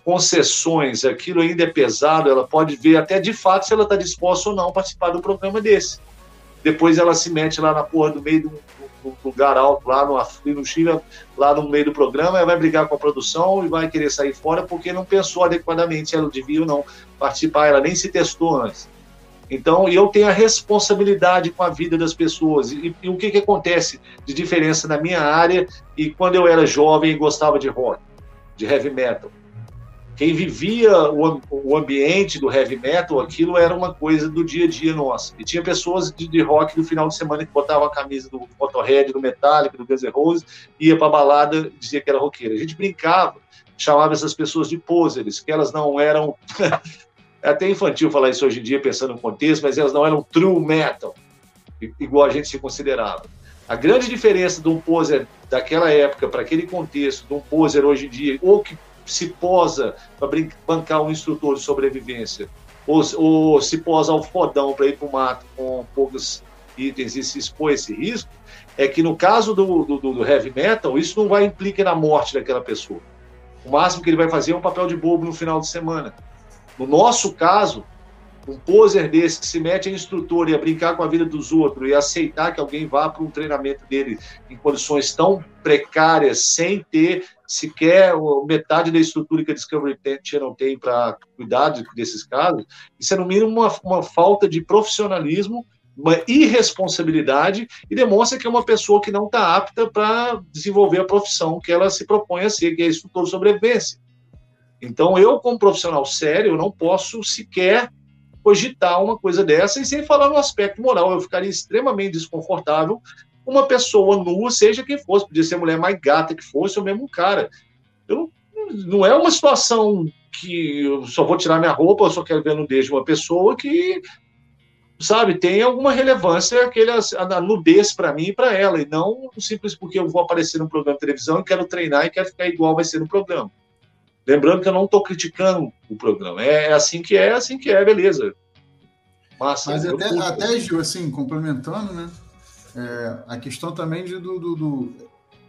concessões, aquilo ainda é pesado, ela pode ver até de fato se ela está disposta ou não participar do programa desse. Depois ela se mete lá na porra do meio do, do lugar alto, lá no, no Chile, lá no meio do programa, vai brigar com a produção e vai querer sair fora porque não pensou adequadamente ela devia ou não participar, ela nem se testou antes. Então, eu tenho a responsabilidade com a vida das pessoas. E, e, o que, que acontece de diferença na minha área e quando eu era jovem e gostava de rock, de heavy metal? Quem vivia o, o, ambiente do heavy metal, aquilo era uma coisa do dia a dia nosso. E tinha pessoas de, de rock no final de semana que botavam a camisa do Motorhead, do Metallica, do Guns N' Roses, ia para balada dizia que era roqueira. A gente brincava, chamava essas pessoas de posers, que elas não eram. é até infantil falar isso hoje em dia, pensando no contexto, mas elas não eram true metal, igual a gente se considerava. A grande diferença de um poser daquela época para aquele contexto, de um poser hoje em dia, ou que se posa para bancar um instrutor de sobrevivência, ou, ou se posa ao fodão para ir para o mato com poucos itens e se expor a esse risco, é que no caso do, do, do, heavy metal, isso não vai implicar na morte daquela pessoa. O máximo que ele vai fazer é um papel de bobo no final de semana. No nosso caso, um poser desse que se mete em instrutor e a brincar com a vida dos outros e aceitar que alguém vá para um treinamento dele em condições tão precárias, sem ter sequer metade da estrutura que a Discovery Channel tem para cuidar desses casos, isso é no mínimo uma, uma falta de profissionalismo uma irresponsabilidade e demonstra que é uma pessoa que não está apta para desenvolver a profissão que ela se propõe a ser, que é instrutor de sobrevivência. Então, eu, como profissional sério, não posso sequer cogitar uma coisa dessa, e sem falar no aspecto moral, eu ficaria extremamente desconfortável uma pessoa nua, seja quem fosse, podia ser a mulher mais gata que fosse, ou mesmo um cara. Eu, não é uma situação que eu só vou tirar minha roupa, eu só quero ver a nudez de uma pessoa que, sabe, tem alguma relevância aquele, a nudez para mim e para ela, e não simples porque eu vou aparecer num programa de televisão e quero treinar e quero ficar igual vai ser no programa. Lembrando que eu não estou criticando o programa. É, é, assim que é, é assim que é, beleza. Massa, Mas até, até, Gil, assim, complementando, né? É, a questão também de, do, do, do,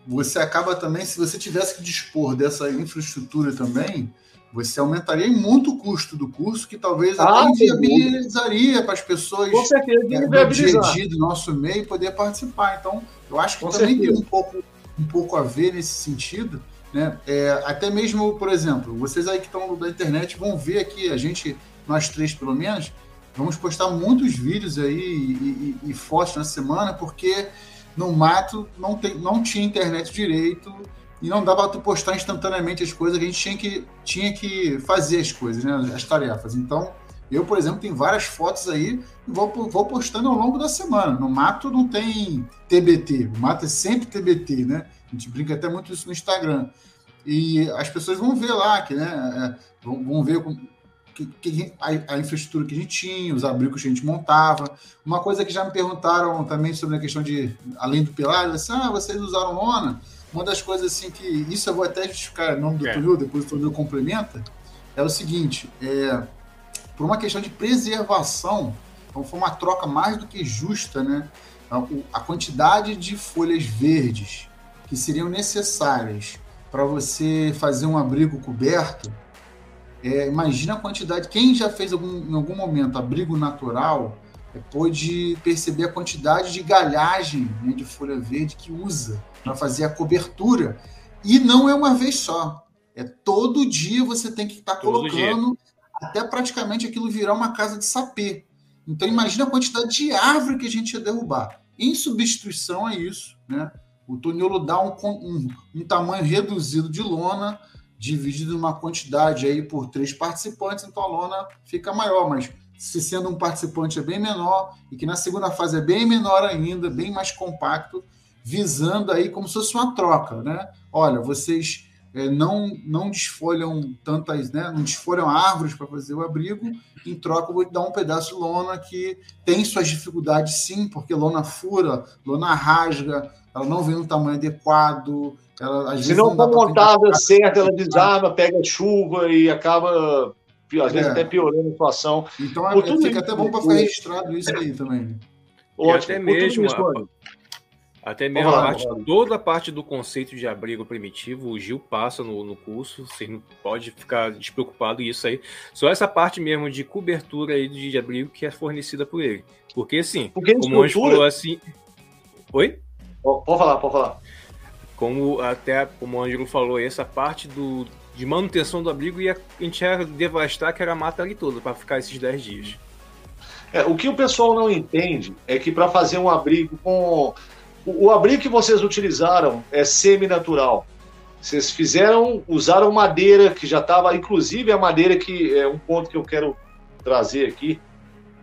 Você acaba também, se você tivesse que dispor dessa infraestrutura também, você aumentaria muito o custo do curso, que talvez ah, até inviabilizaria para as pessoas Com certeza, é, do dia a dia do nosso meio poder participar. Então, eu acho que Com também certeza. tem um pouco, um pouco a ver nesse sentido né? É, até mesmo, por exemplo, vocês aí que estão da internet vão ver aqui, a gente, nós três pelo menos, vamos postar muitos vídeos aí e, e, e fotos na semana, porque no mato não, tem, não tinha internet direito e não dava para postar instantaneamente as coisas, a gente tinha que, tinha que fazer as coisas, né? as tarefas. Então, eu, por exemplo, tenho várias fotos aí e vou, vou postando ao longo da semana. No mato não tem TBT, o mato é sempre TBT, né? A gente brinca até muito isso no Instagram. E as pessoas vão ver lá, que, né, é, vão, vão ver que, que, a, a, infraestrutura que a gente tinha, os abrigos que a gente montava. Uma coisa que já me perguntaram também sobre a questão de, além do pilar, assim, ah, vocês usaram lona? Uma das coisas assim que, isso eu vou até justificar em nome do é. Túlio, depois o Túlio complementa, é o seguinte, é, por uma questão de preservação, então foi uma troca mais do que justa, né? A quantidade de folhas verdes que seriam necessárias para você fazer um abrigo coberto, é, imagina a quantidade. Quem já fez algum, em algum momento abrigo natural é, pôde perceber a quantidade de galhagem né, de folha verde que usa para fazer a cobertura. E não é uma vez só. É todo dia você tem que estar tá colocando até praticamente aquilo virar uma casa de sapê. Então imagina a quantidade de árvore que a gente ia derrubar. Em substituição a isso, né? O toniolo dá um, um, um tamanho reduzido de lona, dividido uma quantidade aí por três participantes, então a lona fica maior, mas se sendo um participante é bem menor, e que na segunda fase é bem menor ainda, bem mais compacto, visando aí como se fosse uma troca, né? Olha, vocês é, não, não desfolham tantas, né? Não desfolham árvores para fazer o abrigo. Em troca, eu vou te dar um pedaço de lona que tem suas dificuldades, sim, porque lona fura, lona rasga, ela não vem no tamanho adequado. Ela, às Se não for montada certa, ela desarma, pega chuva e acaba, às vezes, é. até piorando a situação. Então, é, fica até bom para ficar registrado isso aí também. Ótimo. E até mesmo, até mesmo a parte, toda a parte do conceito de abrigo primitivo, o Gil passa no, no curso, você não pode ficar despreocupado isso aí. Só essa parte mesmo de cobertura aí de, de abrigo que é fornecida por ele. Porque assim, Porque como o Anjo falou assim. Oi? Pode falar, pode falar. Como até como o Ângelo falou, essa parte do, de manutenção do abrigo ia, a gente ia devastar que era a mata ali toda para ficar esses 10 dias. É, o que o pessoal não entende é que para fazer um abrigo com o, abrigo que vocês utilizaram é semi-natural. Vocês fizeram, usaram madeira que já estava, inclusive a madeira que é um ponto que eu quero trazer aqui,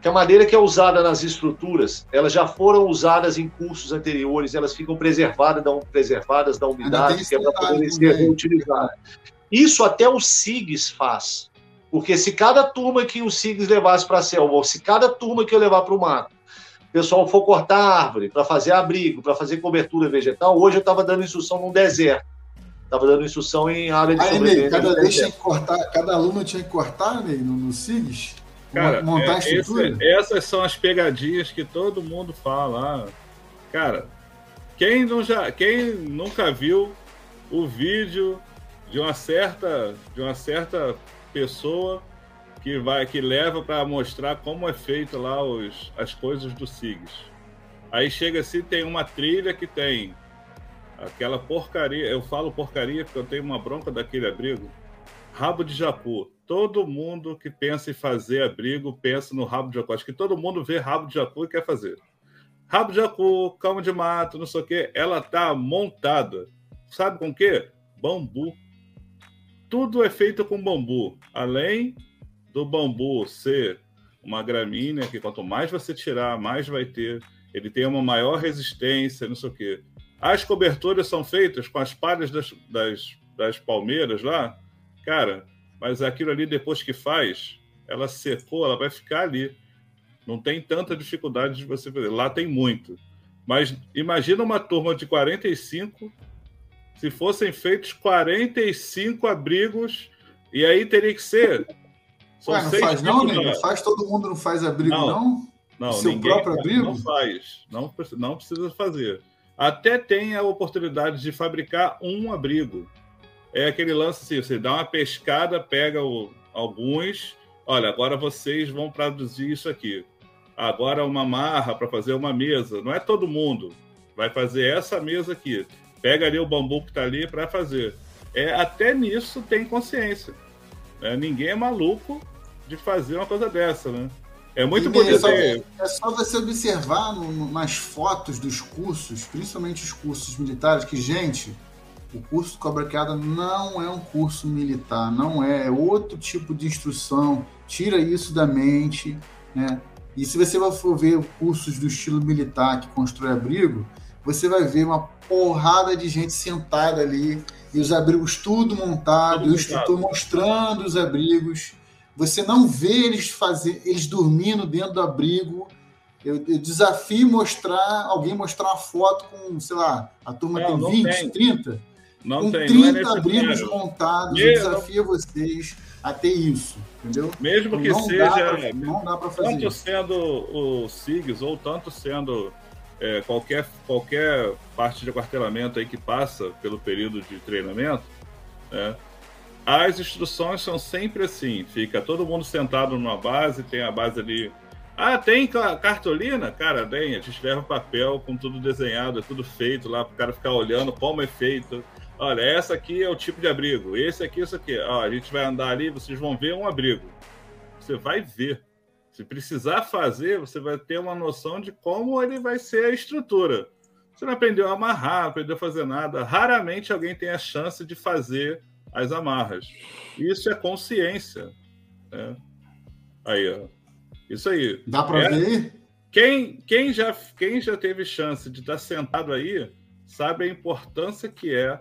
que a madeira que é usada nas estruturas, elas já foram usadas em cursos anteriores, elas ficam preservadas da, preservadas da umidade, que é para poderem ser reutilizadas. Isso até o SIGS faz. Porque se cada turma que o SIGS levasse para a selva, ou se cada turma que eu levar para o mato, pessoal for cortar árvore para fazer abrigo, para fazer cobertura vegetal, hoje eu estava dando instrução num deserto. Estava dando instrução em área de sobrevivência. cada, cada aluno tinha que cortar Ney, no, no SIGS? Cara, montar é? Esse, essas são as pegadinhas que todo mundo fala. Ah, cara, quem, não já, quem nunca viu o vídeo de uma certa, de uma certa pessoa que vai que leva para mostrar como é feito lá os, as coisas do SIGS. Aí chega assim, tem uma trilha que tem aquela porcaria, eu falo porcaria porque eu tenho uma bronca daquele abrigo, rabo de japu. Todo mundo que pensa em fazer abrigo pensa no rabo de jacu. Acho que todo mundo vê rabo de jacu e quer fazer. Rabo de jacu, calma de mato, não sei o quê. Ela tá montada. Sabe com o quê? Bambu. Tudo é feito com bambu. Além do bambu ser uma gramínea que quanto mais você tirar, mais vai ter. Ele tem uma maior resistência, não sei o quê. As coberturas são feitas com as palhas das, das, das palmeiras lá. Cara, mas aquilo ali, depois que faz, ela secou, ela vai ficar ali. Não tem tanta dificuldade de você fazer. Lá tem muito. Mas imagina uma turma de 45, se fossem feitos 45 abrigos, e aí teria que ser Ué, não faz não, Não faz todo mundo não faz abrigo, não? Não, não Seu ninguém próprio abrigo? não faz. Não, não precisa fazer. Até tem a oportunidade de fabricar um abrigo. É aquele lance assim, você dá uma pescada, pega o, alguns, olha, agora vocês vão produzir isso aqui. Agora uma marra para fazer uma mesa. Não é todo mundo. Vai fazer essa mesa aqui. Pega ali o bambu que está ali para fazer. É, até nisso tem consciência. É, ninguém é maluco de fazer uma coisa dessa, né? É muito bonito. É só, é só você observar no, nas fotos dos cursos, principalmente os cursos militares, que, gente, o curso Cobra Queda não é um curso militar, não é, é outro tipo de instrução. Tira isso da mente, né? E se você for ver cursos do estilo militar que constrói abrigo, você vai ver uma porrada de gente sentada ali e os abrigos tudo montado, tudo o instrutor mostrando os abrigos. Você não vê eles fazer, eles dormindo dentro do abrigo. Eu, eu desafio mostrar, alguém mostrar uma foto com, sei lá, a turma não, tem 20, tem. 30, não com tem, 30 não é abrigos montados. Eu desafio não... vocês a ter isso. Entendeu? Mesmo que seja. Pra, não dá para fazer. Tanto sendo o SIGs ou tanto sendo é, qualquer, qualquer parte de quartelamento aí que passa pelo período de treinamento, né, as instruções são sempre assim: fica todo mundo sentado numa base, tem a base ali. Ah, tem cartolina? Cara, tem. A gente leva papel com tudo desenhado, é tudo feito lá para o cara ficar olhando como é feito. Olha, essa aqui é o tipo de abrigo, esse aqui, isso aqui. Ó, a gente vai andar ali, vocês vão ver um abrigo. Você vai ver. Se precisar fazer, você vai ter uma noção de como ele vai ser a estrutura. Você não aprendeu a amarrar, não aprendeu a fazer nada. Raramente alguém tem a chance de fazer as amarras. Isso é consciência. Né? Aí, ó. Isso aí. Dá para é... ver? Quem, quem, já, quem já teve chance de estar sentado aí sabe a importância que é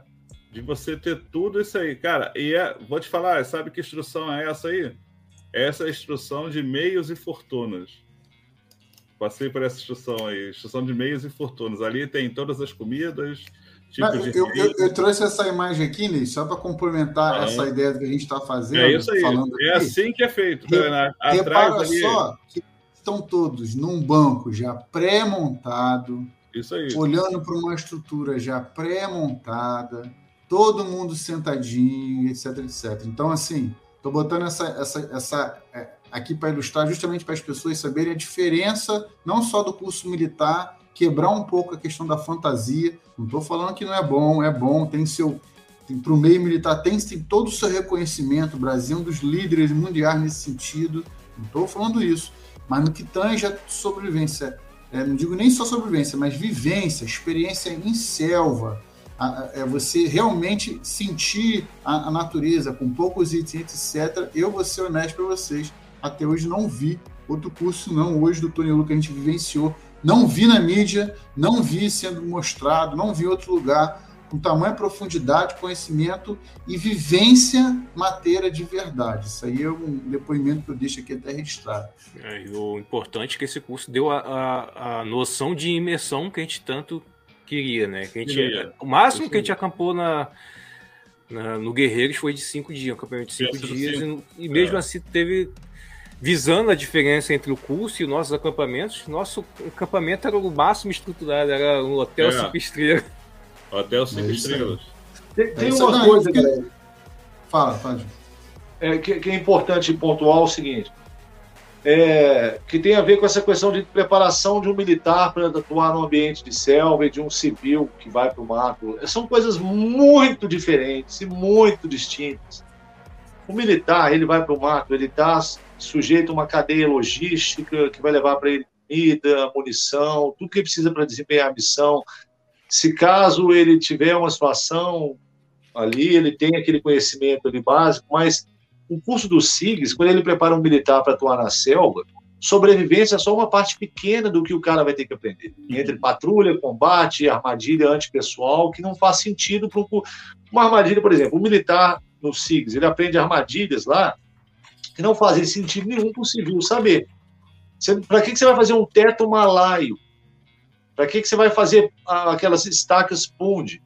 de você ter tudo isso aí. Cara, e é, vou te falar, sabe que instrução é essa aí? essa é a instrução de meios e fortunas. Passei por essa instrução aí, instrução de meios e fortunas. Ali tem todas as comidas, tipos de. Eu, eu, eu, trouxe essa imagem aqui, Ney, só para complementar ah, essa ideia que a gente está fazendo. É isso aí. é assim que é feito. Re, né? Repara ali... só que estão todos num banco já pré-montado, olhando para uma estrutura já pré-montada, todo mundo sentadinho, etc, etc. Então, assim, Estou botando essa, essa, essa é, aqui para ilustrar justamente para as pessoas saberem a diferença, não só do curso militar, quebrar um pouco a questão da fantasia. Não estou falando que não é bom, é bom, tem seu. Para o meio militar tem, tem todo o seu reconhecimento. O Brasil é um dos líderes mundiais nesse sentido. Não estou falando isso. Mas no que tange a sobrevivência, é, não digo nem só sobrevivência, mas vivência, experiência em selva, é você realmente sentir a, a, natureza com poucos itens, etc. Eu vou ser honesto para vocês, até hoje não vi outro curso não hoje do Tony Lu que a gente vivenciou, não vi na mídia, não vi sendo mostrado, não vi outro lugar com tamanha profundidade, conhecimento e vivência mateira de verdade. Isso aí é um depoimento que eu deixo aqui até registrado. É, o importante é que esse curso deu a, a, a noção de imersão que a gente tanto queria, né? Que a gente, queria. O máximo que a gente acampou na, na, no Guerreiros foi de cinco dias, um acampamento de cinco dias, e, e, mesmo é. assim teve. Visando a diferença entre o curso e os nossos acampamentos, nosso acampamento era o máximo estruturado, era um hotel é. cinco estrelas. Hotel cinco é estrelas. Tem, tem uma coisa, que... Fala, fala. É, que, que é importante pontuar o seguinte: é, que tem a ver com essa questão de preparação de um militar para atuar no ambiente de selva e de um civil que vai para o mato. São coisas muito diferentes e muito distintas. O militar, ele vai para o mato, ele está sujeito a uma cadeia logística que vai levar para ele comida, munição, tudo que precisa para desempenhar a missão. Se caso ele tiver uma situação ali, ele tem aquele conhecimento ali básico, mas o curso do SIGS, quando ele prepara um militar para atuar na selva, sobrevivência é só uma parte pequena do que o cara vai ter que aprender. Entre patrulha, combate, armadilha antipessoal, que não faz sentido para uma armadilha, por exemplo, o um militar no SIGS, ele aprende armadilhas lá que não fazem sentido nenhum para o civil saber. Para que, que você vai fazer um teto malaio? Para que, que você vai fazer aquelas estacas punde?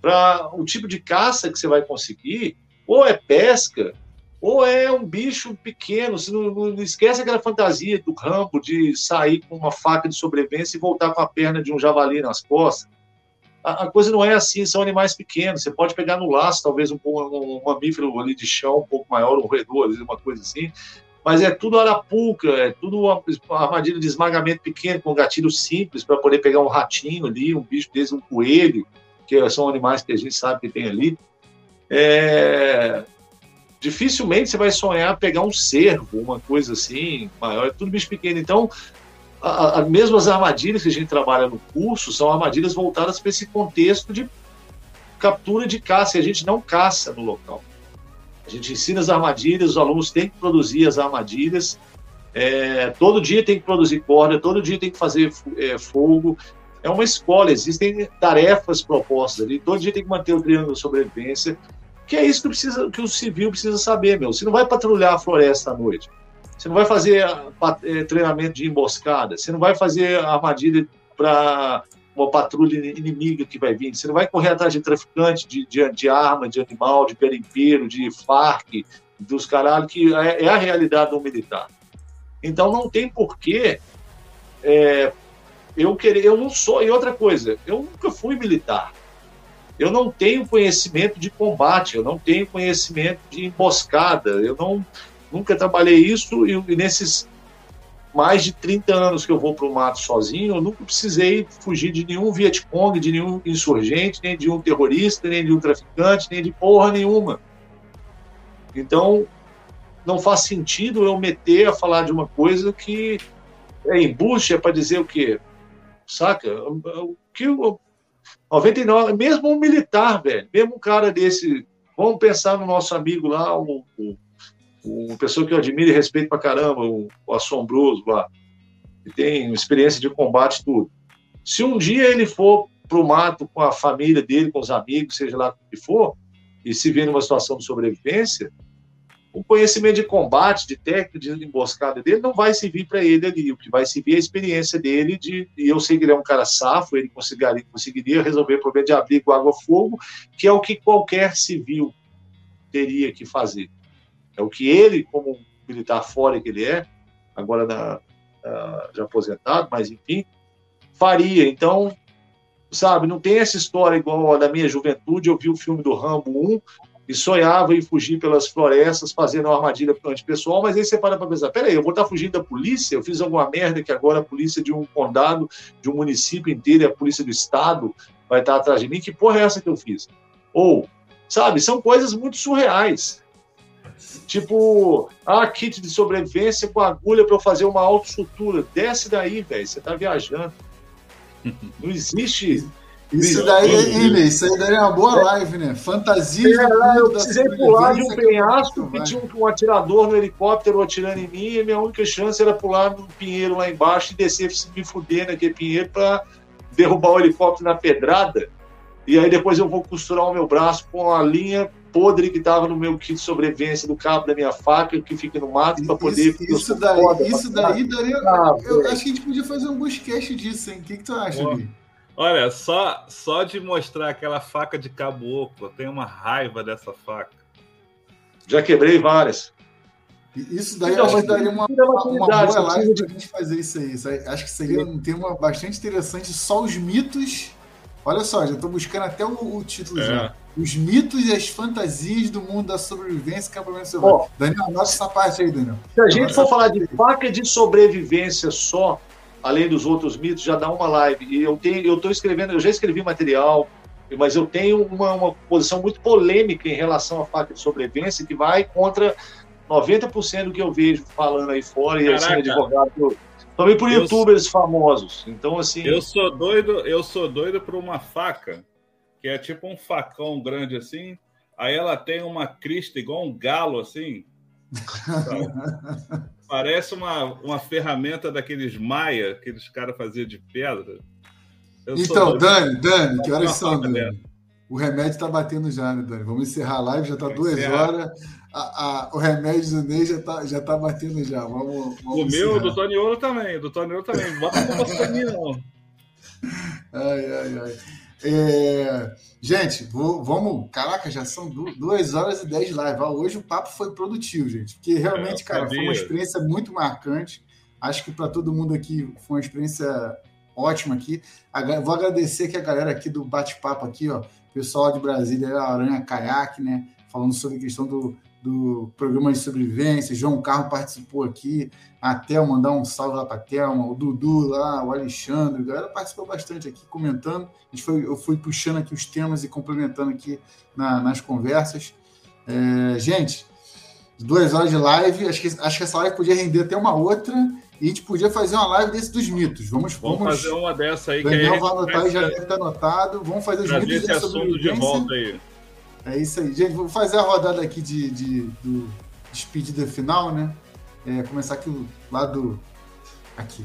Para o tipo de caça que você vai conseguir, ou é pesca, ou é um bicho pequeno. Você não, não, esquece aquela fantasia do Rambo de sair com uma faca de sobrevivência e voltar com a perna de um javali nas costas. A, a coisa não é assim, são animais pequenos. Você pode pegar no laço, talvez um, um, um mamífero ali de chão um pouco maior, um roedor, uma coisa assim. Mas é tudo arapuca, é tudo uma, armadilha de esmagamento pequeno, com gatilho simples, para poder pegar um ratinho ali, um bicho desse, um coelho, que são animais que a gente sabe que tem ali é, dificilmente você vai sonhar pegar um cervo, uma coisa assim, maior, é tudo bicho pequeno. Então, a, a, mesmo as armadilhas que a gente trabalha no curso são armadilhas voltadas para esse contexto de captura de caça, e a gente não caça no local. A gente ensina as armadilhas, os alunos têm que produzir as armadilhas, é, todo dia tem que produzir corda, todo dia tem que fazer é, fogo, é uma escola, existem tarefas propostas ali, todo dia tem que manter o triângulo de sobrevivência, que é isso que, precisa, que o civil precisa saber, meu. Você não vai patrulhar a floresta à noite, você não vai fazer é, treinamento de emboscada, você não vai fazer armadilha para uma patrulha inimiga que vai vir, você não vai correr atrás de traficante de, de, de arma, de animal, de perimpeiro, de farc, dos caralho, que é, é, a realidade do militar. Então não tem porquê é, eu querer, eu não sou, e outra coisa, eu nunca fui militar. Eu não tenho conhecimento de combate, eu não tenho conhecimento de emboscada, eu não nunca trabalhei isso e, e nesses mais de 30 anos que eu vou para o mato sozinho, eu nunca precisei fugir de nenhum Vietcong, de nenhum insurgente, nem de um terrorista, nem de um traficante, nem de porra nenhuma. Então, não faz sentido eu meter a falar de uma coisa que é embuste, é para dizer o quê? Saca? O que 99, mesmo um militar, velho, mesmo um cara desse, vamos pensar no nosso amigo lá, um, um, uma pessoa que eu admiro e respeito pra caramba, o, o assombroso lá, que tem experiência de combate tudo. Se um dia ele for pro mato com a família dele, com os amigos, seja lá o que for, e se vê numa situação de sobrevivência, o conhecimento de combate, de técnica, de emboscada dele não vai servir para ele ali. O que vai servir é a experiência dele. De, e eu sei que ele é um cara safo, ele conseguiria, conseguiria resolver o problema de abrigo, água, fogo, que é o que qualquer civil teria que fazer. É o que ele, como militar fora que ele é, agora na, já aposentado, mas enfim, faria. Então, sabe, não tem essa história igual a da minha juventude. Eu vi o filme do Rambo 1 e sonhava em fugir pelas florestas, fazendo uma armadilha antipessoal, mas aí você para para pensar, peraí, eu vou estar fugindo da polícia? Eu fiz alguma merda que agora a polícia de um condado, de um município inteiro, a polícia do estado vai estar atrás de mim? Que porra é essa que eu fiz? Ou, sabe, são coisas muito surreais. Tipo, ah, kit de sobrevivência com agulha para eu fazer uma autossutura. Desce daí, velho, você tá viajando. Não existe isso daí, hein, isso aí daí é uma boa live, né? Fantasia. É, eu precisei pular de um penhasco que tinha um, um atirador no helicóptero atirando em mim e minha única chance era pular no pinheiro lá embaixo e descer, me fuder naquele pinheiro para derrubar o helicóptero na pedrada. E aí depois eu vou costurar o meu braço com a linha podre que estava no meu kit de sobrevivência do cabo da minha faca que fica no mato para poder. Isso, isso daí, foda, isso daí daria. Ah, eu, eu acho que a gente podia fazer um buscast disso, hein? O que, que tu acha, Gui? Olha, só, só de mostrar aquela faca de caboclo, eu tenho uma raiva dessa faca. Já quebrei várias. Isso daí então, acho que daria uma, uma, boa live pra gente fazer isso aí. Isso aí. Acho que seria um tema bastante interessante. Só os mitos. Olha só, já estou buscando até o, o título é. já. Os mitos e as fantasias do mundo da sobrevivência e acampamento selvagem. Oh, Daniel, anota essa parte aí, Daniel. Se a gente for falar de faca de sobrevivência só, além dos outros mitos, já dá uma live. E eu tenho, eu estou escrevendo, eu já escrevi material, mas eu tenho uma, uma posição muito polêmica em relação à faca de sobrevivência que vai contra 90% do que eu vejo falando aí fora e assim, advogado. Também por eu youtubers sou... famosos. Então, assim. Eu sou doido, eu sou doido por uma faca, que é tipo um facão grande assim. Aí ela tem uma crista igual um galo, assim. Parece uma, uma ferramenta daqueles maia que os caras faziam de pedra. Eu então, Dani, Dani, que horas são, Dani? O remédio está batendo já, né, Dani? Vamos encerrar a live, já está duas encerrar. horas. A, a, o remédio do Ney já está já tá batendo já. Vamos, vamos o encerrar. meu, do Toniolo também. Do Toniolo também. Bota não. Ai, ai, ai. É, gente, vou, vamos. Caraca, já são duas horas e dez live. Hoje o papo foi produtivo, gente. Porque realmente, é, cara, foi uma experiência muito marcante. Acho que para todo mundo aqui foi uma experiência ótima aqui. Vou agradecer aqui a galera aqui do bate-papo aqui, ó. Pessoal de Brasília, Aranha Caiaque, né? Falando sobre a questão do, do programa de sobrevivência. João Carlos participou aqui. A Thelma, mandar um salve lá para Thelma. O Dudu lá, o Alexandre. A galera participou bastante aqui, comentando. A gente foi, eu fui puxando aqui os temas e complementando aqui na, nas conversas. É, gente, duas horas de live. Acho que, acho que essa live podia render até uma outra. E a gente podia fazer uma live desse dos mitos. Vamos, vamos, vamos fazer uma dessa aí. Daniel que vai anotar, já deve estar anotado. Vamos fazer os mitos esse assunto de volta aí. É isso aí. Gente, vou fazer a rodada aqui de, de, do despedida final, né? É, começar aqui lá do. Aqui.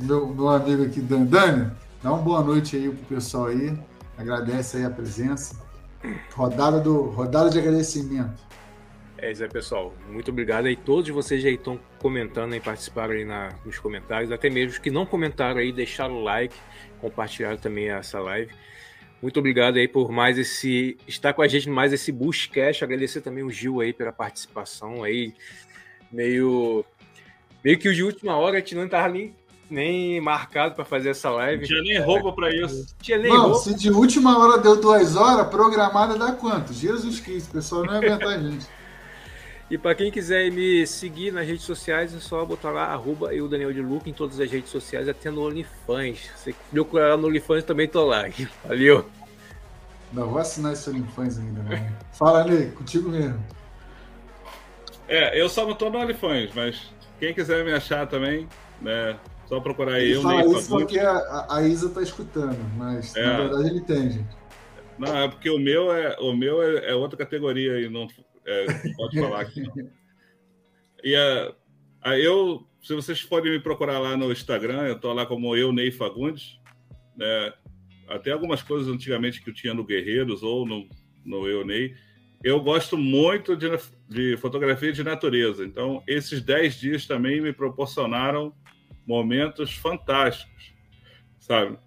Meu, meu amigo aqui, Dan. Dani, dá uma boa noite aí pro pessoal aí. Agradece aí a presença. Rodada, do, rodada de agradecimento. É isso aí, pessoal. Muito obrigado aí. Todos vocês aí estão comentando e participaram aí na, nos comentários. Até mesmo os que não comentaram aí, deixaram o like, compartilharam também essa live. Muito obrigado aí por mais esse estar com a gente mais esse Bushcast. Agradecer também o Gil aí pela participação aí meio meio que o de última hora a gente não estava nem, nem marcado para fazer essa live. Não tinha nem roupa para isso. Tinha nem não, roupa. se de última hora deu duas horas, programada dá quanto? Jesus Cristo, o pessoal não ia aguentar a gente. E para quem quiser me seguir nas redes sociais, é só botar lá, arroba eu, Daniel de Luca, em todas as redes sociais, até no OnlyFans. Se procurar no OnlyFans, também tô lá. Valeu! Não vou assinar esse OnlyFans ainda, né? Fala, Ney, contigo mesmo. É, eu só não tô no OnlyFans, mas quem quiser me achar também, né? Só procurar aí. Ele eu fala isso porque a, a, Isa tá escutando, mas é. na verdade ele tem, gente. Não, é porque o meu é, o meu é, é outra categoria e não, é, pode falar aqui. Não. E a, a, eu, se vocês forem me procurar lá no Instagram, eu tô lá como eu, Ney Fagundes, né? Até algumas coisas antigamente que eu tinha no Guerreiros ou no, no Eu Ney. Eu gosto muito de, de fotografia de natureza. Então, esses 10 dias também me proporcionaram momentos fantásticos, sabe?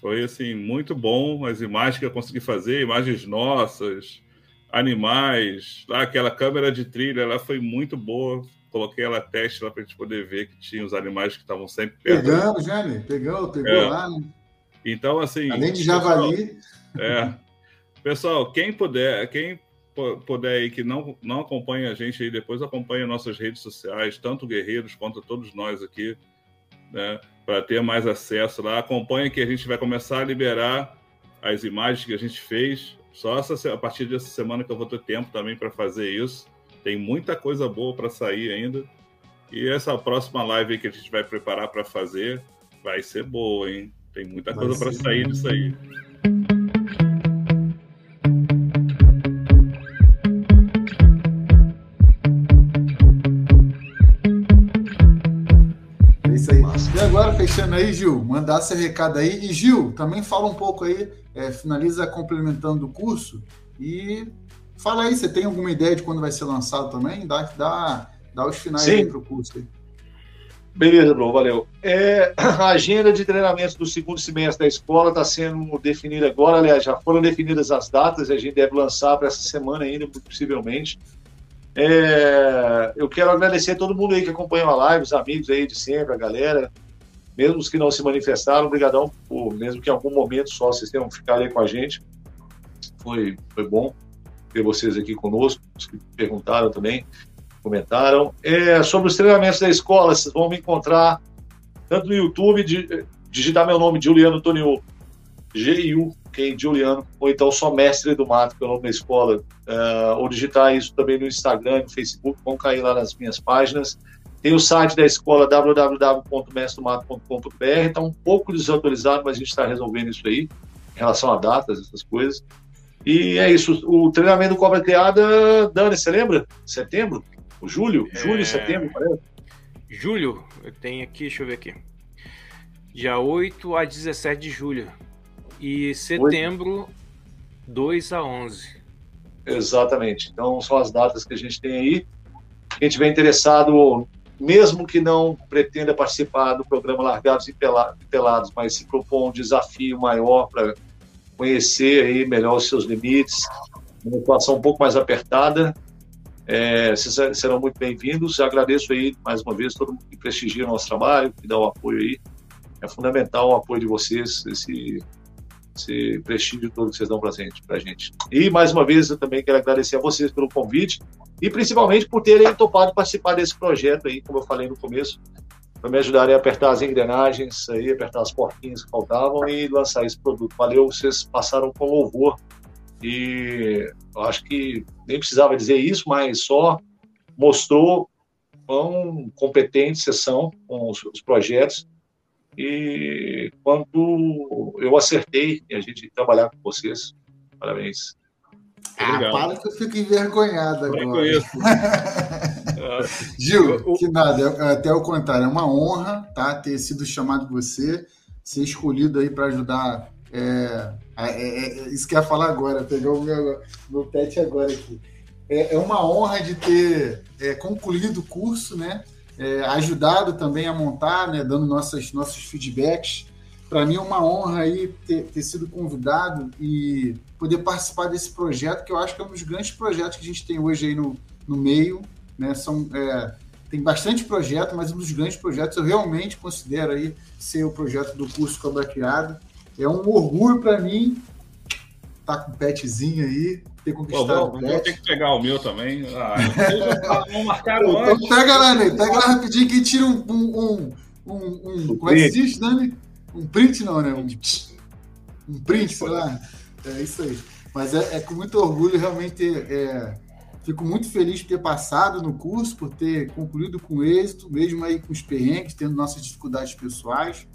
Foi, assim, muito bom as imagens que eu consegui fazer, imagens nossas, animais, lá aquela câmera de trilha, ela foi muito boa. Coloquei ela teste lá para a gente poder ver que tinha os animais que estavam sempre perto. Pegamos, Jane, pegou, pegou é. lá. Né? Então, assim. Além de javali. Pessoal, é. Pessoal, quem puder, quem puder aí que não, não acompanha a gente aí, depois acompanha nossas redes sociais, tanto Guerreiros quanto todos nós aqui, né? Para ter mais acesso lá. Acompanha que a gente vai começar a liberar as imagens que a gente fez. Só essa, a partir dessa semana que eu vou ter tempo também para fazer isso. Tem muita coisa boa para sair ainda. E essa próxima live que a gente vai preparar para fazer vai ser boa, hein? Tem muita coisa para sair disso aí. Fechando aí, Gil, mandar seu recado aí. E Gil, também fala um pouco aí é, finaliza complementando o curso e fala aí, você tem alguma ideia de quando vai ser lançado também? Dá, dá, dá os finais Sim. aí para o curso aí. Beleza, Bruno, valeu. É, a agenda de treinamento do segundo semestre da escola está sendo definida agora, aliás, já foram definidas as datas, a gente deve lançar para essa semana ainda, possivelmente. É, eu quero agradecer a todo mundo aí que acompanhou a live, os amigos aí de sempre, a galera mesmo os que não se manifestaram, obrigadão por, mesmo que em algum momento só vocês tenham ficado aí com a gente. Foi, foi bom ter vocês aqui conosco, os que perguntaram também, comentaram. É, sobre os treinamentos da escola, vocês vão me encontrar tanto no YouTube, de, digitar meu nome, Juliano Tonio, G-I-U, que é Juliano, ou então só Mestre do Mato, que é o nome da escola, uh, ou digitar isso também no Instagram, no Facebook, vão cair lá nas minhas páginas. Tem o site da escola www.mestromato.com.br, está um pouco desatualizado, mas a gente está resolvendo isso aí, em relação a datas, essas coisas. E é isso, o treinamento do Cobra Criada, Dani, você lembra? Setembro? O julho? É... Julho, setembro, parece? Julho, eu tenho aqui, deixa eu ver aqui. Dia 8 a 17 de julho. E setembro, 8. 2 a 11. Exatamente. Então são as datas que a gente tem aí. Quem tiver interessado mesmo que não pretenda participar do programa Largados e Pelados, mas se propõe um desafio maior para conhecer aí melhor os seus limites, uma situação um pouco mais apertada, é, serão muito bem-vindos. Agradeço aí mais uma vez todo mundo que prestigia o nosso trabalho, que dá o apoio aí. É fundamental o apoio de vocês, esse, esse prestígio todo que vocês dão para gente, a gente. E mais uma vez eu também quero agradecer a vocês pelo convite e principalmente por terem topado participar desse projeto aí, como eu falei no começo, para me ajudarem a apertar as engrenagens, aí, apertar as porquinhas que faltavam e lançar esse produto. Valeu, vocês passaram com louvor e eu acho que nem precisava dizer isso, mas só mostrou quão competentes vocês são com os, os projetos e quando eu acertei e a gente trabalhar com vocês, parabéns. Ah, para que eu fico envergonhado agora. Gil, que nada, até o contrário, é uma honra tá, ter sido chamado por você, ser escolhido aí para ajudar. É, é, é, isso que eu ia falar agora, pegou o meu, meu pet agora aqui. É, é uma honra de ter é, concluído o curso, né? Ajudado também a montar, né? Dando nossas, nossos feedbacks. para mim é uma honra aí ter, ter, sido convidado e poder participar desse projeto, que eu acho que é um dos grandes projetos que a gente tem hoje aí no, no meio. Né? São, é, tem bastante projeto, mas um dos grandes projetos eu realmente considero aí ser o projeto do curso Cobra Criado. É um orgulho para mim estar tá com o petzinho aí, ter conquistado Pô, vou. Vou ter que pegar o meu também. Ah, não marcaram então, Pega lá, né? Pega lá rapidinho que tira um, um, um, um, como é que existe, Dani? Um print não, né? Um, um print, sei lá. É isso aí. Mas é, é com muito orgulho realmente é, fico muito feliz de ter passado no curso, por ter concluído com êxito, mesmo aí com os perrengues, tendo nossas dificuldades pessoais.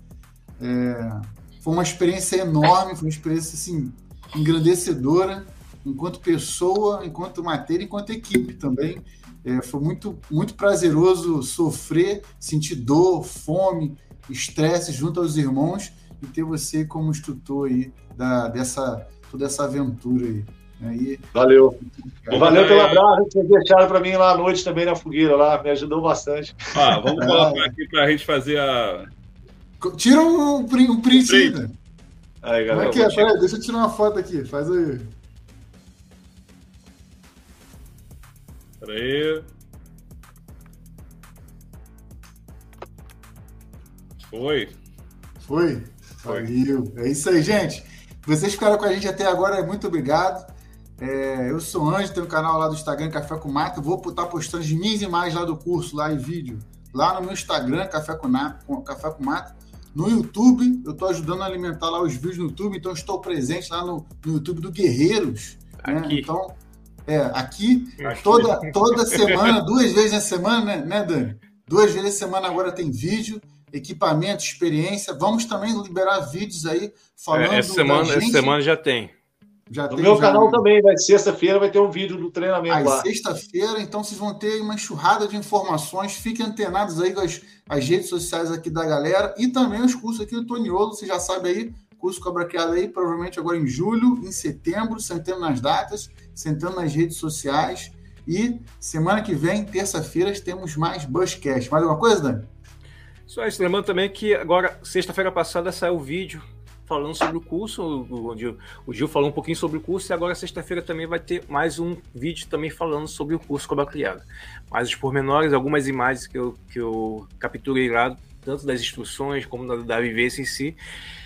É, foi uma experiência enorme, foi uma experiência assim, engrandecedora, enquanto pessoa, enquanto matéria, enquanto equipe também. É, foi muito, muito prazeroso sofrer, sentir dor, fome, estresse junto aos irmãos e ter você como instrutor aí da, dessa toda essa aventura aí. aí Valeu. Valeu pelo abraço que vocês deixaram para mim lá à noite também na fogueira lá, me ajudou bastante. Ah, vamos colocar aqui para a gente fazer a. Tira um, um print, um print aí, né? Aí, galera. Como é que é? Peraí, deixa eu tirar uma foto aqui, faz aí. Peraí. Foi. Foi? Valeu. É isso aí, gente. Vocês ficaram com a gente até agora, muito obrigado. É, eu sou Anjo, tenho um canal lá do Instagram, Café com Mato. Vou estar postando as minhas imagens lá do curso, lá em vídeo, lá no meu Instagram, Café com, Mato, Café com Mato. No YouTube, eu estou ajudando a alimentar lá os vídeos no YouTube, então estou presente lá no, no YouTube do Guerreiros. Né? Então, é, aqui, toda, toda semana, duas vezes na semana, né, né, Dani? Duas vezes na semana agora tem vídeo equipamento, experiência. Vamos também liberar vídeos aí falando. É, essa, semana, essa semana já tem. Já no tem, meu já canal né? também, vai sexta-feira vai ter um vídeo do treinamento aí, lá. Sexta-feira, então vocês vão ter uma enxurrada de informações. Fiquem antenados aí com as, as redes sociais aqui da galera e também os cursos aqui do Toniolo. Você já sabe aí, curso Criada aí, provavelmente agora em julho, em setembro, sentando nas datas, sentando nas redes sociais. E semana que vem, terça-feira, temos mais Buzzcast. Mais alguma coisa, Dani? Só isso, lembrando também que agora, sexta-feira passada, saiu o vídeo falando sobre o curso, onde o Gil falou um pouquinho sobre o curso, e agora sexta-feira também vai ter mais um vídeo também falando sobre o curso Cobra Criada. Mais os pormenores, algumas imagens que eu, que eu capturei lá, tanto das instruções como da, da vivência em si.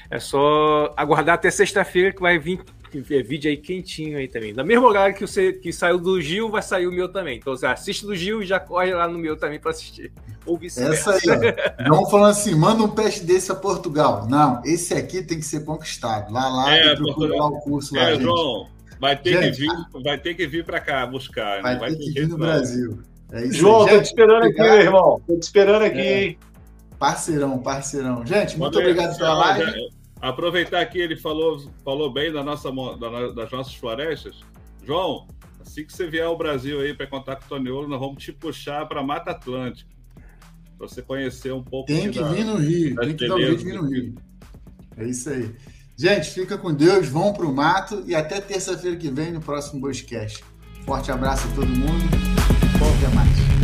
É só aguardar até sexta-feira que vai vir é vídeo aí quentinho aí também. No mesmo horário que, você, que saiu do Gil, vai sair o meu também. Então você assiste do Gil e já corre lá no meu também para assistir. Ou Essa aí, ó. Vamos falando assim, manda um peste desse a Portugal. Não, esse aqui tem que ser conquistado. Lá, lá, é, procura lá o curso é, lá, João, vai ter gente, que vir, vai ter que vir para cá buscar. Vai, vai ter que vir no Brasil. É isso João, tô te esperando aqui, meu irmão. Tô te esperando aqui, é. hein? Parceirão, parceirão. Gente, muito obrigado pela live. Aproveitar que ele falou, falou bem da nossa, da, das nossas florestas. João, assim que você vier ao Brasil aí para contar com o Toniolo, nós vamos te puxar para Mata Atlântica. Para você conhecer um pouco. Tem que da, vir no Rio, tem que dar um vir no Rio. É isso aí. Gente, fica com Deus, vão para o mato e até terça-feira que vem no próximo podcast. Forte abraço a todo mundo. Até mais.